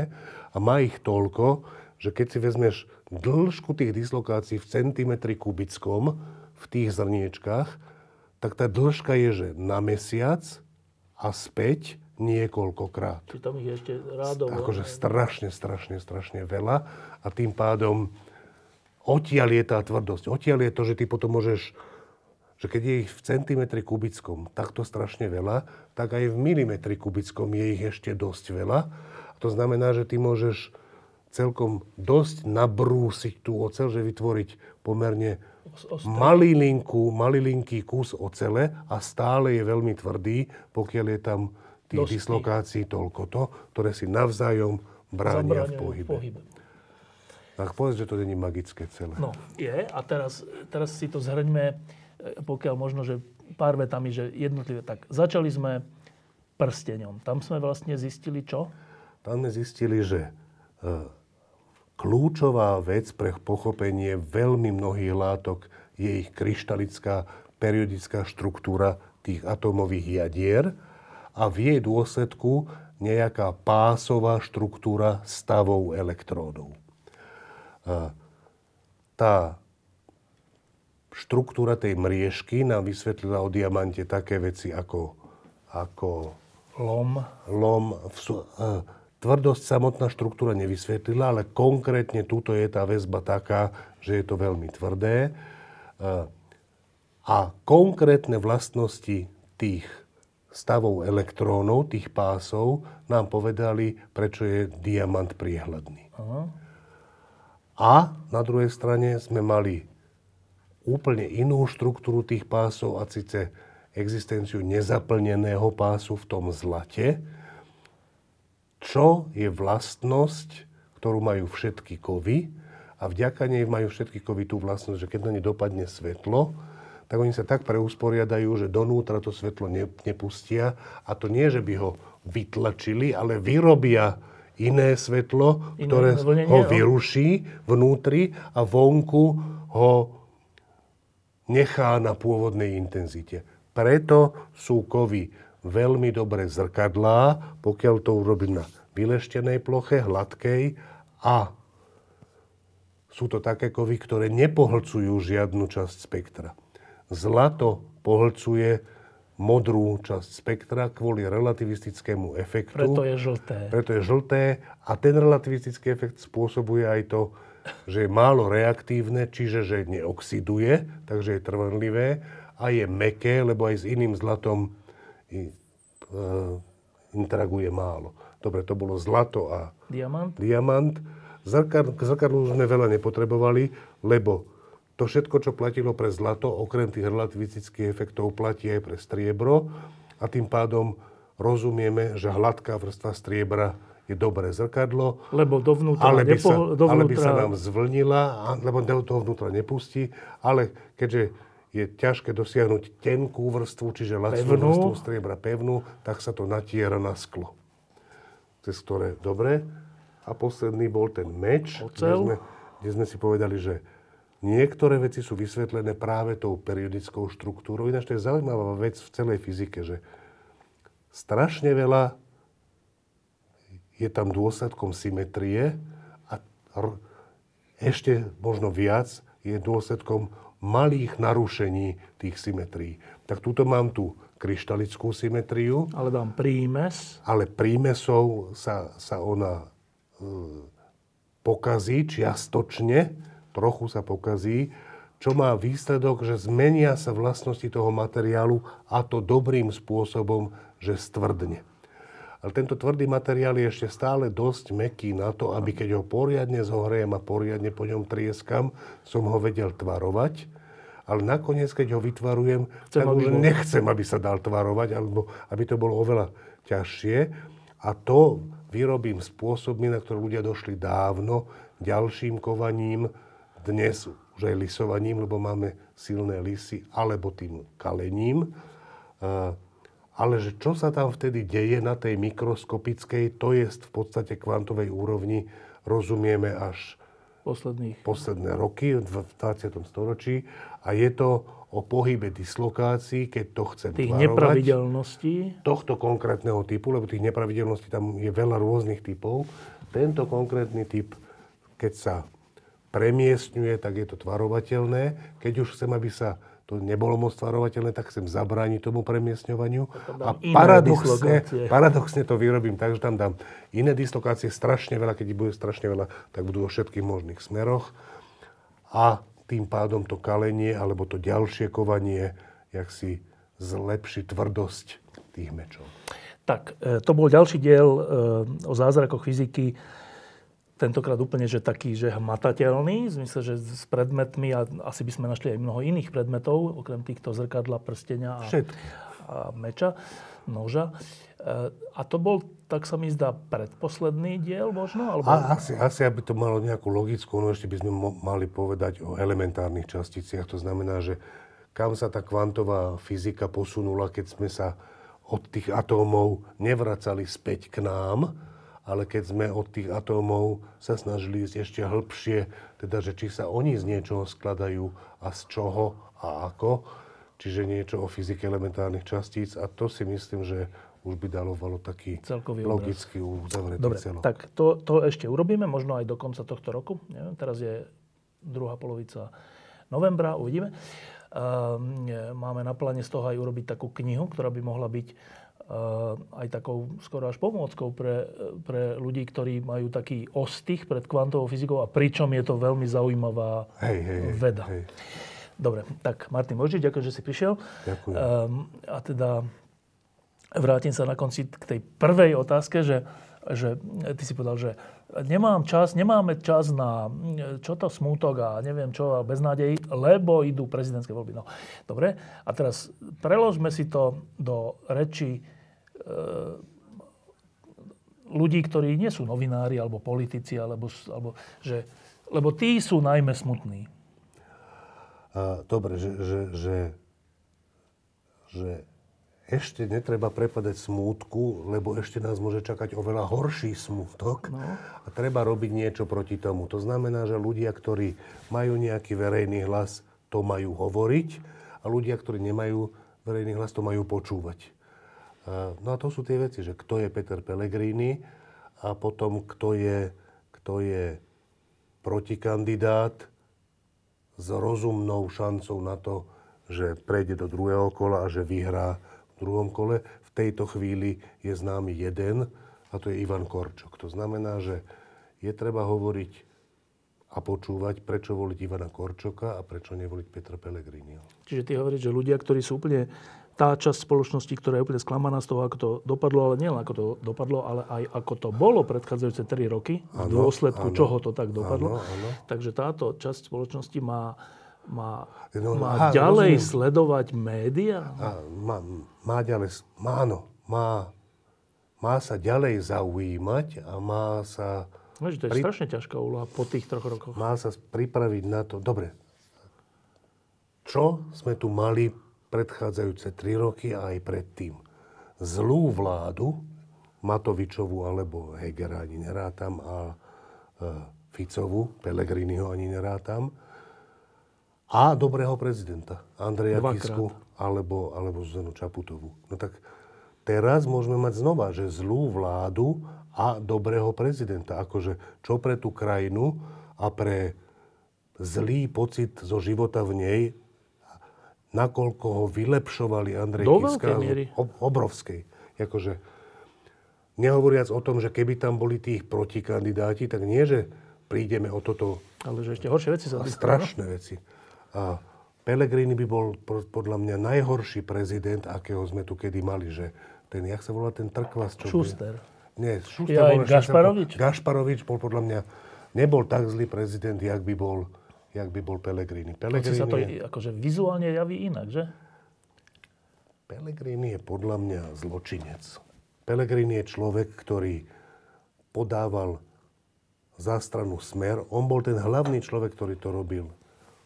A má ich toľko, že keď si vezmeš dĺžku tých dislokácií v centimetri kubickom v tých zrniečkách, tak tá dĺžka je, že na mesiac a späť niekoľkokrát. Čiže tam ich ešte rádov. Akože strašne, strašne, strašne veľa a tým pádom odtiaľ je tá tvrdosť. Odtiaľ je to, že ty potom môžeš že keď je ich v centimetri kubickom takto strašne veľa, tak aj v milimetri kubickom je ich ešte dosť veľa. A to znamená, že ty môžeš celkom dosť nabrúsiť tú ocel, že vytvoriť pomerne malilinku, malilinký kus ocele a stále je veľmi tvrdý, pokiaľ je tam tých Dosky. dislokácií toľko to, ktoré si navzájom bránia v pohybe. v pohybe. Tak povedz, že to není magické celé. No, je. A teraz, teraz si to zhrňme, e, pokiaľ možno, že pár vetami, že jednotlivé. Tak začali sme prsteňom. Tam sme vlastne zistili čo? Tam sme zistili, že e, kľúčová vec pre pochopenie veľmi mnohých látok je ich kryštalická periodická štruktúra tých atómových jadier a v jej dôsledku nejaká pásová štruktúra stavov elektródov. Tá štruktúra tej mriežky nám vysvetlila o diamante také veci ako, ako lom, lom v, tvrdosť samotná štruktúra nevysvetlila, ale konkrétne túto je tá väzba taká, že je to veľmi tvrdé. A konkrétne vlastnosti tých stavov elektrónov, tých pásov, nám povedali, prečo je diamant priehľadný. Aha. A na druhej strane sme mali úplne inú štruktúru tých pásov a síce existenciu nezaplneného pásu v tom zlate, čo je vlastnosť, ktorú majú všetky kovy a vďaka nej majú všetky kovy tú vlastnosť, že keď na ne dopadne svetlo, tak oni sa tak preusporiadajú, že donútra to svetlo nepustia a to nie, že by ho vytlačili, ale vyrobia iné svetlo, Iné ktoré vlnenie, ho no. vyruší vnútri a vonku ho nechá na pôvodnej intenzite. Preto sú kovy veľmi dobré zrkadlá, pokiaľ to urobím na vyleštenej ploche, hladkej a sú to také kovy, ktoré nepohlcujú žiadnu časť spektra. Zlato pohlcuje modrú časť spektra kvôli relativistickému efektu. Preto je žlté. Preto je žlté a ten relativistický efekt spôsobuje aj to, že je málo reaktívne, čiže že neoxiduje, takže je trvanlivé a je meké, lebo aj s iným zlatom e, interaguje málo. Dobre, to bolo zlato a Diamant. diamant. Zrkad, k zrkadlu sme veľa nepotrebovali, lebo to všetko, čo platilo pre zlato, okrem tých relativistických efektov, platí aj pre striebro a tým pádom rozumieme, že hladká vrstva striebra je dobré zrkadlo, Lebo dovnútra, ale by, sa, nepo, ale by dovnútra sa nám zvlnila, lebo toho vnútra nepustí, ale keďže je ťažké dosiahnuť tenkú vrstvu, čiže lacnú Pevnú. vrstvu striebra pevnú, tak sa to natiera na sklo. Cez ktoré, dobre. A posledný bol ten meč, kde sme, kde sme si povedali, že niektoré veci sú vysvetlené práve tou periodickou štruktúrou. Ináč to je zaujímavá vec v celej fyzike, že strašne veľa je tam dôsledkom symetrie a ešte možno viac je dôsledkom malých narušení tých symetrií. Tak túto mám tú kryštalickú symetriu, ale dám prímes. ale prímesou sa, sa ona e, pokazí čiastočne, trochu sa pokazí, čo má výsledok, že zmenia sa vlastnosti toho materiálu a to dobrým spôsobom, že stvrdne. Ale tento tvrdý materiál je ešte stále dosť meký na to, aby keď ho poriadne zohrejem a poriadne po ňom trieskam, som ho vedel tvarovať. Ale nakoniec, keď ho vytvarujem, Chcem, tak už bol- nechcem, aby sa dal tvarovať, alebo aby to bolo oveľa ťažšie. A to vyrobím spôsobmi, na ktoré ľudia došli dávno, ďalším kovaním, dnes už aj lisovaním, lebo máme silné lisy, alebo tým kalením. Ale že čo sa tam vtedy deje na tej mikroskopickej, to je v podstate kvantovej úrovni, rozumieme až posledných. posledné roky v 20. storočí a je to o pohybe dislokácií, keď to chcem Tých tvarovať. nepravidelností. Tohto konkrétneho typu, lebo tých nepravidelností tam je veľa rôznych typov. Tento konkrétny typ, keď sa premiestňuje, tak je to tvarovateľné. Keď už chcem, aby sa to nebolo moc tvarovateľné, tak chcem zabrániť tomu premiestňovaniu. A paradoxne, paradoxne to vyrobím tak, že tam dám iné dislokácie, strašne veľa, keď ich bude strašne veľa, tak budú vo všetkých možných smeroch. A tým pádom to kalenie, alebo to ďalšie kovanie, jak si zlepší tvrdosť tých mečov. Tak, e, to bol ďalší diel e, o zázrakoch fyziky. Tentokrát úplne, že taký, že hmatateľný, v zmysle, že s predmetmi a asi by sme našli aj mnoho iných predmetov, okrem týchto zrkadla, prstenia a, Všetky. a meča, noža. E, A to bol, tak sa mi zdá, predposledný diel možno? Alebo... A asi, asi, aby to malo nejakú logickú, no ešte by sme mo- mali povedať o elementárnych časticiach. To znamená, že kam sa tá kvantová fyzika posunula, keď sme sa od tých atómov nevracali späť k nám, ale keď sme od tých atómov sa snažili ísť ešte hĺbšie, teda, že či sa oni z niečoho skladajú a z čoho a ako, čiže niečo o fyzike elementárnych častíc a to si myslím, že už by dalovalo taký Celkový logický uzavretý Dobre, celok. tak to, to ešte urobíme, možno aj do konca tohto roku. Neviem, teraz je druhá polovica novembra, uvidíme. Um, máme na pláne z toho aj urobiť takú knihu, ktorá by mohla byť aj takou skoro až pomôckou pre, pre ľudí, ktorí majú taký ostých pred kvantovou fyzikou a pričom je to veľmi zaujímavá Hej, hej, veda. hej. Dobre, tak Martin Možič, ďakujem, že si prišiel. Ďakujem. Um, a teda vrátim sa na konci k tej prvej otázke, že, že ty si povedal, že nemám čas, nemáme čas na čo to smútok a neviem čo a beznádej, lebo idú prezidentské voľby. No, dobre, a teraz preložme si to do reči ľudí, ktorí nie sú novinári alebo politici, alebo, alebo že, lebo tí sú najmä smutní. Dobre, že, že, že, že ešte netreba prepadať smútku, lebo ešte nás môže čakať oveľa horší smútok no. a treba robiť niečo proti tomu. To znamená, že ľudia, ktorí majú nejaký verejný hlas, to majú hovoriť a ľudia, ktorí nemajú verejný hlas, to majú počúvať. No a to sú tie veci, že kto je Peter Pellegrini a potom kto je, kto je protikandidát s rozumnou šancou na to, že prejde do druhého kola a že vyhrá v druhom kole. V tejto chvíli je známy jeden a to je Ivan Korčok. To znamená, že je treba hovoriť a počúvať, prečo voliť Ivana Korčoka a prečo nevoliť Petra Pellegriniho. Čiže ty hovoríš, že ľudia, ktorí sú úplne tá časť spoločnosti, ktorá je úplne sklamaná z toho, ako to dopadlo, ale nielen ako to dopadlo, ale aj ako to bolo predchádzajúce 3 roky, ano, v dôsledku ano, čoho to tak dopadlo. Ano, ano. Takže táto časť spoločnosti má, má, no, má aha, ďalej rozumiem. sledovať média? A, má, má ďalej, má, áno, má, má sa ďalej zaujímať a má sa... No, to je pri... strašne ťažká úloha po tých troch rokoch. Má sa pripraviť na to. Dobre, čo sme tu mali predchádzajúce tri roky a aj predtým. Zlú vládu, Matovičovú alebo Hegera ani nerátam a e, Ficovu, Pelegriniho ani nerátam, a dobrého prezidenta, Andreja Dvakrát. Kisku alebo, alebo Zuzanu Čaputovú. No tak teraz môžeme mať znova, že zlú vládu a dobrého prezidenta. Akože čo pre tú krajinu a pre zlý pocit zo života v nej nakoľko ho vylepšovali Andrej Do Kiska. miery. obrovskej. Jakože, nehovoriac o tom, že keby tam boli tých protikandidáti, tak nie, že prídeme o toto... Ale že ešte horšie veci sa A strašné veci. A Pellegrini by bol podľa mňa najhorší prezident, akého sme tu kedy mali, že ten, jak sa volá ten trkvas? Čo Šuster. Nie, Šuster ja, bol... Gašparovič? Gašparovič bol podľa mňa, nebol tak zlý prezident, jak by bol jak by bol Pellegrini. Pellegrini sa to je... akože vizuálne javí inak, že? Pellegrini je podľa mňa zločinec. Pellegrini je človek, ktorý podával za stranu smer. On bol ten hlavný človek, ktorý to robil.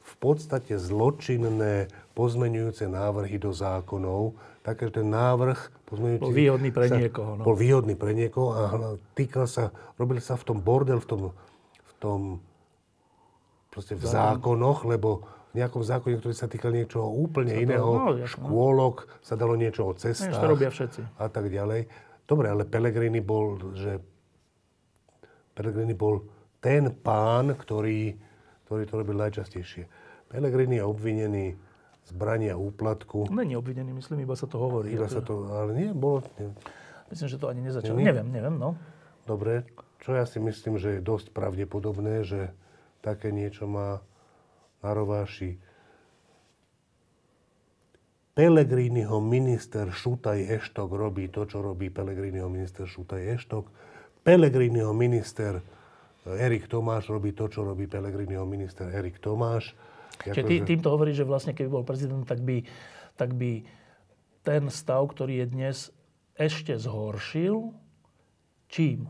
V podstate zločinné pozmenujúce návrhy do zákonov, také, že ten návrh pozmenujúci... Bol výhodný pre sa, niekoho. No. Bol výhodný pre niekoho a týkal sa, robil sa v tom bordel, v tom, v tom proste v zákonoch, lebo v nejakom zákone, ktorý sa týkal niečoho úplne to, iného, no, škôlok, sa dalo niečo o cestách. to robia všetci. A tak ďalej. Dobre, ale Pelegrini bol, že Pelegrini bol ten pán, ktorý, ktorý to robil najčastejšie. Pelegrini je obvinený z brania úplatku. Není obvinený, myslím, iba sa to hovorí. Iba sa to, ale nie, bolo... Nie. Myslím, že to ani nezačalo. Neviem, neviem, no. Dobre, čo ja si myslím, že je dosť pravdepodobné, že také niečo má na rováši. Pelegriniho minister Šutaj Eštok robí to, čo robí Pelegriniho minister Šutaj Eštok. Pelegriniho minister Erik Tomáš robí to, čo robí Pelegriniho minister Erik Tomáš. Čiže že... týmto hovoríš, že vlastne keby bol prezident, tak by, tak by ten stav, ktorý je dnes, ešte zhoršil. Čím?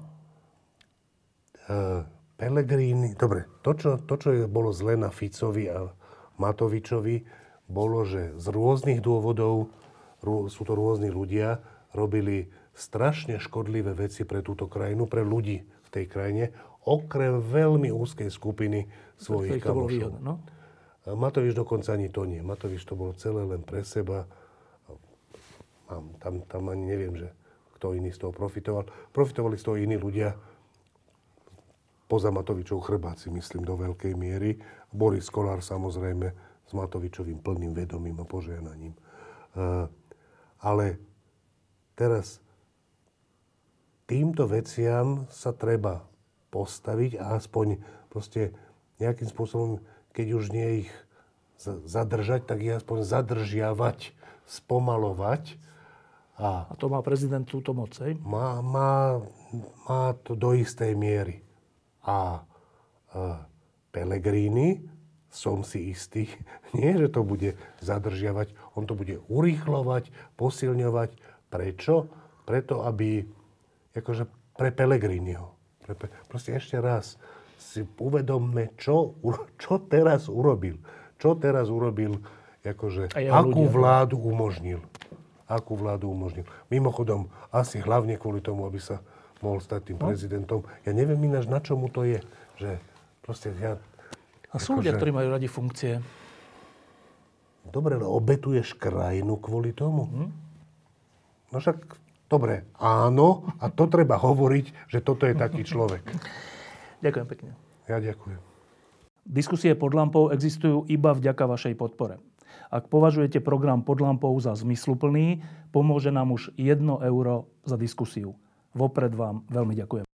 Uh, Pellegrini, dobre, to čo, to, čo bolo zle na Ficovi a Matovičovi, bolo, že z rôznych dôvodov, rô, sú to rôzni ľudia, robili strašne škodlivé veci pre túto krajinu, pre ľudí v tej krajine, okrem veľmi úzkej skupiny svojich kamošov. No? Matovič dokonca ani to nie. Matovič to bolo celé len pre seba. Tam, tam ani neviem, že kto iný z toho profitoval. Profitovali z toho iní ľudia, poza Matovičov chrbáci, myslím, do veľkej miery. Boris Kolár samozrejme s Matovičovým plným vedomím a požehnaním. Ale teraz týmto veciam sa treba postaviť a aspoň proste nejakým spôsobom, keď už nie ich zadržať, tak ich aspoň zadržiavať, spomalovať. A, a to má prezident túto moc, hej? Má, má, má to do istej miery a Pellegrini, som si istý, (laughs) nie, že to bude zadržiavať, on to bude urýchlovať, posilňovať. Prečo? Preto, aby, akože pre Pellegriniho. Pre, proste ešte raz si uvedomme, čo, (laughs) čo teraz urobil. Čo teraz urobil, akože, akú ľudia. vládu umožnil. akú vládu umožnil. Mimochodom, asi hlavne kvôli tomu, aby sa mohol stať tým prezidentom. Ja neviem ináč, na čomu to je. Že proste ja... A sú ľudia, ktorí majú radi funkcie. Dobre, ale obetuješ krajinu kvôli tomu? Hm? No však, dobre, áno, a to treba hovoriť, že toto je taký človek. (laughs) Ďakujem pekne. Ja ďakujem. Diskusie pod lampou existujú iba vďaka vašej podpore. Ak považujete program pod lampou za zmysluplný, pomôže nám už 1 euro za diskusiu. Vopred vám veľmi ďakujem.